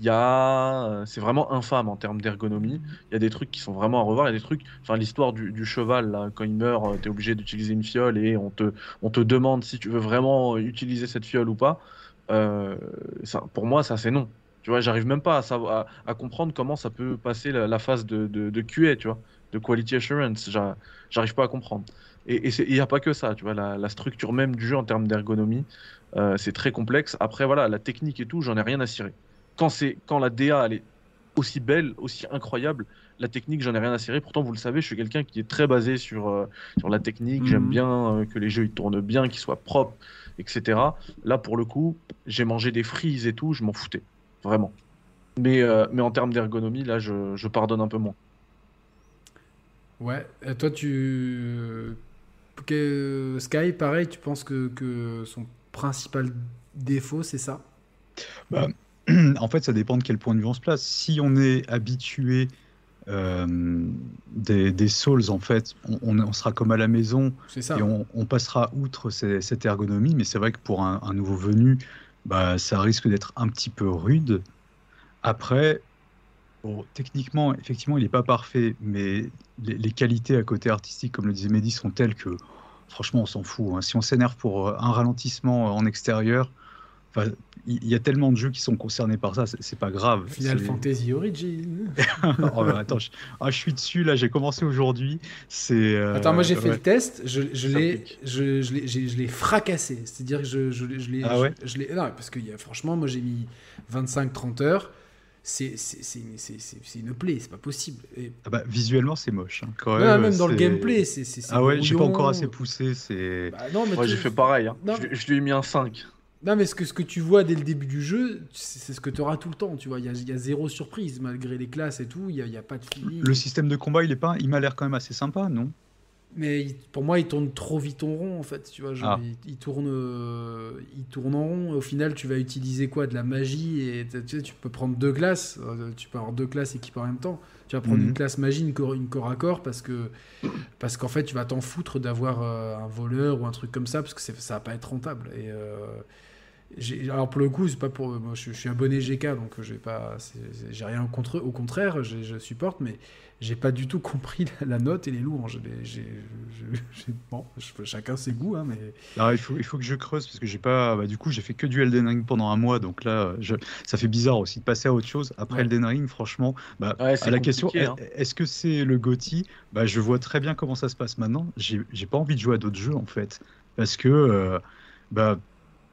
A, euh, c'est vraiment infâme en termes d'ergonomie. Il y a des trucs qui sont vraiment à revoir. Il y a des trucs, enfin l'histoire du, cheval là, quand il meurt, tu es obligé d'utiliser une fiole et on te, on te demande si tu veux vraiment utiliser cette fiole ou pas. pour moi, ça c'est non. Tu vois, j'arrive même pas à, savoir, à, comprendre comment ça peut passer la, phase de, de, de, QA, tu vois, de quality assurance. J'arrive pas à comprendre. Et il n'y a pas que ça, tu vois, la, structure même du jeu en termes d'ergonomie, euh, c'est très complexe. Après, voilà, la technique et tout, j'en ai rien à cirer. Quand, quand la DA, elle est aussi belle, aussi incroyable, la technique, j'en ai rien à cirer. Pourtant, vous le savez, je suis quelqu'un qui est très basé sur, euh, sur la technique. J'aime mhm. bien euh, que les jeux ils tournent bien, qu'ils soient propres, etc. Là, pour le coup, j'ai mangé des frises et tout, je m'en foutais. Vraiment. Mais, mais en termes d'ergonomie, là, je, je pardonne un peu moins. Ouais, et toi, tu que Sky, pareil, tu penses que, son principal défaut, c'est ça? Bah, En fait, ça dépend de quel point de vue on se place. Si on est habitué euh, des, Souls, en fait, on, sera comme à la maison et on, passera outre cette ergonomie. Mais c'est vrai que pour un, nouveau venu, bah, ça risque d'être un petit peu rude. Après, techniquement, effectivement, il n'est pas parfait, mais les, qualités à côté artistique, comme le disait Mehdi, sont telles que, franchement, on s'en fout. Hein. Si on s'énerve pour euh, un ralentissement euh, en extérieur, il y a tellement de jeux qui sont concernés par ça, c'est pas grave. Final Fantasy Origin. oh, attends, ah, je... suis dessus là, j'ai commencé aujourd'hui. C'est. Euh, attends, moi j'ai fait le test, je, je l'ai, je, je l'ai fracassé. C'est-à-dire que je, je, l'ai, ah ouais je, l'ai, non, parce que y a, franchement, moi j'ai mis 25-30 heures c'est une plaie, c'est pas possible. Ah bah, visuellement, c'est moche. Hein. Quand même, même dans le gameplay, c'est. Ah ouais, j'ai pas encore assez poussé. c'est bah Moi, j'ai fait pareil. Hein. Je, je, lui ai mis un 5. Non, mais ce que, ce que tu vois dès le début du jeu, c'est ce que tu auras tout le temps. Tu vois, il y a, y a, zéro surprise malgré les classes et tout. Il n'y a, y a, pas de feeling. Le système de combat, il est pas, il m'a l'air quand même assez sympa, non? Mais pour moi, il tourne trop vite en rond, en fait. Tu vois, genre, ah. il, tourne, euh, il tourne en rond. Au final, tu vas utiliser quoi? De la magie. Et tu, sais, tu peux prendre deux classes. Euh, tu peux avoir deux classes équipées en même temps. Tu vas prendre une mhm. classe magie, une corps, une corps à corps, parce que parce qu'en fait, tu vas t'en foutre d'avoir euh, un voleur ou un truc comme ça, parce que ça va pas être rentable. Et alors pour le coup, c'est pas pour moi, je, suis abonné GK, donc j'ai pas, j'ai rien contre eux. Au contraire, je supporte, mais j'ai pas du tout compris la, note et les louanges. bon, chacun ses goûts, hein, mais. il faut, il faut que je creuse parce que j'ai pas. Bah, du coup, j'ai fait que du Elden Ring pendant un mois, donc là, je, ça fait bizarre aussi de passer à autre chose. Après Elden Ring, franchement, bah, à la question, hein. est-ce que c'est le GOTY? Bah, Je vois très bien comment ça se passe maintenant. J'ai pas envie de jouer à d'autres jeux en fait, parce que. Euh, bah,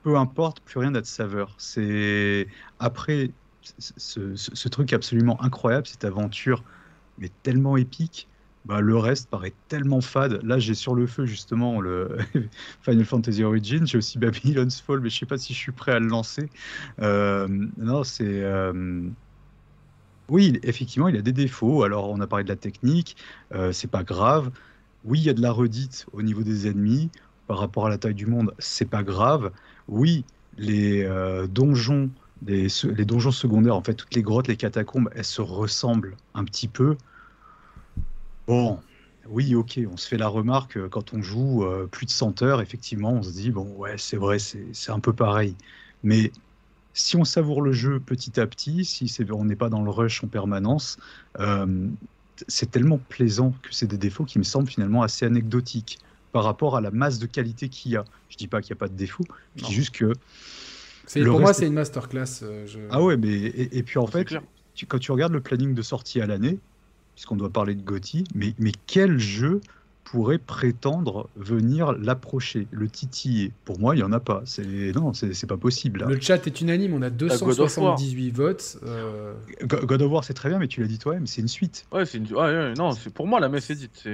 peu importe, plus rien n'a de saveur. C'est après ce, truc absolument incroyable, cette aventure mais tellement épique. Bah, le reste paraît tellement fade. Là, j'ai sur le feu justement le Final Fantasy Origin. J'ai aussi Babylon's Fall, mais je sais pas si je suis prêt à le lancer. Euh, non, c'est. Euh, oui, effectivement, il a des défauts. Alors, on a parlé de la technique, euh, c'est pas grave. Oui, il y a de la redite au niveau des ennemis par rapport à la taille du monde, c'est pas grave. Oui, les euh, donjons, les, donjons secondaires, en fait, toutes les grottes, les catacombes, elles se ressemblent un petit peu. Bon, oui, ok, on se fait la remarque euh, quand on joue euh, plus de 100 heures, effectivement, on se dit, bon, ouais, c'est vrai, c'est un peu pareil. Mais si on savoure le jeu petit à petit, si on n'est pas dans le rush en permanence, c'est tellement plaisant que c'est des défauts qui me semblent finalement assez anecdotiques par rapport à la masse de qualité qu'il y a. Je dis pas qu'il n'y a pas de défauts, je dis juste que. Pour moi, c'est une masterclass. Euh, ah ouais, mais et, puis en fait, quand tu regardes le planning de sortie à l'année, puisqu'on doit parler de Gotti, mais, mais quel jeu pourrait prétendre venir l'approcher, le titiller. Pour moi, il n'y en a pas. C'est non, c'est pas possible. Le chat est unanime. On a 278 votes. Euh... God of War, c'est très bien, mais tu l'as dit toi-même, c'est une suite. Ouais, c'est une... ouais, non, c'est pour moi la messe est dite.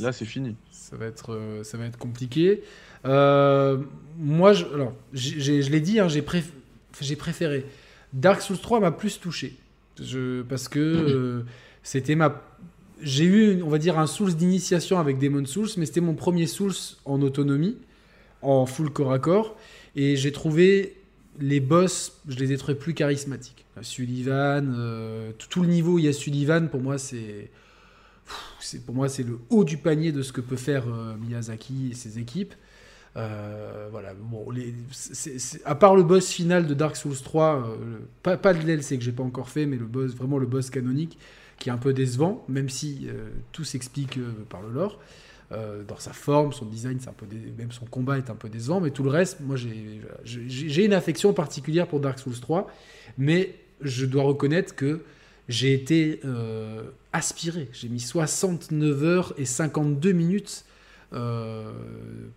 Là, c'est fini. Ça va être, euh, ça va être compliqué. Euh, moi, je, alors, je l'ai dit, hein, j'ai préféré. Dark Souls 3 m'a plus touché. Je, parce que euh, c'était ma j'ai eu, on va dire, un Souls d'initiation avec Demon Souls, mais c'était mon premier Souls en autonomie, en full corps à corps. Et j'ai trouvé les boss, je les ai trouvés plus charismatiques. Sullivan, euh, tout, le niveau où il y a Sullivan, pour moi, c'est. Pour moi, c'est le haut du panier de ce que peut faire euh, Miyazaki et ses équipes. Euh, voilà, bon, à part le boss final de Dark Souls 3, pas, pas le DLC que j'ai pas encore fait, mais le boss, vraiment le boss canonique, qui est un peu décevant, même si euh, tout s'explique euh, par le lore. Euh, dans sa forme, son design, un peu même son combat est un peu décevant, mais tout le reste, moi j'ai une affection particulière pour Dark Souls 3, mais je dois reconnaître que j'ai été aspiré. J'ai mis 69 heures et 52 minutes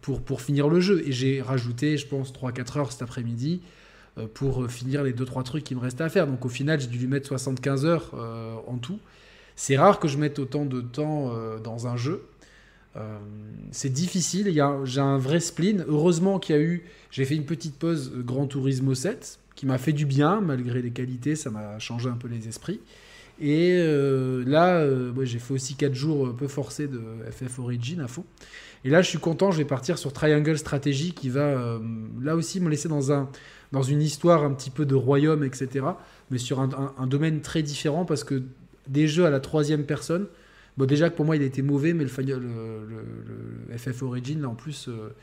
pour, pour finir le jeu, et j'ai rajouté, je pense, 3-4 heures cet après-midi pour finir les 2-3 trucs qui me restaient à faire. Donc au final, j'ai dû lui mettre 75 heures en tout. C'est rare que je mette autant de temps euh, dans un jeu. Euh, c'est difficile, j'ai un vrai spleen. Heureusement qu'il y a eu, j'ai fait une petite pause euh, Grand Turismo 7 qui m'a fait du bien malgré les qualités, ça m'a changé un peu les esprits. Et là, j'ai fait aussi 4 jours un peu forcés de FF Origin à fond. Et là, je suis content, je vais partir sur Triangle Strategy qui va là aussi me laisser dans, un, dans une histoire un petit peu de royaume, etc. Mais sur un domaine très différent parce que des jeux à la troisième personne. Bon, déjà que pour moi, il a été mauvais, mais le, le, FF Origin, là, en plus, euh,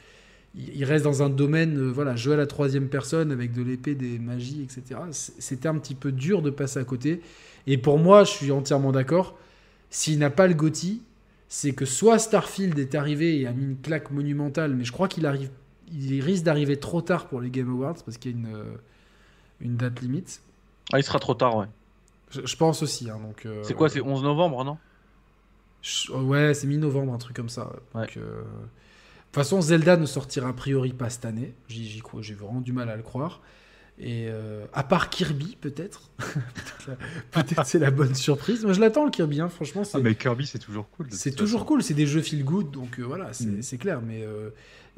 il, reste dans un domaine, euh, voilà, jeu à la troisième personne avec de l'épée, des magies, etc. C'était un petit peu dur de passer à côté. Et pour moi, je suis entièrement d'accord. S'il n'a pas le GOTY, c'est que soit Starfield est arrivé et a mis une claque monumentale, mais je crois qu'il arrive, il risque d'arriver trop tard pour les Game Awards parce qu'il y a une, euh, une date limite. Ah, il sera trop tard, ouais. Je, pense aussi. Hein, donc, euh, c'est quoi C'est 11 novembre, non? Ouais, c'est mi-novembre, un truc comme ça. Donc, euh, De toute façon, Zelda ne sortira a priori pas cette année. J'y crois, j'ai vraiment du mal à le croire. Et euh, à part Kirby, peut-être. peut-être c'est la bonne surprise. Moi, je l'attends le Kirby, hein, franchement. Ah, mais Kirby, c'est toujours cool. C'est toujours cool. C'est des jeux feel good, donc voilà, mm. c'est clair. Mais,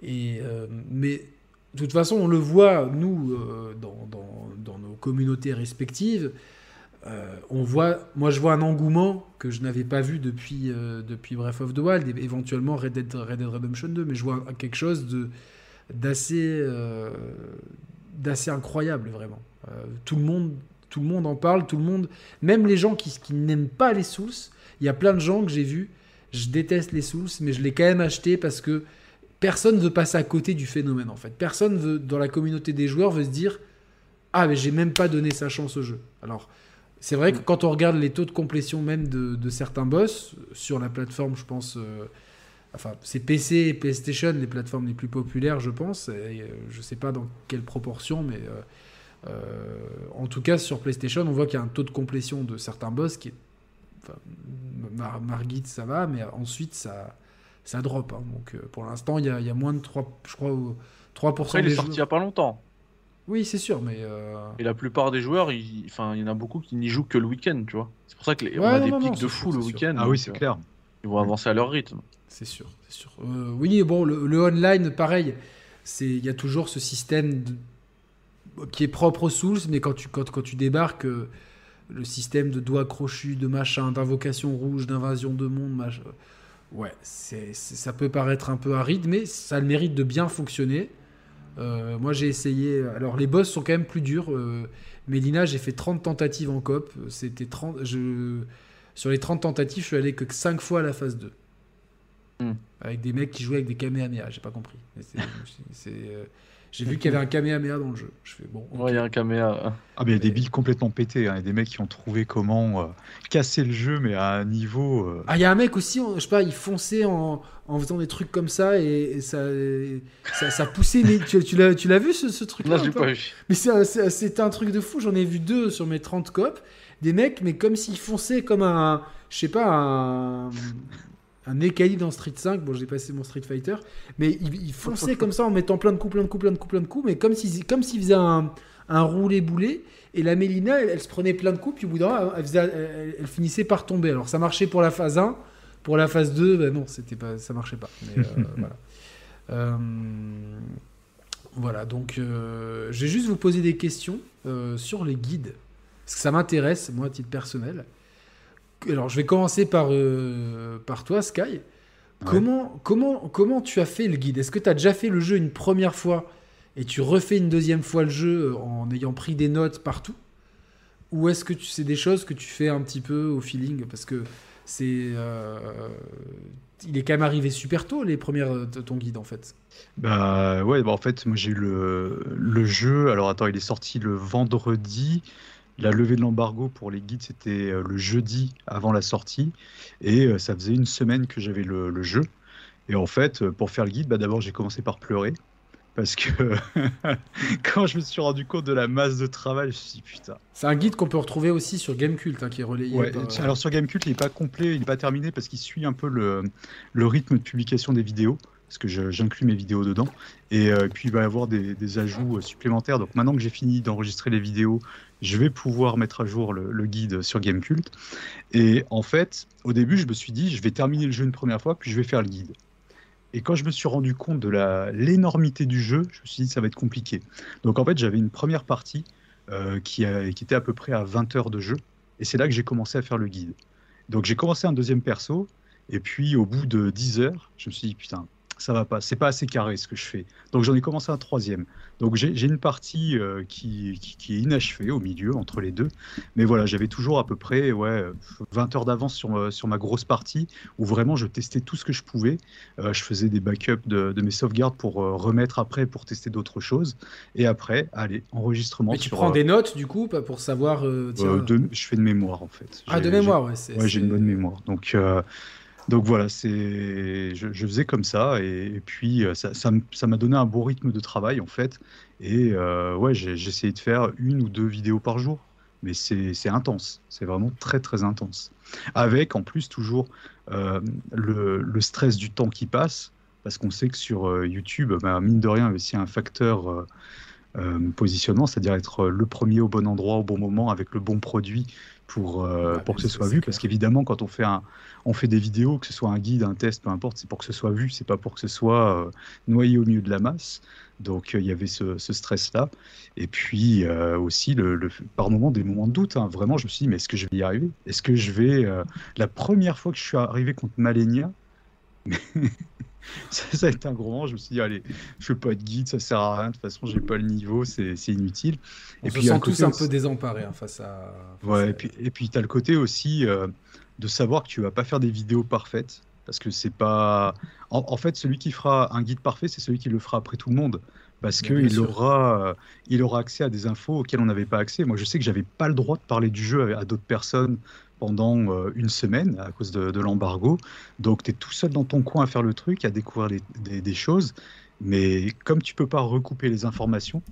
et, mais de toute façon, on le voit, nous, dans, dans, nos communautés respectives. Euh, on voit, moi je vois un engouement que je n'avais pas vu depuis, euh, depuis Breath of the Wild éventuellement Red Dead, Redemption 2, mais je vois quelque chose euh, d'assez incroyable vraiment. tout le monde tout le monde en parle, tout le monde, même les gens qui, qui n'aiment pas les Souls, il y a plein de gens que j'ai vus, je déteste les Souls, mais je l'ai quand même acheté parce que personne veut passer à côté du phénomène en fait. Personne veut, dans la communauté des joueurs veut se dire ah mais j'ai même pas donné sa chance au jeu. Alors c'est vrai que quand on regarde les taux de complétion même de, certains boss sur la plateforme, je pense. Euh, enfin, c'est PC et PlayStation, les plateformes les plus populaires, je pense. Et, euh, je ne sais pas dans quelle proportion, mais euh, en tout cas, sur PlayStation, on voit qu'il y a un taux de complétion de certains boss qui est. Enfin, Margit, ça va, mais ensuite, ça, ça drop. Hein. Donc, pour l'instant, il y, y a, moins de 3, je crois, 3% Après, il est sorti il n'y a pas longtemps. Oui, c'est sûr, mais. Euh, et la plupart des joueurs, il... Enfin, il y en a beaucoup qui n'y jouent que le week-end, tu vois. C'est pour ça qu'on a des pics de fou le week-end. Ah oui, c'est clair. Ils vont avancer à leur rythme. C'est sûr, c'est sûr. Euh, oui, bon, le, online, pareil, c'est il y a toujours ce système qui est propre aux Souls, mais quand tu, quand, quand tu débarques, euh, le système de doigts crochus, de machin, d'invocation rouge, d'invasion de monde, machin Ouais, c'est, ça peut paraître un peu aride, mais ça a le mérite de bien fonctionner. Euh, moi, j'ai essayé. Alors, les boss sont quand même plus durs. Euh, Mélina, j'ai fait 30 tentatives en cop. C'était 30. Je... Sur les 30 tentatives, je suis allé que 5 fois à la phase 2. Hmm. Avec des mecs qui jouaient avec des Kamehameha, j'ai pas compris. C'est, euh, j'ai vu qu'il y avait un Kamehameha dans le jeu. Je fais bon. Ouais, il y a un Kamehameha. Ah, mais il y a des builds complètement pétés. Hein. Il y a des mecs qui ont trouvé comment euh, casser le jeu, mais à un niveau. Euh, ah, il y a un mec aussi, je sais pas, il fonçait en, en faisant des trucs comme ça et, ça, ça, ça, poussait. Mais tu, tu l'as vu ce, ce truc-là Non, je pas vu. Mais c'était un truc de fou. J'en ai vu deux sur mes 30 copes. Des mecs, mais comme s'ils fonçaient comme un. Je sais pas, un un Ekali dans Street 5. Bon, j'ai passé mon Street Fighter, mais il, fonçait comme ça en mettant plein de coups, plein de coups, plein de coups, plein de coups, mais comme s'il comme faisait un, un roulé-boulé. Et la Mélina, elle, se prenait plein de coups, puis au bout d'un elle, elle, finissait par tomber. Alors ça marchait pour la phase 1, pour la phase 2, ben non, c'était pas, ça marchait pas. Euh, voilà. Euh, voilà, donc euh, je vais juste vous poser des questions sur les guides. Parce que ça m'intéresse, moi, à titre personnel alors je vais commencer par, euh, par toi, Sky. Comment, comment, comment tu as fait le guide? Est-ce que tu as déjà fait le jeu une première fois et tu refais une deuxième fois le jeu euh, en ayant pris des notes partout? Ou est-ce que tu c'est des choses que tu fais un petit peu au feeling? Parce que c'est. Euh, il est quand même arrivé super tôt, les premières de ton guide, en fait. Bah ouais, bah en fait, moi j'ai eu le, le jeu. Alors attends, il est sorti le vendredi. La levée de l'embargo pour les guides, c'était euh, le jeudi avant la sortie. Et euh, ça faisait une semaine que j'avais le, jeu. Et en fait, euh, pour faire le guide, bah, d'abord j'ai commencé par pleurer. Parce que quand je me suis rendu compte de la masse de travail, je me suis dit putain. C'est un guide qu'on peut retrouver aussi sur Gamecult, hein, qui est relayé. Alors sur Gamecult, il n'est pas complet, il n'est pas terminé parce qu'il suit un peu le, le rythme de publication des vidéos parce que j'inclus mes vidéos dedans. Et puis il va y avoir des, des ajouts supplémentaires. Donc maintenant que j'ai fini d'enregistrer les vidéos, je vais pouvoir mettre à jour le, guide sur Gamecult. Et en fait, au début, je me suis dit, je vais terminer le jeu une première fois, puis je vais faire le guide. Et quand je me suis rendu compte de l'énormité du jeu, je me suis dit, ça va être compliqué. Donc en fait, j'avais une première partie euh, qui, qui, était à peu près à 20 heures de jeu. Et c'est là que j'ai commencé à faire le guide. Donc j'ai commencé un deuxième perso. Et puis au bout de 10 heures, je me suis dit, putain, ça va pas, c'est pas assez carré ce que je fais. Donc j'en ai commencé un troisième. Donc j'ai une partie euh, qui, qui, est inachevée au milieu entre les deux. Mais voilà, j'avais toujours à peu près ouais, 20 heures d'avance sur, euh, sur ma grosse partie où vraiment je testais tout ce que je pouvais. Euh, je faisais des backups de, de mes sauvegardes pour remettre après pour tester d'autres choses. Et après, allez, enregistrement. Mais tu prends des notes du coup pour savoir. Tiens... je fais de mémoire en fait. Ah, de mémoire, ouais. Ouais, j'ai une bonne mémoire. Donc. Donc voilà, c'est, je, faisais comme ça et, puis euh, ça, ça, m'a donné un beau rythme de travail en fait. Et euh, ouais, essayé de faire une ou deux vidéos par jour, mais c'est, intense, c'est vraiment très très intense. Avec en plus toujours euh, le, stress du temps qui passe, parce qu'on sait que sur YouTube, bah, mine de rien, aussi un facteur positionnement, c'est-à-dire être le premier au bon endroit au bon moment avec le bon produit pour, euh, pour que ce soit vu. Parce qu'évidemment, quand on fait, un, on fait des vidéos, que ce soit un guide, un test, peu importe, c'est pour que ce soit vu, c'est pas pour que ce soit euh, noyé au milieu de la masse. Donc euh, il y avait ce, stress-là. Et puis aussi, le, par moments, des moments de doute. Hein. Vraiment, je me suis dit, mais est-ce que je vais y arriver? Est-ce que je vais. la première fois que je suis arrivé contre Malenia, ça, a été un gros moment. Je me suis dit, allez, je fais pas de guide, ça sert à rien. De toute façon, j'ai pas le niveau, c'est inutile. On et se puis, sent tous un peu désemparés hein, face à. ouais, et puis, et puis tu as le côté aussi euh, de savoir que tu vas pas faire des vidéos parfaites. Parce que c'est pas. En, fait, celui qui fera un guide parfait, c'est celui qui le fera après tout le monde. Parce qu'il aura, euh, il aura accès à des infos auxquelles on n'avait pas accès. Moi, je sais que j'avais pas le droit de parler du jeu à d'autres personnes pendant euh, une semaine à cause de, l'embargo. Donc tu es tout seul dans ton coin à faire le truc, à découvrir des, choses. Mais comme tu peux pas recouper les informations,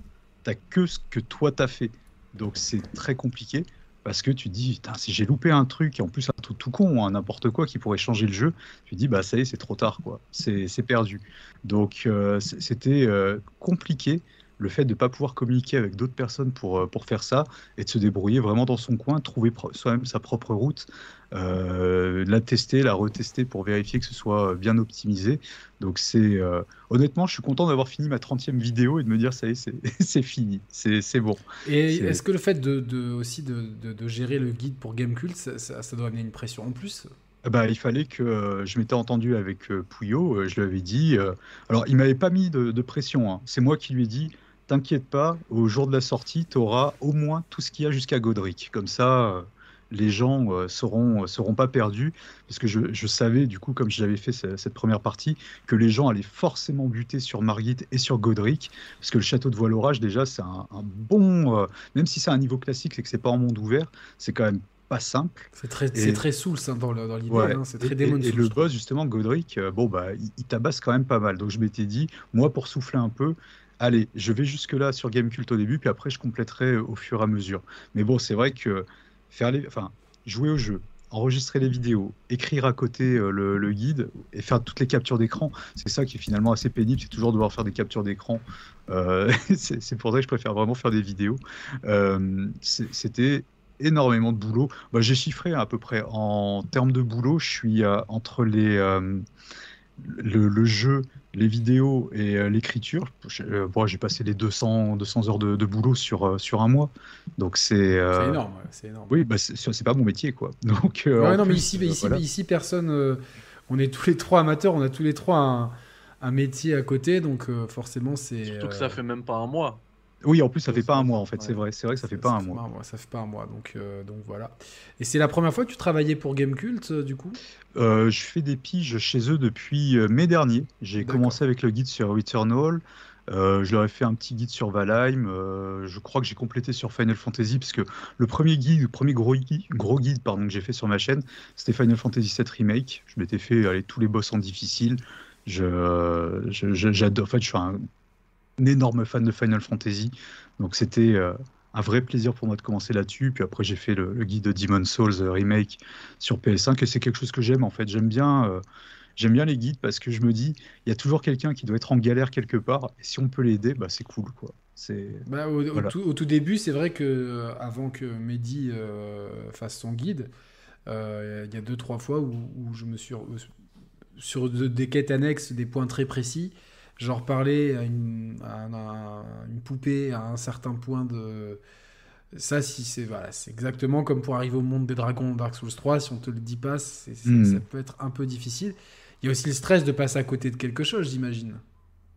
tu que ce que toi t'as fait. Donc c'est très compliqué parce que tu dis, si j'ai loupé un truc, et en plus un truc tout con, hein, n'importe quoi qui pourrait changer le jeu, tu dis, bah ça y est, c'est trop tard, quoi. C'est perdu. Donc euh, c'était euh, compliqué le fait de ne pas pouvoir communiquer avec d'autres personnes pour, euh, pour faire ça et de se débrouiller vraiment dans son coin, trouver soi-même sa propre route, euh, la tester, la retester pour vérifier que ce soit euh, bien optimisé. Donc c'est honnêtement, je suis content d'avoir fini ma 30e vidéo et de me dire ça y est, c'est fini, c'est bon. Et est-ce que le fait de, aussi de, de, gérer le guide pour Gamecult, ça, ça, doit amener une pression en plus? Bah, il fallait que je m'étais entendu avec Pouillot, je lui avais dit. alors, il m'avait pas mis de, pression. Hein. C'est moi qui lui ai dit T'inquiète pas, au jour de la sortie, tu auras au moins tout ce qu'il y a jusqu'à Godric. Comme ça, les gens euh, seront, seront pas perdus, parce que je, savais, du coup, comme j'avais fait cette, première partie, que les gens allaient forcément buter sur Margit et sur Godric, parce que le château de Voile-Orage, déjà, c'est un, bon, euh, même si c'est un niveau classique, c'est que c'est pas en monde ouvert, c'est quand même pas simple. C'est très, c'est très Souls hein, dans, l'idée, hein, c'est très démon Et, le boss, justement, Godric, euh, bon, bah, il, il, tabasse quand même pas mal. Donc je m'étais dit, moi, pour souffler un peu, allez, je vais jusque-là sur Gamecult au début, puis après, je compléterai au fur et à mesure. Mais bon, c'est vrai que faire enfin, jouer au jeu, enregistrer les vidéos, écrire à côté euh, le, guide et faire toutes les captures d'écran, c'est ça qui est finalement assez pénible, c'est toujours devoir faire des captures d'écran. Euh, c'est pour ça que je préfère vraiment faire des vidéos. Euh, C'était énormément de boulot. Bah, J'ai chiffré à peu près en termes de boulot, je suis entre les le, jeu, les vidéos et euh, l'écriture, euh, j'ai passé les 200, 200 heures de, boulot sur, euh, sur un mois. Donc c'est. énorme, c'est énorme. Oui, bah, c'est pas mon métier, quoi. Donc, non, mais ici, ici, ici, personne. on est tous les trois amateurs, on a tous les trois un, un métier à côté, donc forcément, c'est. Surtout que ça fait même pas un mois. Oui, en plus, ça fait pas un mois, en fait, c'est vrai. C'est vrai que ça, fait pas un mois. Ça fait pas un mois, donc, euh, donc voilà. Et c'est la première fois que tu travaillais pour Gamecult, euh, du coup? Euh, Je fais des piges chez eux depuis mai dernier. J'ai commencé avec le guide sur Returnal. je leur ai fait un petit guide sur Valheim. je crois que j'ai complété sur Final Fantasy, parce que le premier guide, le premier gros guide, gros guide pardon, que j'ai fait sur ma chaîne, c'était Final Fantasy VII Remake. Je m'étais fait aller tous les boss en difficile. Je, j'adore. En fait, je suis un un énorme fan de Final Fantasy. Donc c'était euh, un vrai plaisir pour moi de commencer là-dessus. Puis après, j'ai fait le, guide de Demon Souls euh, Remake sur PS5 et c'est quelque chose que j'aime en fait. J'aime bien, euh, j'aime bien les guides parce que je me dis, il y a toujours quelqu'un qui doit être en galère quelque part et si on peut l'aider, bah, c'est cool quoi. C'est bah, au, tout, début, c'est vrai que avant que Mehdi fasse son guide, il y a deux trois fois où, où je me suis sur des quêtes annexes, des points très précis genre parler à une, une, poupée à un certain point de. Ça, si c'est voilà, c'est exactement comme pour arriver au monde des dragons Dark Souls 3. Si on te le dit pas, hmm. ça peut être un peu difficile. Il y a aussi le stress de passer à côté de quelque chose, j'imagine.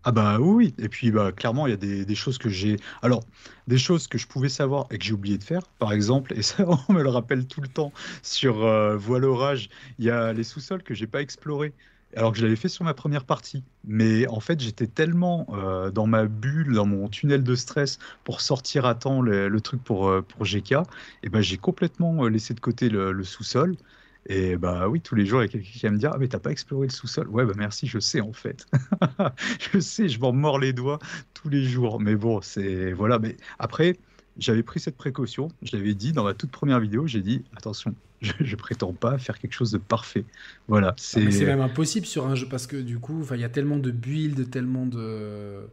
Ah bah oui, et puis bah, clairement, il y a des, des choses que j'ai... Alors, des choses que je pouvais savoir et que j'ai oublié de faire, par exemple, et ça, on me le rappelle tout le temps, sur euh, Voile Orage, il y a les sous-sols que j'ai pas explorés alors que je l'avais fait sur ma première partie. Mais en fait, j'étais tellement euh, dans ma bulle, dans mon tunnel de stress pour sortir à temps le, truc pour, euh, pour GK, et ben j'ai complètement euh, laissé de côté le, sous-sol. Et bah oui, tous les jours, il y a quelqu'un qui va me dire Ah, mais t'as pas exploré le sous-sol? Ouais, bah merci, je sais en fait. je sais, je m'en mords les doigts tous les jours. Mais bon, c'est. Voilà. Mais après, j'avais pris cette précaution. Je l'avais dit dans ma toute première vidéo j'ai dit Attention, je, je, prétends pas faire quelque chose de parfait. Voilà. Ah, c'est même impossible sur un jeu parce que du coup, il y a tellement de builds, tellement de.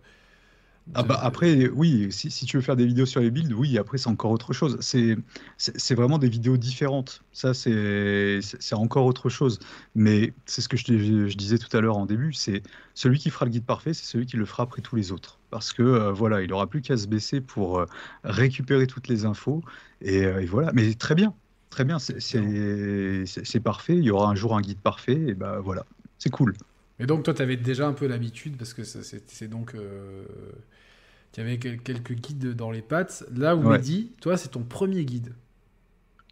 Ah bah après, oui, si, si, tu veux faire des vidéos sur les builds, oui, après c'est encore autre chose. C'est vraiment des vidéos différentes. Ça, c'est encore autre chose. Mais c'est ce que je, je, disais tout à l'heure en début, c'est celui qui fera le guide parfait, c'est celui qui le fera après tous les autres. Parce que euh, voilà, il aura plus qu'à se baisser pour euh, récupérer toutes les infos. Et, euh, et, voilà, mais très bien, Très bien, c'est parfait. Il y aura un jour un guide parfait, et ben voilà, c'est cool. Et donc, toi, tu avais déjà un peu l'habitude, parce que c'est donc. Euh, tu avais quelques guides dans les pattes. Là où ouais. dit, toi, c'est ton premier guide.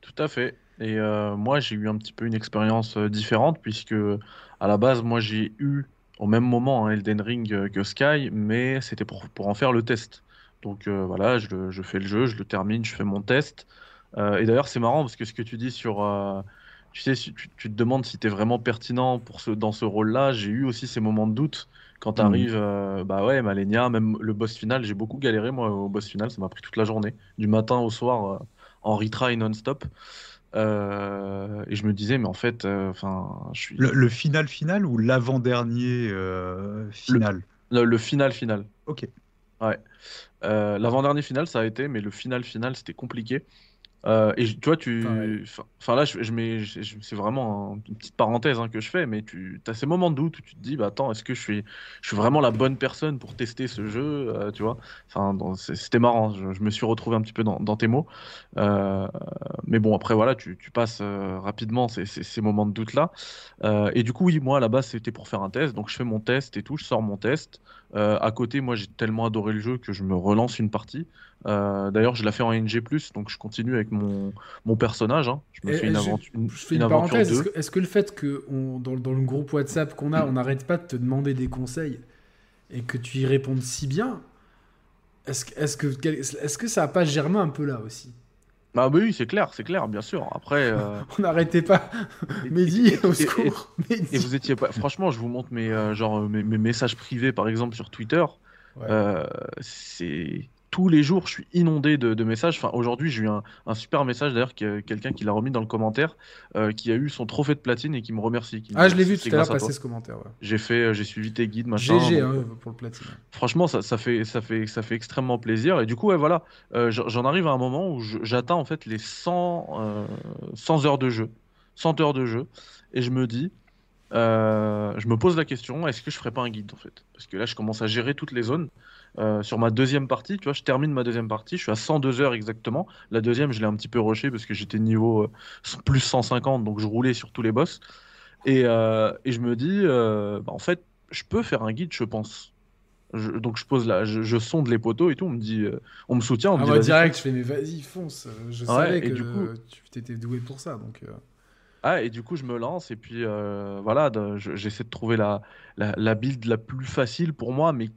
Tout à fait. Et euh, moi, j'ai eu un petit peu une expérience euh, différente, puisque à la base, moi, j'ai eu au même moment un Elden Ring que Sky, mais c'était pour, pour en faire le test. Donc voilà, je, je, fais le jeu, je le termine, je fais mon test. Euh, et d'ailleurs, c'est marrant parce que ce que tu dis sur. Euh, tu sais, tu, te demandes si tu es vraiment pertinent pour ce, dans ce rôle-là. J'ai eu aussi ces moments de doute quand tu arrives. Euh, bah ouais, Malenia, même le boss final, j'ai beaucoup galéré moi au boss final. Ça m'a pris toute la journée, du matin au soir, en retry non-stop. et je me disais, mais en fait, enfin, je suis. Le, final final ou l'avant-dernier final? le, le, final final. Ok. Ouais. L'avant-dernier final, ça a été, mais le final final, c'était compliqué. Euh, et tu vois, tu. Enfin là, je, je mets, c'est vraiment une petite parenthèse hein, que je fais, mais tu as ces moments de doute où tu te dis, bah attends, est-ce que je suis, je suis vraiment la bonne personne pour tester ce jeu, euh, tu vois? Enfin, c'était marrant. Je, me suis retrouvé un petit peu dans, dans tes mots, euh, mais bon, après voilà, tu, tu passes rapidement ces, ces, moments de doute là. et du coup, oui, moi à la base, c'était pour faire un test, donc je fais mon test et tout, je sors mon test. à côté, moi, j'ai tellement adoré le jeu que je me relance une partie. Euh, d'ailleurs, je l'ai fait en NG+, donc je continue avec mon, mon personnage. Hein. Je me fais une, aventure, je, fais une, parenthèse. Est-ce que, le fait que on, dans, dans, le groupe WhatsApp qu'on a, on n'arrête pas de te demander des conseils et que tu y répondes si bien, est-ce est que, est que ça n'a pas germé un peu là aussi? Bah oui, c'est clair, c'est clair, bien sûr. Après, euh, on n'arrêtait pas. Mehdi, au secours. Et, vous étiez pas. Franchement, je vous montre mes euh, genre mes, messages privés, par exemple sur Twitter. c'est tous les jours, je suis inondé de, messages. Enfin, aujourd'hui, j'ai eu un, super message d'ailleurs, quelqu'un qui l'a remis dans le commentaire, euh, qui a eu son trophée de platine et qui me remercie. ah, je l'ai vu tout à l'heure passer ce commentaire. J'ai fait, euh, j'ai suivi tes guides, machin. GG hein, pour le platine. Franchement, ça, ça, fait, ça fait, ça fait extrêmement plaisir. Et du coup, ouais, voilà, euh, j'en arrive à un moment où j'atteins en fait les 100, 100 heures de jeu, 100 heures de jeu, et je me dis. je me pose la question, est-ce que je ferais pas un guide en fait? Parce que là, je commence à gérer toutes les zones. Euh, sur ma deuxième partie, tu vois, je termine ma deuxième partie, je suis à 102 heures exactement. La deuxième, je l'ai un petit peu rushé parce que j'étais niveau euh, plus 150, donc je roulais sur tous les boss. Et, euh, et je me dis, bah, en fait, je peux faire un guide, je pense. donc je pose là, je, sonde les poteaux et tout. On me dit, on me soutient. On me ah, dit, direct, je fais mais vas-y fonce. Je savais que du coup, tu étais doué pour ça, donc. Ah, et du coup, je me lance et puis voilà, j'essaie de trouver la, la, la, build la plus facile pour moi, mais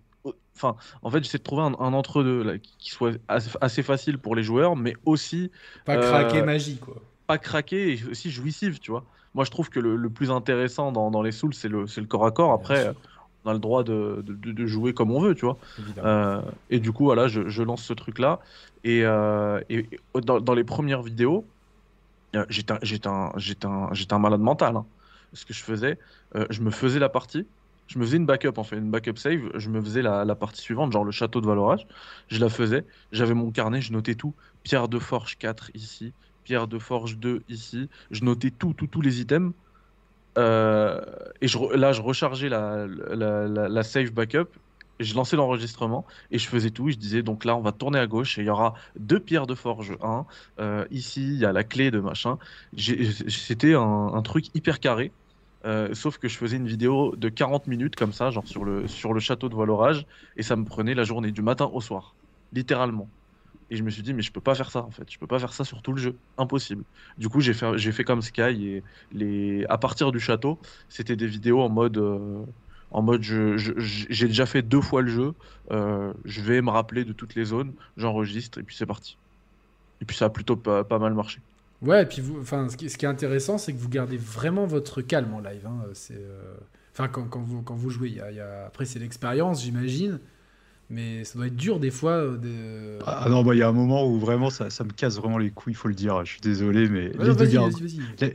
Enfin, en fait, j'essaie de trouver un, entre-deux qui soit assez, facile pour les joueurs, mais aussi. Pas craquer euh, magie, quoi. Pas craquer et aussi jouissif, tu vois. Moi, je trouve que le, plus intéressant dans, les Souls, c'est le, le, corps à corps. Après, on a le droit de, de, jouer comme on veut, tu vois. Euh, et du coup, voilà, je, je lance ce truc-là. Et, euh, et dans, les premières vidéos, j'étais un, un, un, malade mental. Hein. Ce que je faisais, je me faisais la partie je me faisais une backup en fait, une backup save. Je me faisais la, partie suivante, genre le château de Valorage. Je la faisais. J'avais mon carnet, je notais tout. Pierre de forge 4 ici, pierre de forge 2 ici. Je notais tout, tout, tous les items. Euh, et là, je rechargeais la, la, save backup. Et je lançais l'enregistrement et je faisais tout. Je disais donc là, on va tourner à gauche et il y aura deux pierres de forge 1. Euh, ici, il y a la clé de machin. C'était un truc hyper carré. Euh, sauf que je faisais une vidéo de 40 minutes comme ça, genre sur le, sur le château de Valorage, et ça me prenait la journée, du matin au soir, littéralement. Et je me suis dit, mais je peux pas faire ça en fait, je peux pas faire ça sur tout le jeu, impossible. Du coup, j'ai fait, fait comme Sky, et les, à partir du château, c'était des vidéos en mode. Euh, en mode, j'ai déjà fait deux fois le jeu, euh, je vais me rappeler de toutes les zones, j'enregistre, et puis c'est parti. Et puis ça a plutôt pas mal marché. Ouais, et puis vous, enfin, ce qui, ce qui est intéressant, c'est que vous gardez vraiment votre calme en live. Hein. C'est, euh, enfin, quand, quand, vous, quand vous jouez, y a, y a... après c'est l'expérience, j'imagine. Mais ça doit être dur des fois. Euh, de... Ah non, bah il y a un moment où vraiment ça, ça, me casse vraiment les couilles, il faut le dire. Je suis désolé, mais les, deux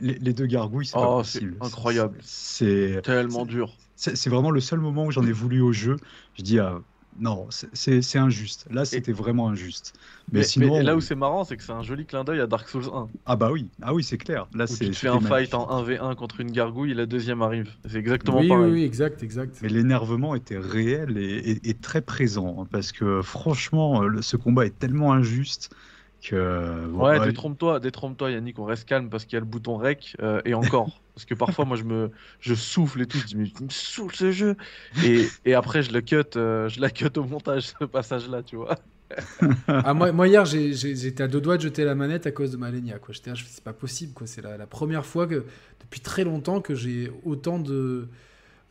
les, deux gargouilles, c'est oh, possible. incroyable. C'est tellement dur. C'est vraiment le seul moment où j'en ai voulu au jeu. Je dis, ah, non, c'est injuste. Là, c'était vraiment injuste. Mais, sinon, là où c'est marrant, c'est que c'est un joli clin d'œil à Dark Souls 1. Ah bah oui, ah oui, c'est clair. Là, c'est. Tu fais un fight en 1v1 contre une gargouille, et la deuxième arrive. C'est exactement pareil. Oui, exact, exact. Mais l'énervement était réel et, très présent hein, parce que franchement, ce combat est tellement injuste que. ouais, bah, détrompe-toi, détrompe-toi, Yannick. On reste calme parce qu'il y a le bouton rec euh, et encore. Parce que parfois, moi, je me, je souffle et tout. Je dis, mais il me saoule ce jeu. Et, et après, je le cut, euh, je la cut au montage, ce passage-là, tu vois. ah, moi, moi, hier, j'étais à deux doigts de jeter la manette à cause de ma. Quoi. J'étais, c'est pas possible. Quoi. C'est la, la, première fois que, depuis très longtemps que j'ai autant de,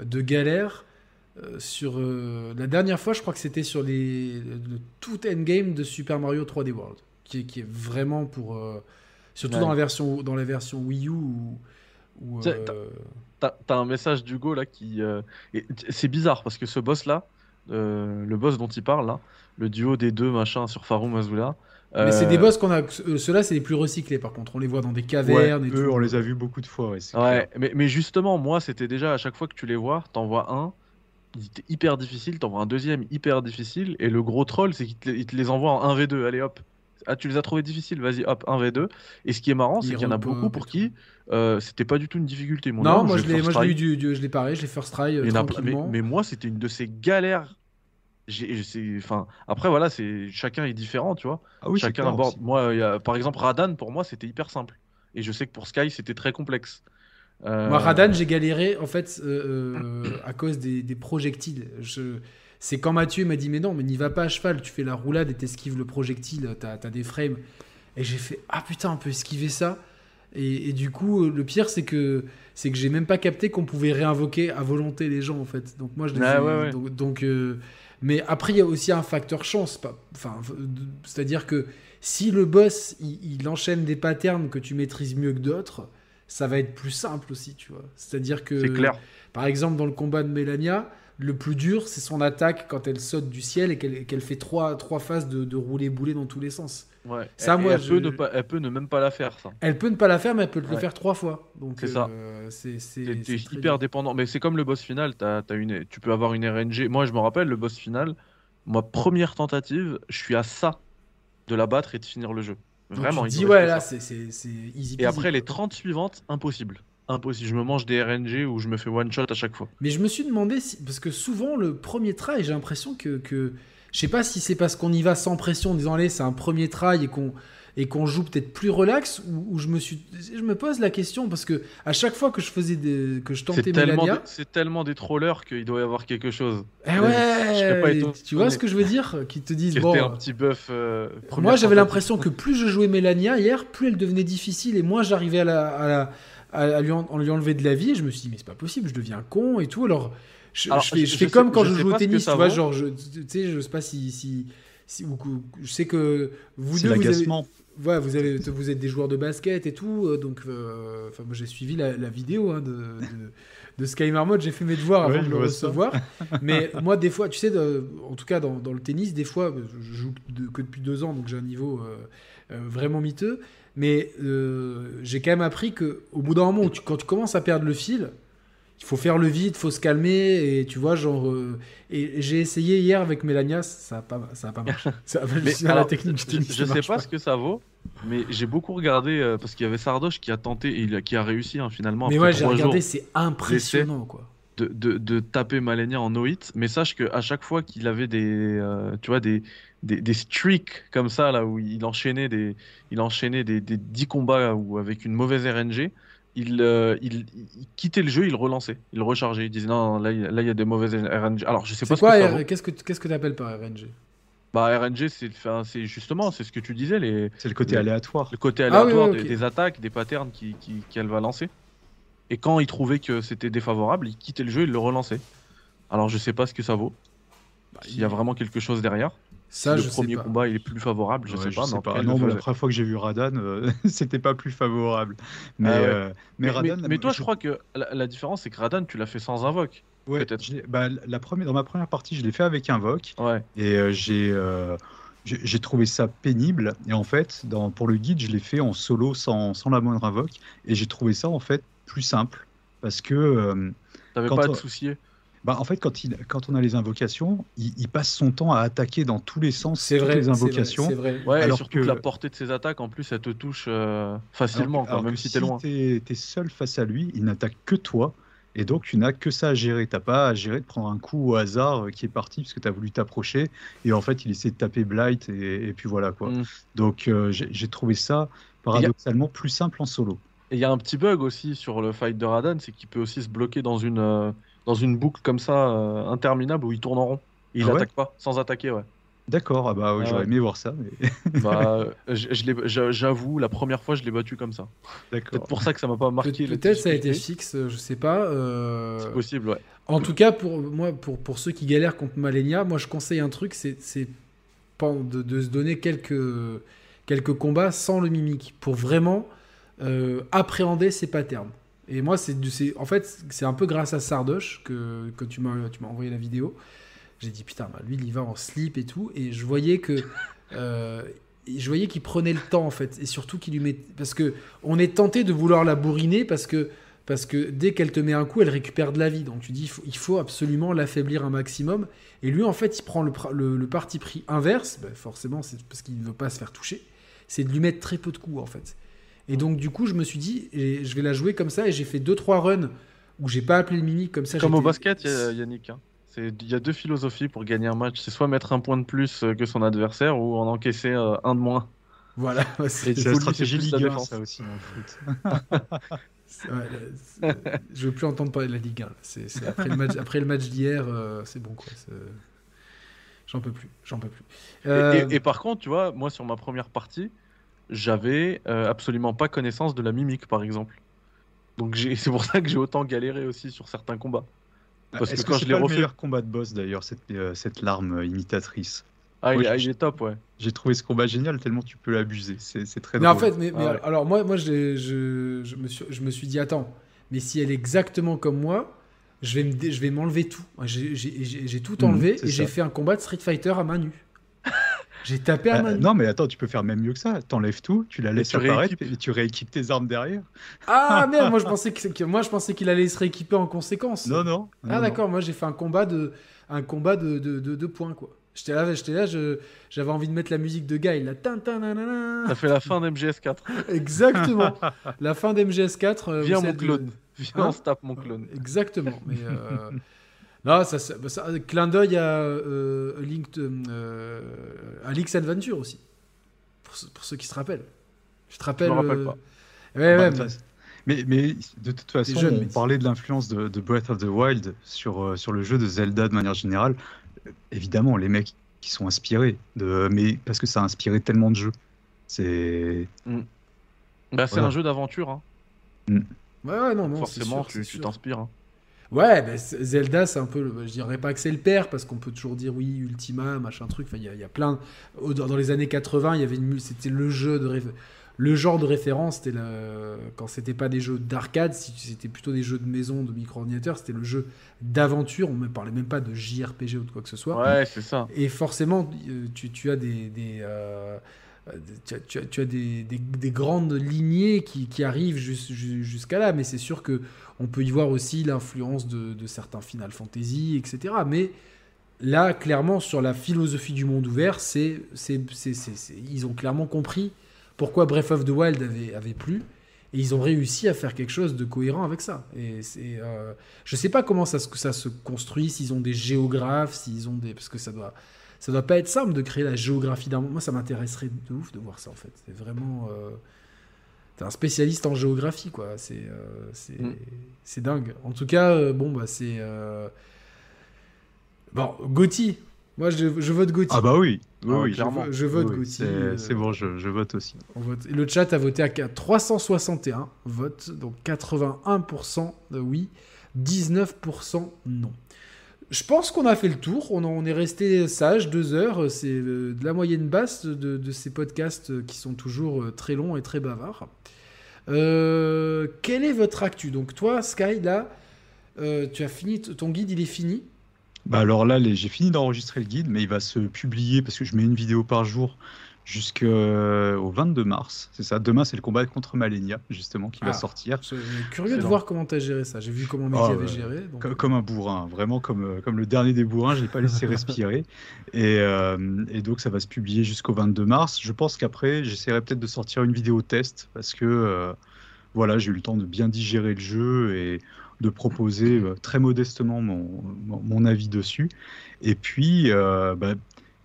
de galères. Euh, sur euh, la dernière fois, je crois que c'était sur les, le tout endgame de Super Mario 3D World, qui, qui est vraiment pour surtout dans la version dans la version Wii U où, euh, t'as un message d'Hugo là qui. Euh, c'est bizarre parce que ce boss là, euh, le boss dont il parle là, le duo des deux machins sur Farum Azula. Mais c'est des boss qu'on a. Ceux-là, c'est les plus recyclés par contre. On les voit dans des cavernes et eux, on les a vus beaucoup de fois. Ouais, mais, mais, justement, moi, c'était déjà à chaque fois que tu les vois, t'en vois un, il était hyper difficile, t'en vois un deuxième hyper difficile, et le gros troll, c'est qu'il te, les envoie en 1v2. Allez hop, Ah, tu les as trouvés difficiles, vas-y, hop, 1v2. Et ce qui est marrant, c'est qu'il y en a beaucoup pour qui euh, c'était pas du tout une difficulté. Mon non, moi je l'ai, moi je l'ai eu du, je l'ai pareil, je l'ai first try euh, mais, moi, c'était une de ces galères. enfin, après voilà, c'est chacun est différent, tu vois. Ah oui, chacun aborde. Moi, y a, par exemple, Radan pour moi, c'était hyper simple. Et je sais que pour Sky, c'était très complexe. Euh... Moi, Radan, j'ai galéré en fait à cause des, des projectiles. Je c'est quand Mathieu m'a dit Mais non, mais n'y va pas à cheval, tu fais la roulade et t'esquives le projectile, t'as as des frames. Et j'ai fait Ah putain, on peut esquiver ça. Et, du coup, le pire, c'est que c'est que j'ai même pas capté qu'on pouvait réinvoquer à volonté les gens en fait. Donc moi, je les ah, Donc, euh, mais après, il y a aussi un facteur chance. Enfin, c'est-à-dire que si le boss il, enchaîne des patterns que tu maîtrises mieux que d'autres, ça va être plus simple aussi, tu vois. C'est-à-dire que, clair. par exemple, dans le combat de Mélania, le plus dur, c'est son attaque quand elle saute du ciel et qu'elle fait trois, trois phases de, rouler bouler dans tous les sens. Ouais. Ça, moi, elle, peut ne pas, elle peut ne même pas la faire. Ça. Elle peut ne pas la faire, mais elle peut le faire trois fois. C'est ça. Euh, c'est hyper dépendant. Mais c'est comme le boss final. As, as une, tu peux avoir une RNG. Moi, je me rappelle, le boss final, ma première tentative, je suis à ça de la battre et de finir le jeu. Vraiment. Tu dis, ouais, là, c'est easy. Et après, les 30 suivantes, impossible impossible. Je me mange des RNG ou je me fais one shot à chaque fois. Mais je me suis demandé, si... parce que souvent le premier try, j'ai l'impression que, que. Je sais pas si c'est parce qu'on y va sans pression en disant allez, c'est un premier try et qu'on et qu'on joue peut-être plus relax ou, je me suis je me pose la question parce que à chaque fois que je faisais des que je tentais Mélania c'est tellement des trollers qu'il doit y avoir quelque chose eh ouais tu vois ce que je veux dire qui te disent bon un petit buff euh, moi j'avais l'impression que plus je jouais Mélania hier plus elle devenait difficile et moins j'arrivais à la, à la à, lui, en, lui enlever de la vie. Et je me suis dit, mais c'est pas possible, je deviens con et tout. Alors, je, fais, comme quand je, joue au tennis, tu vois, genre, je, tu sais, je sais pas si. si, si je sais que vous deux, vous avez, ouais, vous, avez, vous êtes des joueurs de basket et tout, euh, donc euh, enfin moi j'ai suivi la, vidéo hein, de, de, de, Sky Marmot, j'ai fait mes devoirs avant de le recevoir. Mais moi, des fois, tu sais, en tout cas dans, dans, le tennis, des fois, je joue que depuis deux ans, donc j'ai un niveau euh, vraiment miteux. Mais euh, j'ai quand même appris que au bout d'un moment, quand tu commences à perdre le fil, il faut faire le vide, il faut se calmer. Et tu vois, genre. Euh, et j'ai essayé hier avec Mélania, ça n'a pas, ça a pas marché. ça a la technique Je, ne sais pas ce que ça vaut, mais j'ai beaucoup regardé euh, parce qu'il y avait Sardoche qui a tenté et qui a réussi hein, finalement. Mais ouais, j'ai regardé, c'est impressionnant quoi. De, de, de, taper Malenia en no-hit, mais sache qu'à chaque fois qu'il avait des, tu vois, des, des, des, streaks comme ça, là, où il enchaînait des, il enchaînait des, des 10 combats où, avec une mauvaise RNG. Il, euh, il, il, quittait le jeu, il relançait, il rechargeait, il disait non, là, là il y a des mauvaises RNG. Alors je sais pas quoi, qu'est-ce que qu'est-ce que tu appelles par RNG Bah RNG c'est justement c'est ce que tu disais les. C'est le côté aléatoire. Le côté ah aléatoire des, attaques, des patterns qu'elle qui, va lancer. Et quand il trouvait que c'était défavorable, il quittait le jeu, il le relançait. Alors je sais pas ce que ça vaut. Bah, il y a vraiment quelque chose derrière. Ça, le premier combat il est plus favorable, je sais pas. Sais pas. Non, la première fois que j'ai vu Radan, euh, c'était pas plus favorable. Mais, ah euh, mais, Radan, mais, toi, je... crois que la, différence, c'est que Radan, tu l'as fait sans invoque. Ouais, bah, la première, dans ma première partie, je l'ai fait avec invoque. Ouais. Et euh, j'ai j'ai trouvé ça pénible. Et en fait, dans, pour le guide, je l'ai fait en solo sans, sans la moindre invoque. Et j'ai trouvé ça en fait plus simple. Parce que. T'avais pas à te soucier bah, en fait, quand, il, quand on a les invocations, il, passe son temps à attaquer dans tous les sens toutes vrai, les invocations. C'est vrai. Ouais, alors et surtout que la portée de ses attaques, en plus, elle te touche euh, facilement, même si t'es loin. Si t'es seul face à lui, il n'attaque que toi. Et donc, tu n'as que ça à gérer. T'as pas à gérer de prendre un coup au hasard euh, qui est parti parce que tu as voulu t'approcher. Et en fait, il essaie de taper Blight. Et, puis voilà, quoi. Mm. Donc, euh, j'ai trouvé ça paradoxalement plus simple en solo. Et il y a un petit bug aussi sur le fight de Radan, c'est qu'il peut aussi se bloquer dans une dans une boucle comme ça euh, interminable où il tourne en rond. il ah pas, sans attaquer, ouais. D'accord, ah bah j'aurais aimé voir ça. Mais... bah, j'avoue, la première fois, je l'ai battu comme ça. D'accord. pour ça que ça m'a pas marqué. Peut-être ça a été fixe, je sais pas. Euh... C'est possible, ouais. En tout cas, pour moi, pour, pour ceux qui galèrent contre Malenia, moi je conseille un truc, c'est de, de, se donner quelques, quelques combats sans le mimique, pour vraiment euh, appréhender ses patterns. Et moi, c'est en fait, c'est un peu grâce à Sardoche que, que tu m'as envoyé la vidéo. J'ai dit, putain, bah, lui, il y va en slip et tout. Et je voyais que. Euh, je voyais qu'il prenait le temps, en fait. Et surtout qu'il lui met. Parce que on est tenté de vouloir la bourriner parce que parce que dès qu'elle te met un coup, elle récupère de la vie. Donc tu dis, il faut, il faut absolument l'affaiblir un maximum. Et lui, en fait, il prend le, pr- le- le parti pris inverse, bah, forcément, c'est parce qu'il ne veut pas se faire toucher, c'est de lui mettre très peu de coups, en fait. Et donc, du coup, je me suis dit, et je vais la jouer comme ça, et j'ai fait 2-3 runs où j'ai pas appelé le mimique comme ça. Comme au basket, Yannick. hein. Il y a deux philosophies pour gagner un match. C'est soit mettre un point de plus euh, que son adversaire ou en encaisser euh, un de moins. Voilà, c'est- la stratégie c'est plus la Ligue 1, défense. ça aussi, dans le foot. ouais, je veux plus entendre parler de la Ligue 1. là. C'est- c'est après, le match, après le match d'hier, euh, c'est bon, quoi. J'en peux plus, j'en peux plus. Et- Euh, Et, et par contre, tu vois, moi sur ma première partie, j'avais euh, absolument pas connaissance de la mimique, par exemple. Donc c'est pour ça que j'ai autant galéré aussi sur certains combats. Parce Est-ce que quand je l'ai refait- le meilleur combat de boss d'ailleurs, cette, euh, cette larme imitatrice Ah, il, je- il est top, ouais. J'ai trouvé ce combat génial tellement tu peux l'abuser. C'est très Mais en drôle. fait, mais, mais Ah ouais. alors moi, moi je, je, je, me suis, je me suis dit, attends, mais si elle est exactement comme moi, je vais me dé- je vais m'enlever tout. J'ai- tout Mhm, enlevé et j'ai fait un combat de Street Fighter à main nue. J'ai tapé à nue. non, mais attends, tu peux faire même mieux que ça. T'enlèves tout, tu la laisses tu apparaître rééquipes. et tu rééquipes tes armes derrière. Ah merde, moi je pensais que, que- moi je pensais qu'il allait se rééquiper en conséquence. Non, non. Ah d'accord, moi j'ai fait un combat de un combat de, de, de, de points quoi. J'étais là, j'étais là, j'avais envie de mettre la musique de Guy, la tin, tin, nanana. Ça fait la fin d'MGS4. Exactement. la fin d'MGS4. euh, Viens mon clone. Viens, Hein on se tape mon clone. Exactement. Mais euh, non, ça, ça, ça- clin d'œil à euh, euh, à Link's Adventure aussi. Pour, ceux- pour ceux qui se rappellent. Je te rappelle. me rappelle euh, pas. Ouais, Bah, ouais, mais- mais, mais de toute façon, jeune, on mais- parlait de l'influence de, de Breath of the Wild sur, euh, sur le jeu de Zelda de manière générale. Évidemment, les mecs qui sont inspirés, de, mais parce que ça a inspiré tellement de jeux. C'est Bah, c'est Voilà. un jeu d'aventure. Hein. ouais, ouais, non, non, Forcément, sûr, tu t'inspires. hein. Ouais, ben, Zelda, c'est un peu. le- Je dirais pas que c'est le père, parce qu'on peut toujours dire oui, Ultima, machin truc. Enfin, il y, a- il y a plein. Dans les années 80, il y avait une c'était le jeu de le genre de référence. C'était le... quand c'était pas des jeux d'arcade, si c'était plutôt des jeux de maison, de micro-ordinateur, c'était le jeu d'aventure. On ne parlait même pas de JRPG ou de quoi que ce soit. Ouais, c'est ça. Et forcément, euh, tu, tu as des, des, euh, euh, tu as, tu as- tu as des, des- des grandes lignées qui, qui arrivent jus- jus- jusqu'à là, mais c'est sûr que on peut y voir aussi l'influence de, certains Final Fantasy, etc. Mais là, clairement, sur la philosophie du monde ouvert, c'est, ils ont clairement compris pourquoi Breath of the Wild avait, avait plu. Et ils ont réussi à faire quelque chose de cohérent avec ça. Et c'est, euh, je sais pas comment ça ça se construit, s'ils ont des géographes, s'ils ont des, parce que ça doit, ça doit pas être simple de créer la géographie d'un monde. Moi, ça m'intéresserait de ouf de voir ça en fait. C'est vraiment, euh, t'es un spécialiste en géographie quoi. C'est, euh, c'est, Mm. c'est dingue. En tout cas, euh, bon bah c'est, euh, bon Gauthier. Moi, je, je vote Gauthier. Ah bah oui, oui, Ah oui, clairement. Je, vote oui, Gauthier. c'est- euh, C'est bon, je, je vote aussi. on vote. Et le chat a voté à 361 votes, donc 81% de oui, 19% non. Je pense qu'on a fait le tour. On, est resté sage, deux heures. C'est euh, de la moyenne basse de, ces podcasts qui sont toujours euh, très longs et très bavards. Euh, quel est votre actu? Donc toi, Sky, là, tu as fini, ton guide, il est fini? Bah alors là, j'ai fini d'enregistrer le guide, mais il va se publier parce que je mets une vidéo par jour jusqu'au 22 mars. C'est ça. Demain, c'est le combat contre Malenia, justement, qui Ah. va sortir. Je suis curieux de voir comment tu as géré ça. J'ai vu comment Mehdi Ah, avait géré. donc- Comme un bourrin, vraiment comme, euh, comme le dernier des bourrins, je l'ai pas laissé respirer. Et, euh, et donc ça va se publier jusqu'au 22 mars. Je pense qu'après, j'essaierai peut-être de sortir une vidéo test parce que euh, voilà, j'ai eu le temps de bien digérer le jeu et de proposer euh, très modestement mon, mon, mon avis dessus. Et puis, euh, bah,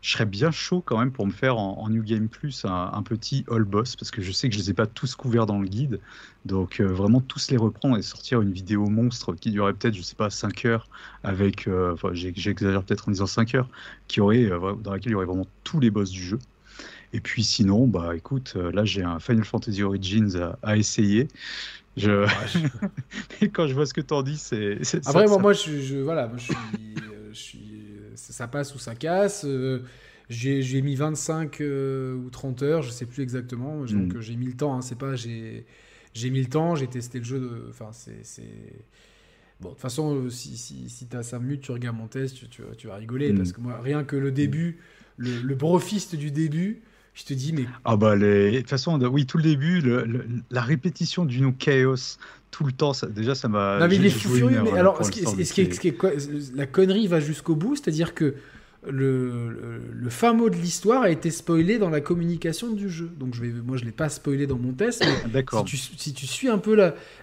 je serais bien chaud quand même pour me faire en, en New Game Plus un, un petit all boss parce que je sais que je les ai pas tous couverts dans le guide. Donc euh, vraiment tous les reprendre et sortir une vidéo monstre qui durerait peut-être, je sais pas, 5 heures avec, euh, enfin j'exagère peut-être en disant 5 heures, qui aurait, euh, dans laquelle il y aurait vraiment tous les boss du jeu. Et puis sinon, bah écoute, là j'ai un Final Fantasy Origins à, à essayer. Je... Et quand je vois ce que t'en dis, c'est... Après, ça- moi, ça- moi, je, je- voilà, moi, je suis, je suis, ça, passe ou ça casse. euh, j'ai mis 25 euh, ou 30 heures, je sais plus exactement. Donc Mm. euh, j'ai mis le temps. hein, c'est pas j'ai j'ai mis le temps, j'ai testé le jeu. de- Enfin, c'est bon. De toute façon, si si, si t'as 5 minutes, tu regardes mon test, tu, tu, vas- tu vas rigoler Mm. parce que moi, rien que le début, le, le brofist du début. Je te dis, mais. Ah bah, les... de toute façon, oui, tout le début, la répétition du nom Chaos, tout le temps, ça, déjà, ça m'a. Non, mais il est furieux, mais alors, ce qui, est, la connerie va jusqu'au bout, c'est-à-dire que le, le, fin mot de l'histoire a été spoilé dans la communication du jeu. Donc je vais, moi je l'ai pas spoilé dans mon test. D'accord. Si tu, si tu suis un peu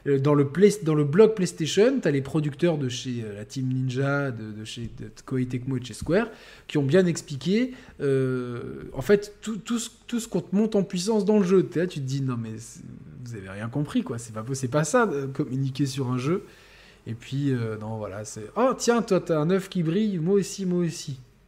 euh, dans le play, dans le blog PlayStation, tu as les producteurs de chez euh, la Team Ninja, de, de chez de Koei Tecmo et de chez Square, qui ont bien expliqué euh, en fait tout, tout, ce, tout ce qu'on te monte en puissance dans le jeu. Là, tu te dis non mais vous avez rien compris quoi. C'est pas c'est pas ça de communiquer sur un jeu. Et puis non voilà c'est oh tiens toi t'as un œuf qui brille moi aussi moi aussi.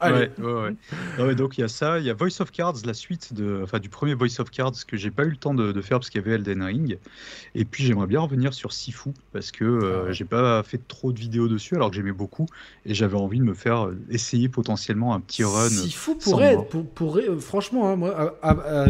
Ouais, ouais, ouais. donc il y a ça, il y a Voice of Cards, la suite de, enfin, du premier Voice of Cards que j'ai pas eu le temps de, faire parce qu'il y avait Elden Ring. Et puis j'aimerais bien revenir sur Sifu parce que euh, ah j'ai pas fait trop de vidéos dessus alors que j'aimais beaucoup et j'avais envie de me faire euh, essayer potentiellement un petit run. Sifu pourrait, pour, pour, euh, franchement, hein, moi,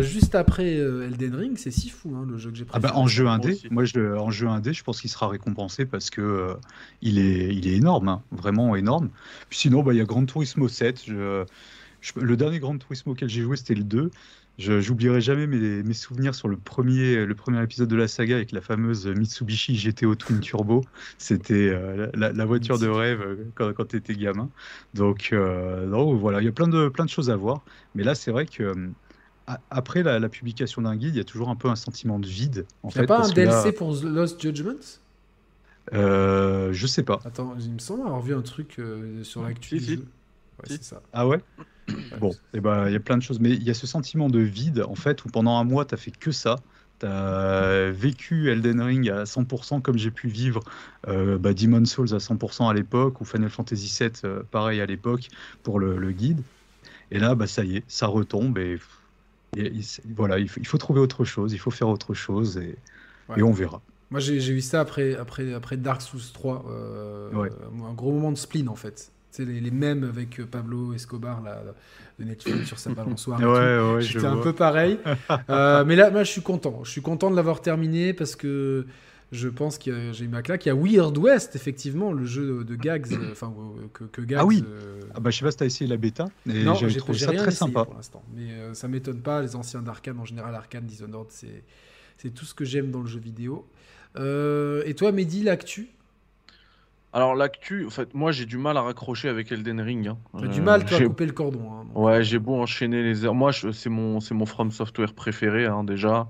juste après Elden Ring, c'est Sifu hein, le jeu que j'ai préféré. Ah bah, en jeu indé, moi je, en jeu indé, je pense qu'il sera récompensé parce que il est, il est énorme, hein, vraiment énorme. Puis sinon, bah il y a Gran Turismo 7 le dernier Grand Turismo auquel j'ai joué, c'était le 2. J'oublierai jamais mes, mes, souvenirs sur le premier, le premier épisode de la saga avec la fameuse Mitsubishi GTO Twin Turbo. C'était euh, la, voiture de rêve euh, quand, quand tu étais gamin. Donc, euh, voilà, il y a plein de, plein de choses à voir. Mais là, c'est vrai que après la, publication d'un guide, il y a toujours un peu un sentiment de vide. En il n'y a pas un DLC pour Lost Judgment? Euh, Je sais pas. Attends, il me semble avoir vu un truc sur l'actu ça. Ah ouais Bon, et eh ben il y a plein de choses, mais il y a ce sentiment de vide en fait où pendant un mois tu as fait que ça. Tu as vécu Elden Ring à 100% comme j'ai pu vivre euh, bah, Demon's Souls à 100% à l'époque ou Final Fantasy VII euh, pareil à l'époque pour le, guide. Et là, bah, ça y est, ça retombe et, voilà, il faut, trouver autre chose, il faut faire autre chose et, et on verra. Moi j'ai eu ça après, après, après Dark Souls 3, euh, un gros moment de spleen en fait les, les mêmes avec euh, Pablo Escobar là, de Netflix sur sa balançoire. ouais, ouais, C'était un peu pareil. Euh, mais là, moi, je suis content. Je suis content de l'avoir terminé parce que je pense que j'ai eu ma claque. Il y a Weird West, effectivement, le jeu de Gags, euh, enfin que, que, Gags. Ah oui. Ah bah je sais pas si t'as essayé la bêta. Et non, j'ai trouvé ça très sympa pour l'instant. Mais ça m'étonne pas. Les anciens d'Arkane, en général, Arkane, Dishonored, c'est c'est tout ce que j'aime dans le jeu vidéo. et toi, Mehdi, l'actu? Alors l'actu, en fait, moi j'ai du mal à raccrocher avec Elden Ring. Hein. T'as du mal toi à couper le cordon. Hein, ouais, j'ai beau enchaîner les heures. Moi c'est mon c'est mon From Software préféré hein, déjà.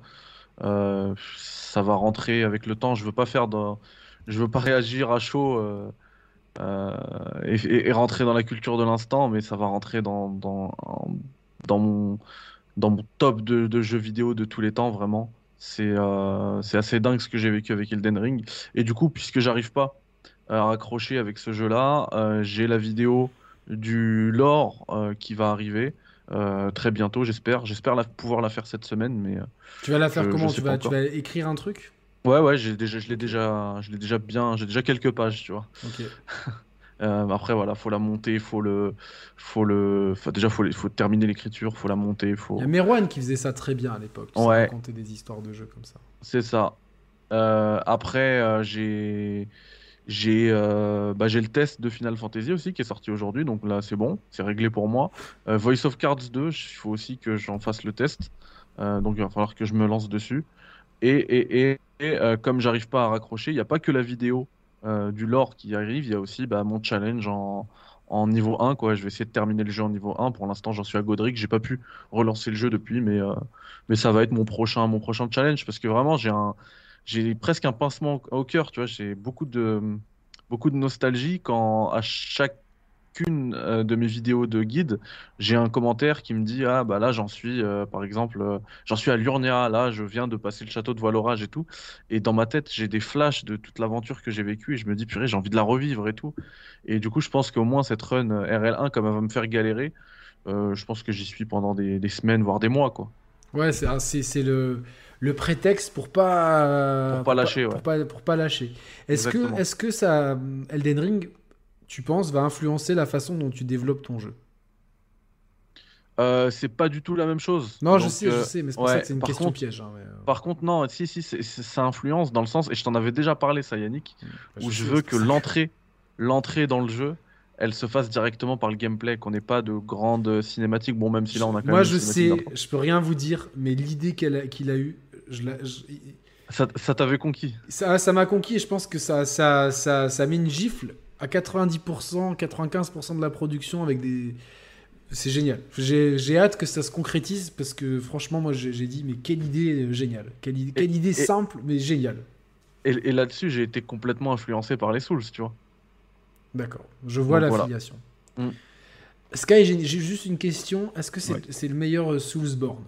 Euh, ça va rentrer avec le temps. Je veux pas faire de... je veux pas réagir à chaud euh, euh, et, rentrer dans la culture de l'instant, mais ça va rentrer dans dans, dans mon dans mon top de, de, jeux vidéo de tous les temps vraiment. C'est c'est assez dingue ce que j'ai vécu avec Elden Ring. Et du coup, puisque j'arrive pas à raccrocher avec ce jeu-là. Euh, j'ai la vidéo du lore euh, qui va arriver. Euh, très bientôt, j'espère. J'espère pouvoir la faire cette semaine, mais. tu vas la faire comment? tu vas, tu vas écrire un truc? Ouais, ouais, j'ai déjà, je l'ai déjà, je l'ai déjà bien, j'ai déjà quelques pages, tu vois. Ok. après, voilà, faut la monter, faut le, faut le, déjà, faut, faut terminer l'écriture, faut la monter, faut. Il y a Merwan qui faisait ça très bien à l'époque. Ouais. Raconter des histoires de jeux comme ça. C'est ça. après, j'ai j'ai euh, bah, le test de Final Fantasy aussi qui est sorti aujourd'hui, donc là c'est bon, c'est réglé pour moi. Euh, Voice of Cards 2, il faut aussi que j'en fasse le test, euh, donc il va falloir que je me lance dessus. Et, et, et, et comme j'arrive pas à raccrocher, il n'y a pas que la vidéo du lore qui arrive, il y a aussi bah, mon challenge en, en, niveau 1. Quoi. Je vais essayer de terminer le jeu en niveau 1. Pour l'instant, j'en suis à Godric, j'ai pas pu relancer le jeu depuis, mais, mais ça va être mon prochain, mon prochain challenge parce que vraiment j'ai un j'ai presque un pincement au cœur, tu vois, j'ai beaucoup de, beaucoup de nostalgie quand à chacune euh, de mes vidéos de guide, j'ai un commentaire qui me dit ah bah là j'en suis euh, par exemple euh, j'en suis à Lurnia là je viens de passer le château de Valorage et tout. Et dans ma tête j'ai des flashs de toute l'aventure que j'ai vécue et je me dis purée j'ai envie de la revivre et tout. Et du coup je pense qu'au moins cette run RL1 comme elle va me faire galérer. Je pense que j'y suis pendant des, des, semaines voire des mois quoi. Ouais c'est c'est le le prétexte pour pas pour pas lâcher pour, pas, pour pas lâcher est-ce que est-ce que ça Elden Ring tu penses va influencer la façon dont tu développes ton jeu? Euh, c'est pas du tout la même chose. Non, je sais, je euh, sais, mais c'est pour ça que c'est une question piège. Hein, euh. Par contre, non, si, si, ça influence dans le sens, et je t'en avais déjà parlé, ça, Yannick, mmh, bah, où je veux que l'entrée, l'entrée dans le jeu, elle se fasse directement par le gameplay, qu'on n'ait pas de grandes cinématiques. Bon, même si là on a quand Moi, même. je une cinématique sais, je peux rien vous dire, mais l'idée a- qu'il a eue, je la- je- Ça, ça t'avait conquis. ça ça m'a conquis et je pense que ça, ça, ça, ça met une gifle à 90%, 95% de la production avec des. C'est génial. J'ai hâte que ça se concrétise parce que franchement, moi j'ai dit, mais quelle idée géniale. Quelle, idée- quelle idée et- simple, mais géniale. Et, et là-dessus, j'ai été complètement influencé par les Souls, tu vois. D'accord, je vois Donc, la voilà. filiation. Mm. Sky, j'ai j'ai juste une question. Est-ce que c'est Ouais. c'est le meilleur euh, Soulsborne?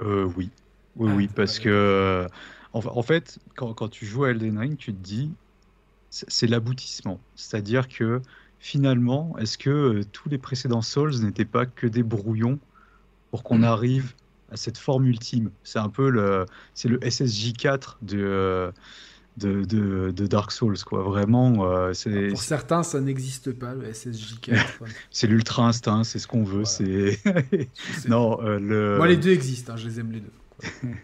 Euh, oui. Oui, Ah, oui, parce que euh, en, fa- en fait, quand, quand tu joues à Elden Ring, tu te dis, c'est c'est l'aboutissement. C'est-à-dire que finalement, est-ce que euh, tous les précédents Souls n'étaient pas que des brouillons pour qu'on arrive à cette forme ultime? C'est un peu le, c'est le SSJ4 de, euh, de, de, de Dark Souls, quoi. Vraiment, euh, c'est Pour certains, ça n'existe pas, le SSJ4. c'est l'ultra instinct, c'est ce qu'on veut. Voilà. C'est non, euh, le. Moi, les deux existent, hein, je les aime les deux.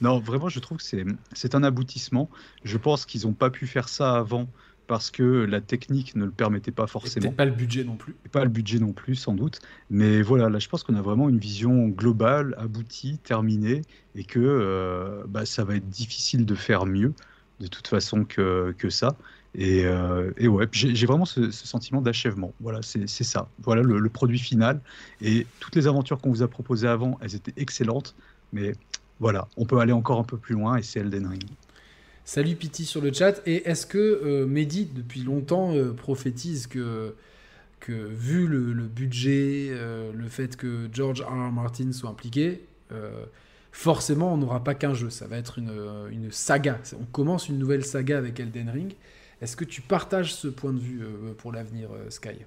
Non, vraiment, je trouve que c'est un aboutissement. Je pense qu'ils n'ont pas pu faire ça avant parce que la technique ne le permettait pas forcément. Pas le budget non plus. Et pas le budget non plus, sans doute. Mais voilà, là, je pense qu'on a vraiment une vision globale, aboutie, terminée, et que euh, bah, ça va être difficile de faire mieux, de toute façon, que, ça. Et, euh, ouais, j'ai vraiment ce, sentiment d'achèvement. Voilà, c'est ça. Voilà le, produit final. Et toutes les aventures qu'on vous a proposées avant, elles étaient excellentes. Mais voilà, on peut aller encore un peu plus loin, et c'est Elden Ring. Salut Pity sur le chat. Et est-ce que euh, Mehdi, depuis longtemps, euh, prophétise que, vu le, budget, le fait que George R. R. Martin soit impliqué, forcément on n'aura pas qu'un jeu. Ça va être une, euh, une saga. On commence une nouvelle saga avec Elden Ring. Est-ce que tu partages ce point de vue euh, pour l'avenir, euh, Sky?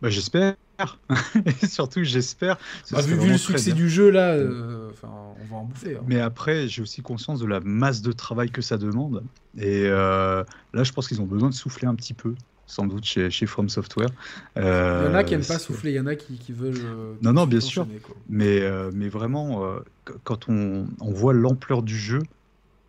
Bah, j'espère. Et surtout, j'espère. Bah, vu, vu le succès du jeu, là, euh, on va en bouffer. hein. Mais après, j'ai aussi conscience de la masse de travail que ça demande. Et euh, là, je pense qu'ils ont besoin de souffler un petit peu, sans doute chez, chez From Software. Il y en a qui Euh, n'aiment pas c'est- souffler, il y en a qui, qui veulent. euh, Non, non, bien sûr. quoi. Mais, euh, mais vraiment, euh, qu- quand on, on voit l'ampleur du jeu,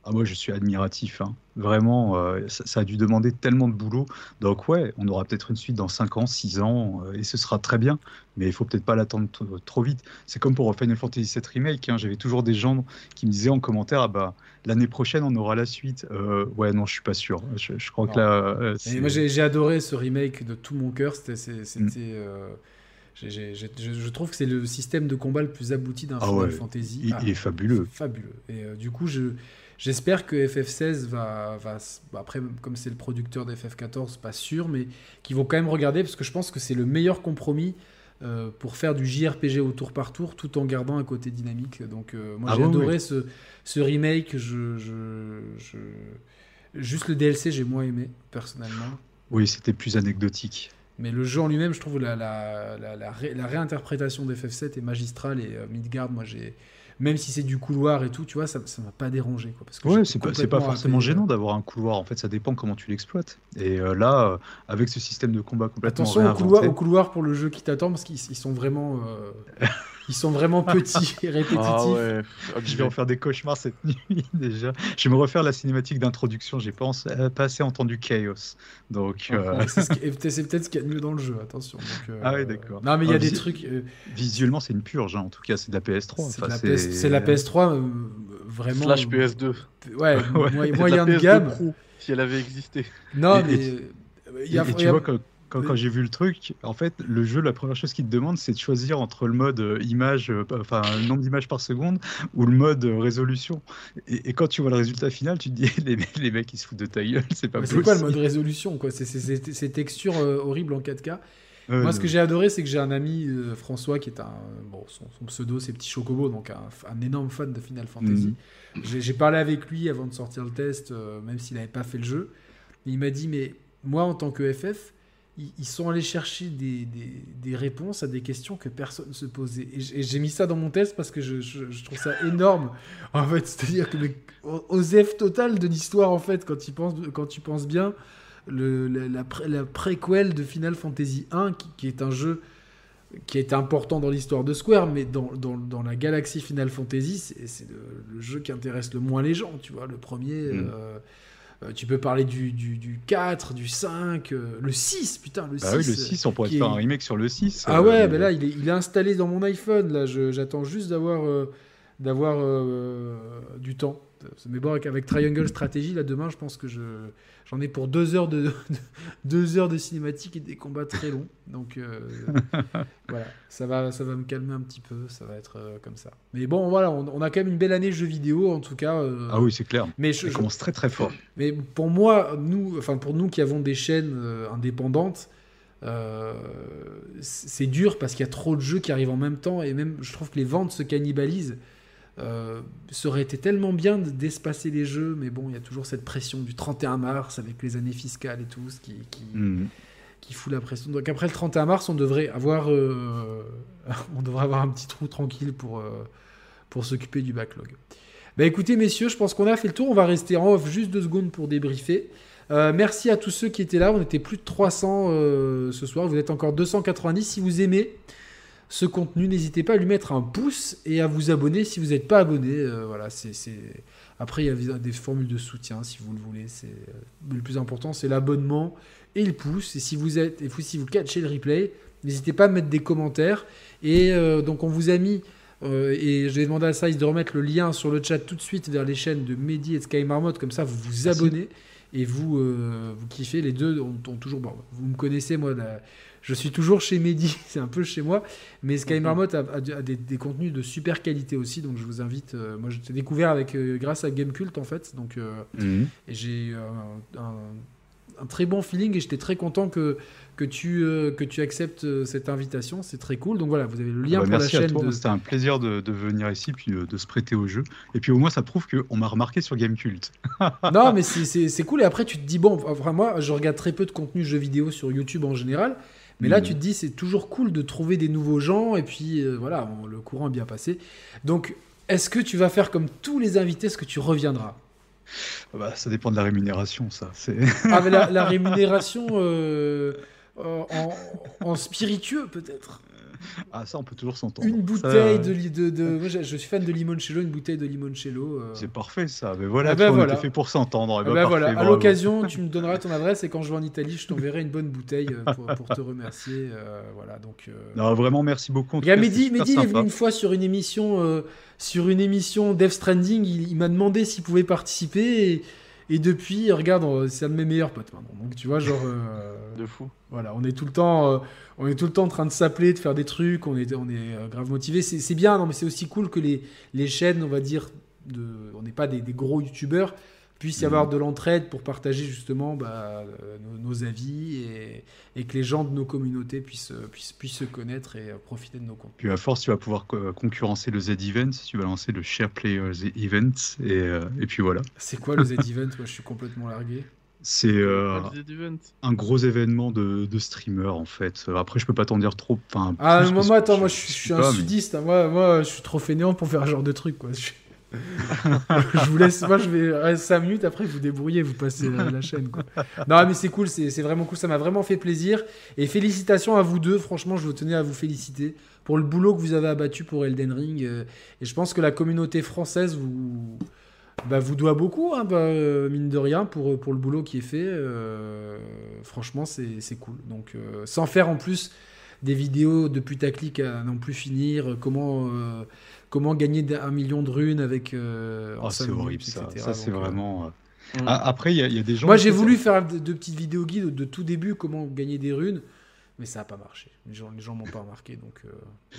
ah, moi je suis admiratif. hein. Vraiment, euh, ça, ça a dû demander tellement de boulot. Donc, ouais, on aura peut-être une suite dans 5 ans, 6 ans, euh, et ce sera très bien. Mais il faut peut-être pas l'attendre t- trop vite. C'est comme pour Final Fantasy VII Remake. hein. J'avais toujours des gens qui me disaient en commentaire ah bah, l'année prochaine on aura la suite. Euh, ouais, non, je suis pas sûr. Je, je crois Non. que là. euh, Et moi j'ai adoré ce remake de tout mon cœur. C'était, Mm. euh, je, je trouve que c'est le système de combat le plus abouti d'un Ah Final ouais, Fantasy. il- Ah, il est fabuleux. Fabuleux. Et euh, du coup, je, j'espère que FF16 va, va bah, après comme c'est le producteur d'FF14, pas sûr, mais qu'ils vont quand même regarder parce que je pense que c'est le meilleur compromis. euh, pour faire du JRPG au tour par tour tout en gardant un côté dynamique. Donc, euh, moi Ah j'ai adoré ce, ce remake. Je, je, je- Juste le DLC, j'ai moins aimé personnellement. Oui, c'était plus anecdotique. Mais le jeu en lui-même, je trouve la, la, la, la ré- réinterprétation d'FF7 est magistrale et euh, Midgard, moi j'ai. Même si c'est du couloir et tout, tu vois, ça ça m'a pas dérangé. Quoi, parce que Ouais, c'est pas, forcément gênant d'avoir un couloir. En fait, ça dépend comment tu l'exploites. Et euh, là, euh, avec ce système de combat complètement Attention au couloir, au couloir pour le jeu qui t'attend parce qu'ils ils sont vraiment, euh, ils sont vraiment petits et répétitifs. Ah ouais. je vais en faire des cauchemars cette nuit déjà. Je vais me refaire la cinématique d'introduction. J'ai pas, en- euh, pas assez entendu Chaos. Donc, euh, C'est ce qui- et peut-être- ce qu'il y a de mieux dans le jeu, attention. Donc, euh, Ah ouais, d'accord. Non, mais il y a Ah, des trucs. visuellement, c'est une purge. hein. En tout cas, c'est de la PS3. c'est Enfin, de la PS c'est la PS3 euh, vraiment. Slash PS2. Ouais, Ouais, moyen- de moyen la de PS2 gamme. Pro, si elle avait existé. Non, Et- mais. et- il y a- et tu y a- vois, quand, quand, quand j'ai vu le truc, en fait, le jeu, la première chose qu'il te demande, c'est de choisir entre le mode euh, image, euh, enfin, nombre d'images par seconde ou le mode euh, résolution. Et, et quand tu vois le résultat final, tu te dis, les, mecs- les mecs, ils se foutent de ta gueule, c'est pas Mais possible. c'est quoi le mode résolution quoi? C'est ces textures euh, horribles en 4K. Euh, Moi, ce que j'ai adoré, c'est que j'ai un ami, euh, François, qui est un. Bon, son, son pseudo, c'est Petit Chocobo, donc un, un énorme fan de Final Fantasy. Mhm. J'ai j'ai parlé avec lui avant de sortir le test, même s'il n'avait pas fait le jeu. Et il m'a dit Mais moi, en tant que FF, ils, sont allés chercher des, des- des réponses à des questions que personne ne se posait. Et j'ai mis ça dans mon test parce que je, je- je trouve ça énorme. En fait, c'est-à-dire que le OZEF total de l'histoire, en fait, quand tu penses, quand tu penses bien, le, la, la, pré- la préquel de Final Fantasy 1, qui, qui est un jeu qui est important dans l'histoire de Square, mais dans, dans, dans la galaxie Final Fantasy, c'est c'est le, le jeu qui intéresse le moins les gens, tu vois. Le premier, Mm. euh, Euh, tu peux parler du, du, du 4, du 5, euh, le 6, putain, le 6. Bah oui, le 6, on pourrait qui faire est- un remake sur le 6. Ah euh, ouais, mais- ben là, il est, il est installé dans mon iPhone. Là, j'attends juste d'avoir euh, d'avoir euh, du temps. Mais bon, avec, avec Triangle Strategy, là, demain, je pense que je j'en ai pour deux heures de, deux heures de cinématique et des combats très longs. Donc euh, voilà, ça va, ça va me calmer un petit peu. Ça va être euh, comme ça. Mais bon, voilà, on, on a quand même une belle année jeux vidéo, en tout cas. euh, Ah oui, c'est clair. Mais je, commence très très fort. mais pour moi, nous, enfin pour nous qui avons des chaînes indépendantes, c'est dur parce qu'il y a trop de jeux qui arrivent en même temps et même je trouve que les ventes se cannibalisent. Euh, ça aurait été tellement bien de- d'espacer les jeux, mais bon, il y a toujours cette pression du 31 mars avec les années fiscales et tout, ce qui, qui, qui fout la pression. Donc après le 31 mars, on devrait avoir, euh, on devrait avoir un petit trou tranquille pour, euh, pour s'occuper du backlog. Bah écoutez messieurs, je pense qu'on a fait le tour. On va rester en off juste deux secondes pour débriefer. Euh, merci à tous ceux qui étaient là. On était plus de 300 euh, ce soir. Vous êtes encore 290. Si vous aimez ce contenu, n'hésitez pas à lui mettre un pouce et à vous abonner si vous n'êtes pas abonné. Euh, voilà, c'est c'est- Après, il y a des formules de soutien si vous le voulez. C'est euh, le plus important, c'est l'abonnement et le pouce. Et si vous êtes, et vous- si vous catchez le replay, n'hésitez pas à mettre des commentaires. Et euh, donc, on vous a mis. euh, et je vais demander à Size de remettre le lien sur le chat tout de suite vers les chaînes de Mehdi et de Sky Marmot. Comme ça, vous vous abonnez et vous, euh, vous kiffez. Les deux ont, ont toujours. bon, vous me connaissez, moi, la- je suis toujours chez Mehdi, c'est un peu chez moi. Mais Sky. Marmot a, a- a des, des contenus de super qualité aussi. Donc, je vous invite. euh, moi, je t'ai découvert avec, euh, grâce à Gamecult, en fait. Donc. euh, Mhm. et j'ai eu un, un- un très bon feeling et j'étais très content que, que, tu, que tu acceptes cette invitation. C'est très cool. Donc voilà, vous avez le lien Bah, pour la merci à chaîne. toi. de- C'était un plaisir de, de venir ici puis de se prêter au jeu. Et puis au moins, ça prouve qu'on m'a remarqué sur Gamecult. Non, mais c'est cool. Et après, tu te dis, bon, enfin, moi, je regarde très peu de contenu jeux vidéo sur YouTube en général. Mais là, Mhm. tu te dis, c'est toujours cool de trouver des nouveaux gens. Et puis, euh, voilà, le courant est bien passé. Donc, est-ce que tu vas faire comme tous les invités Est-ce que tu reviendras? Bah, ça dépend de la rémunération, ça. C'est Ah, mais la, la rémunération euh, en, en spiritueux, peut-être? ah ça, on peut toujours s'entendre. Une bouteille de, de, de- Moi, je je suis fan de limoncello, une bouteille de limoncello. euh. C'est parfait, ça. Mais voilà, Ah ben on voilà. était fait pour s'entendre. Eh Ah ben, bah voilà, à l'occasion, tu me donneras ton adresse et quand je vais en Italie, je t'enverrai une bonne bouteille euh, pour, pour te remercier. euh, voilà, donc. euh, Non, vraiment, merci beaucoup. Il Mehdi, Mehdi, il est venu une fois sur une émission, sur une émission Death Stranding. Il, il m'a demandé s'il pouvait participer et, et depuis, regarde, c'est un de mes meilleurs potes maintenant. Donc tu vois, genre, euh, De fou. voilà, on est tout le temps, euh, on est tout le temps en train de s'appeler, de faire des trucs. On est, on est euh, grave motivé. C'est c'est bien, non, mais c'est aussi cool que les, les chaînes, on va dire, de, on n'est pas des, des gros youtubeurs puisse y avoir de l'entraide pour partager justement bah, euh, nos, nos avis et, et que les gens de nos communautés puissent, euh, puissent, puissent se connaître et euh, profiter de nos contenus. Puis à force, tu vas pouvoir co- concurrencer le Z-Event, tu vas lancer le Share Players Event, et, et puis voilà. C'est quoi le Z-Event Moi, je suis complètement largué. C'est euh, un gros événement de, de streamers en fait. Après, je peux pas t'en dire trop. Enfin, Ah, moi, moi, attends, moi, je suis, je suis un pas, mais- sudiste. hein. Moi, moi, je suis trop fainéant pour faire ce genre de truc, quoi. Je, je vous laisse. Moi, je vais 5 minutes après, vous débrouillez, vous passez la, chaîne, quoi. Non, mais c'est cool, c'est vraiment cool. Ça m'a vraiment fait plaisir. Et félicitations à vous deux. Franchement, je tenais à vous féliciter pour le boulot que vous avez abattu pour Elden Ring. euh, Et je pense que la communauté française vous. Bah, vous doit beaucoup, hein, bah, euh, mine de rien, pour, pour le boulot qui est fait. euh, franchement, c'est cool. Donc, sans faire en plus des vidéos de putaclic à non plus finir, comment, comment gagner un million de runes avec. euh, cinq c'est minutes, horrible ça. etc. Ça, c'est euh, vraiment. euh, Mm. Après, il y, a- il y a des gens. Moi, j'ai ça. voulu faire de, de petites vidéos guides de tout début, comment gagner des runes, mais ça n'a pas marché. Les gens, les gens m'ont pas remarqué, donc. euh,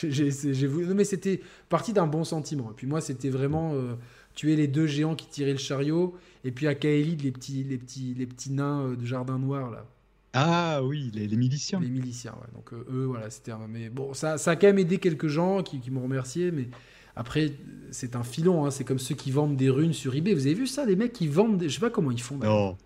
j'ai- j'ai c'est- j'ai voulu. Non, mais c'était parti d'un bon sentiment. Et puis moi, c'était vraiment euh, tuer les deux géants qui tiraient le chariot, et puis à Kaelid, les petits, les petits, les petits nains euh, de jardin noir là. Ah oui, les, les miliciens. Les miliciens, ouais. Donc euh, eux, voilà, c'était. un- Mais bon, ça, ça a quand même aidé quelques gens qui, qui m'ont remercié, mais après, c'est un filon. hein. C'est comme ceux qui vendent des runes sur eBay. Vous avez vu ça, des mecs qui vendent. Des... Je sais pas comment ils font. d'ailleurs. Non.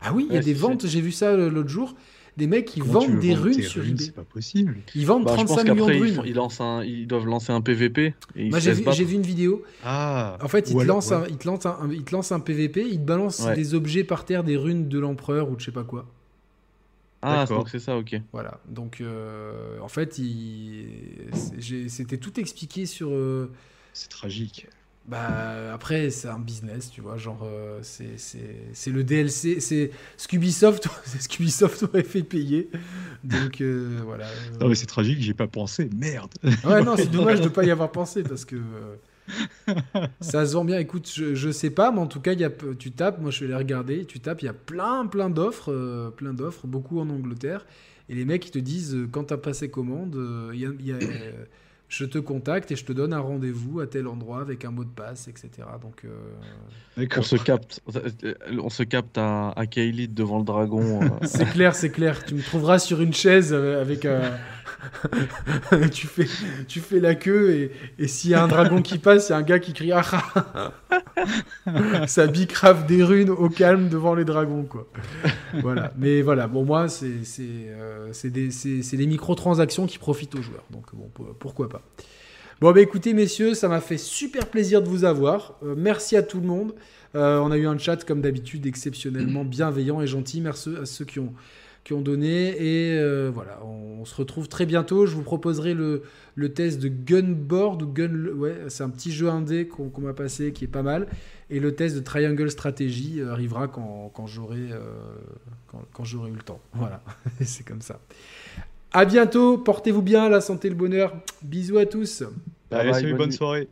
Ah oui, il y a des ventes. J'ai vu ça euh, l'autre jour. Des mecs qui Comment vendent des runes sur runes eBay. C'est pas possible. Ils vendent Bah, je pense 35 millions de ils, runes. ils lancent un- ils doivent lancer un PVP. Et ils Moi, j'ai vu, une vidéo. Ah. En fait, il Ou te, alors- lance ouais. un, il, te lance un, il te lance un PVP, il te balance Ouais. des objets par terre, des runes de l'empereur ou de je sais pas quoi. Ah, c'est ça, ok. Voilà. Donc, euh, en fait, il... j'ai- c'était tout expliqué sur. euh, C'est tragique. Bah, après, c'est un business, tu vois. Genre, euh, c'est- c'est c'est le DLC. C'est c'est Scoobysoft aurait fait payer. Donc, euh, voilà. Non, mais c'est tragique, j'y ai pas pensé. Merde. Ouais, non, c'est dommage de ne pas y avoir pensé parce que euh, ça se vend bien. Écoute, je, sais pas, mais en tout cas, tu tapes, moi je vais les regarder, tu tapes, il y a plein, plein d'offres, euh, plein d'offres, beaucoup en Angleterre. Et les mecs, ils te disent, euh, quand tu as passé commande, euh, il y a- je te contacte et je te donne un rendez-vous à tel endroit avec un mot de passe, etc. Donc, euh, On se capte, on se capte à, à Kaelid devant le dragon. euh. c'est clair, c'est clair. Tu me trouveras sur une chaise avec un. tu, fais, tu fais la queue et, et s'il y a un dragon qui passe, il y a un gars qui crie ah, ah. Ça bicrave des runes au calme devant les dragons, quoi. Voilà. Mais voilà, bon, moi, c'est c'est, euh, c'est des, des microtransactions qui profitent aux joueurs. Donc, bon, pour- pourquoi pas. Bon, bah écoutez, messieurs, ça m'a fait super plaisir de vous avoir. Euh, merci à tout le monde. Euh, on a eu un chat, comme d'habitude, exceptionnellement bienveillant et gentil. Merci à ceux qui ont, qui ont donné. Et euh, voilà, on, on se retrouve très bientôt. Je vous proposerai le, le test de Gunboard ou Gun. Ouais, c'est un petit jeu indé qu'on m'a passé qui est pas mal. Et le test de Triangle Strategy arrivera quand, quand j'aurai quand, quand j'aurai eu le temps. Voilà, c'est comme ça. À bientôt, portez-vous bien, la santé, le bonheur. Bisous à tous. Allez, bye, salut, bonne bonne nuit. soirée.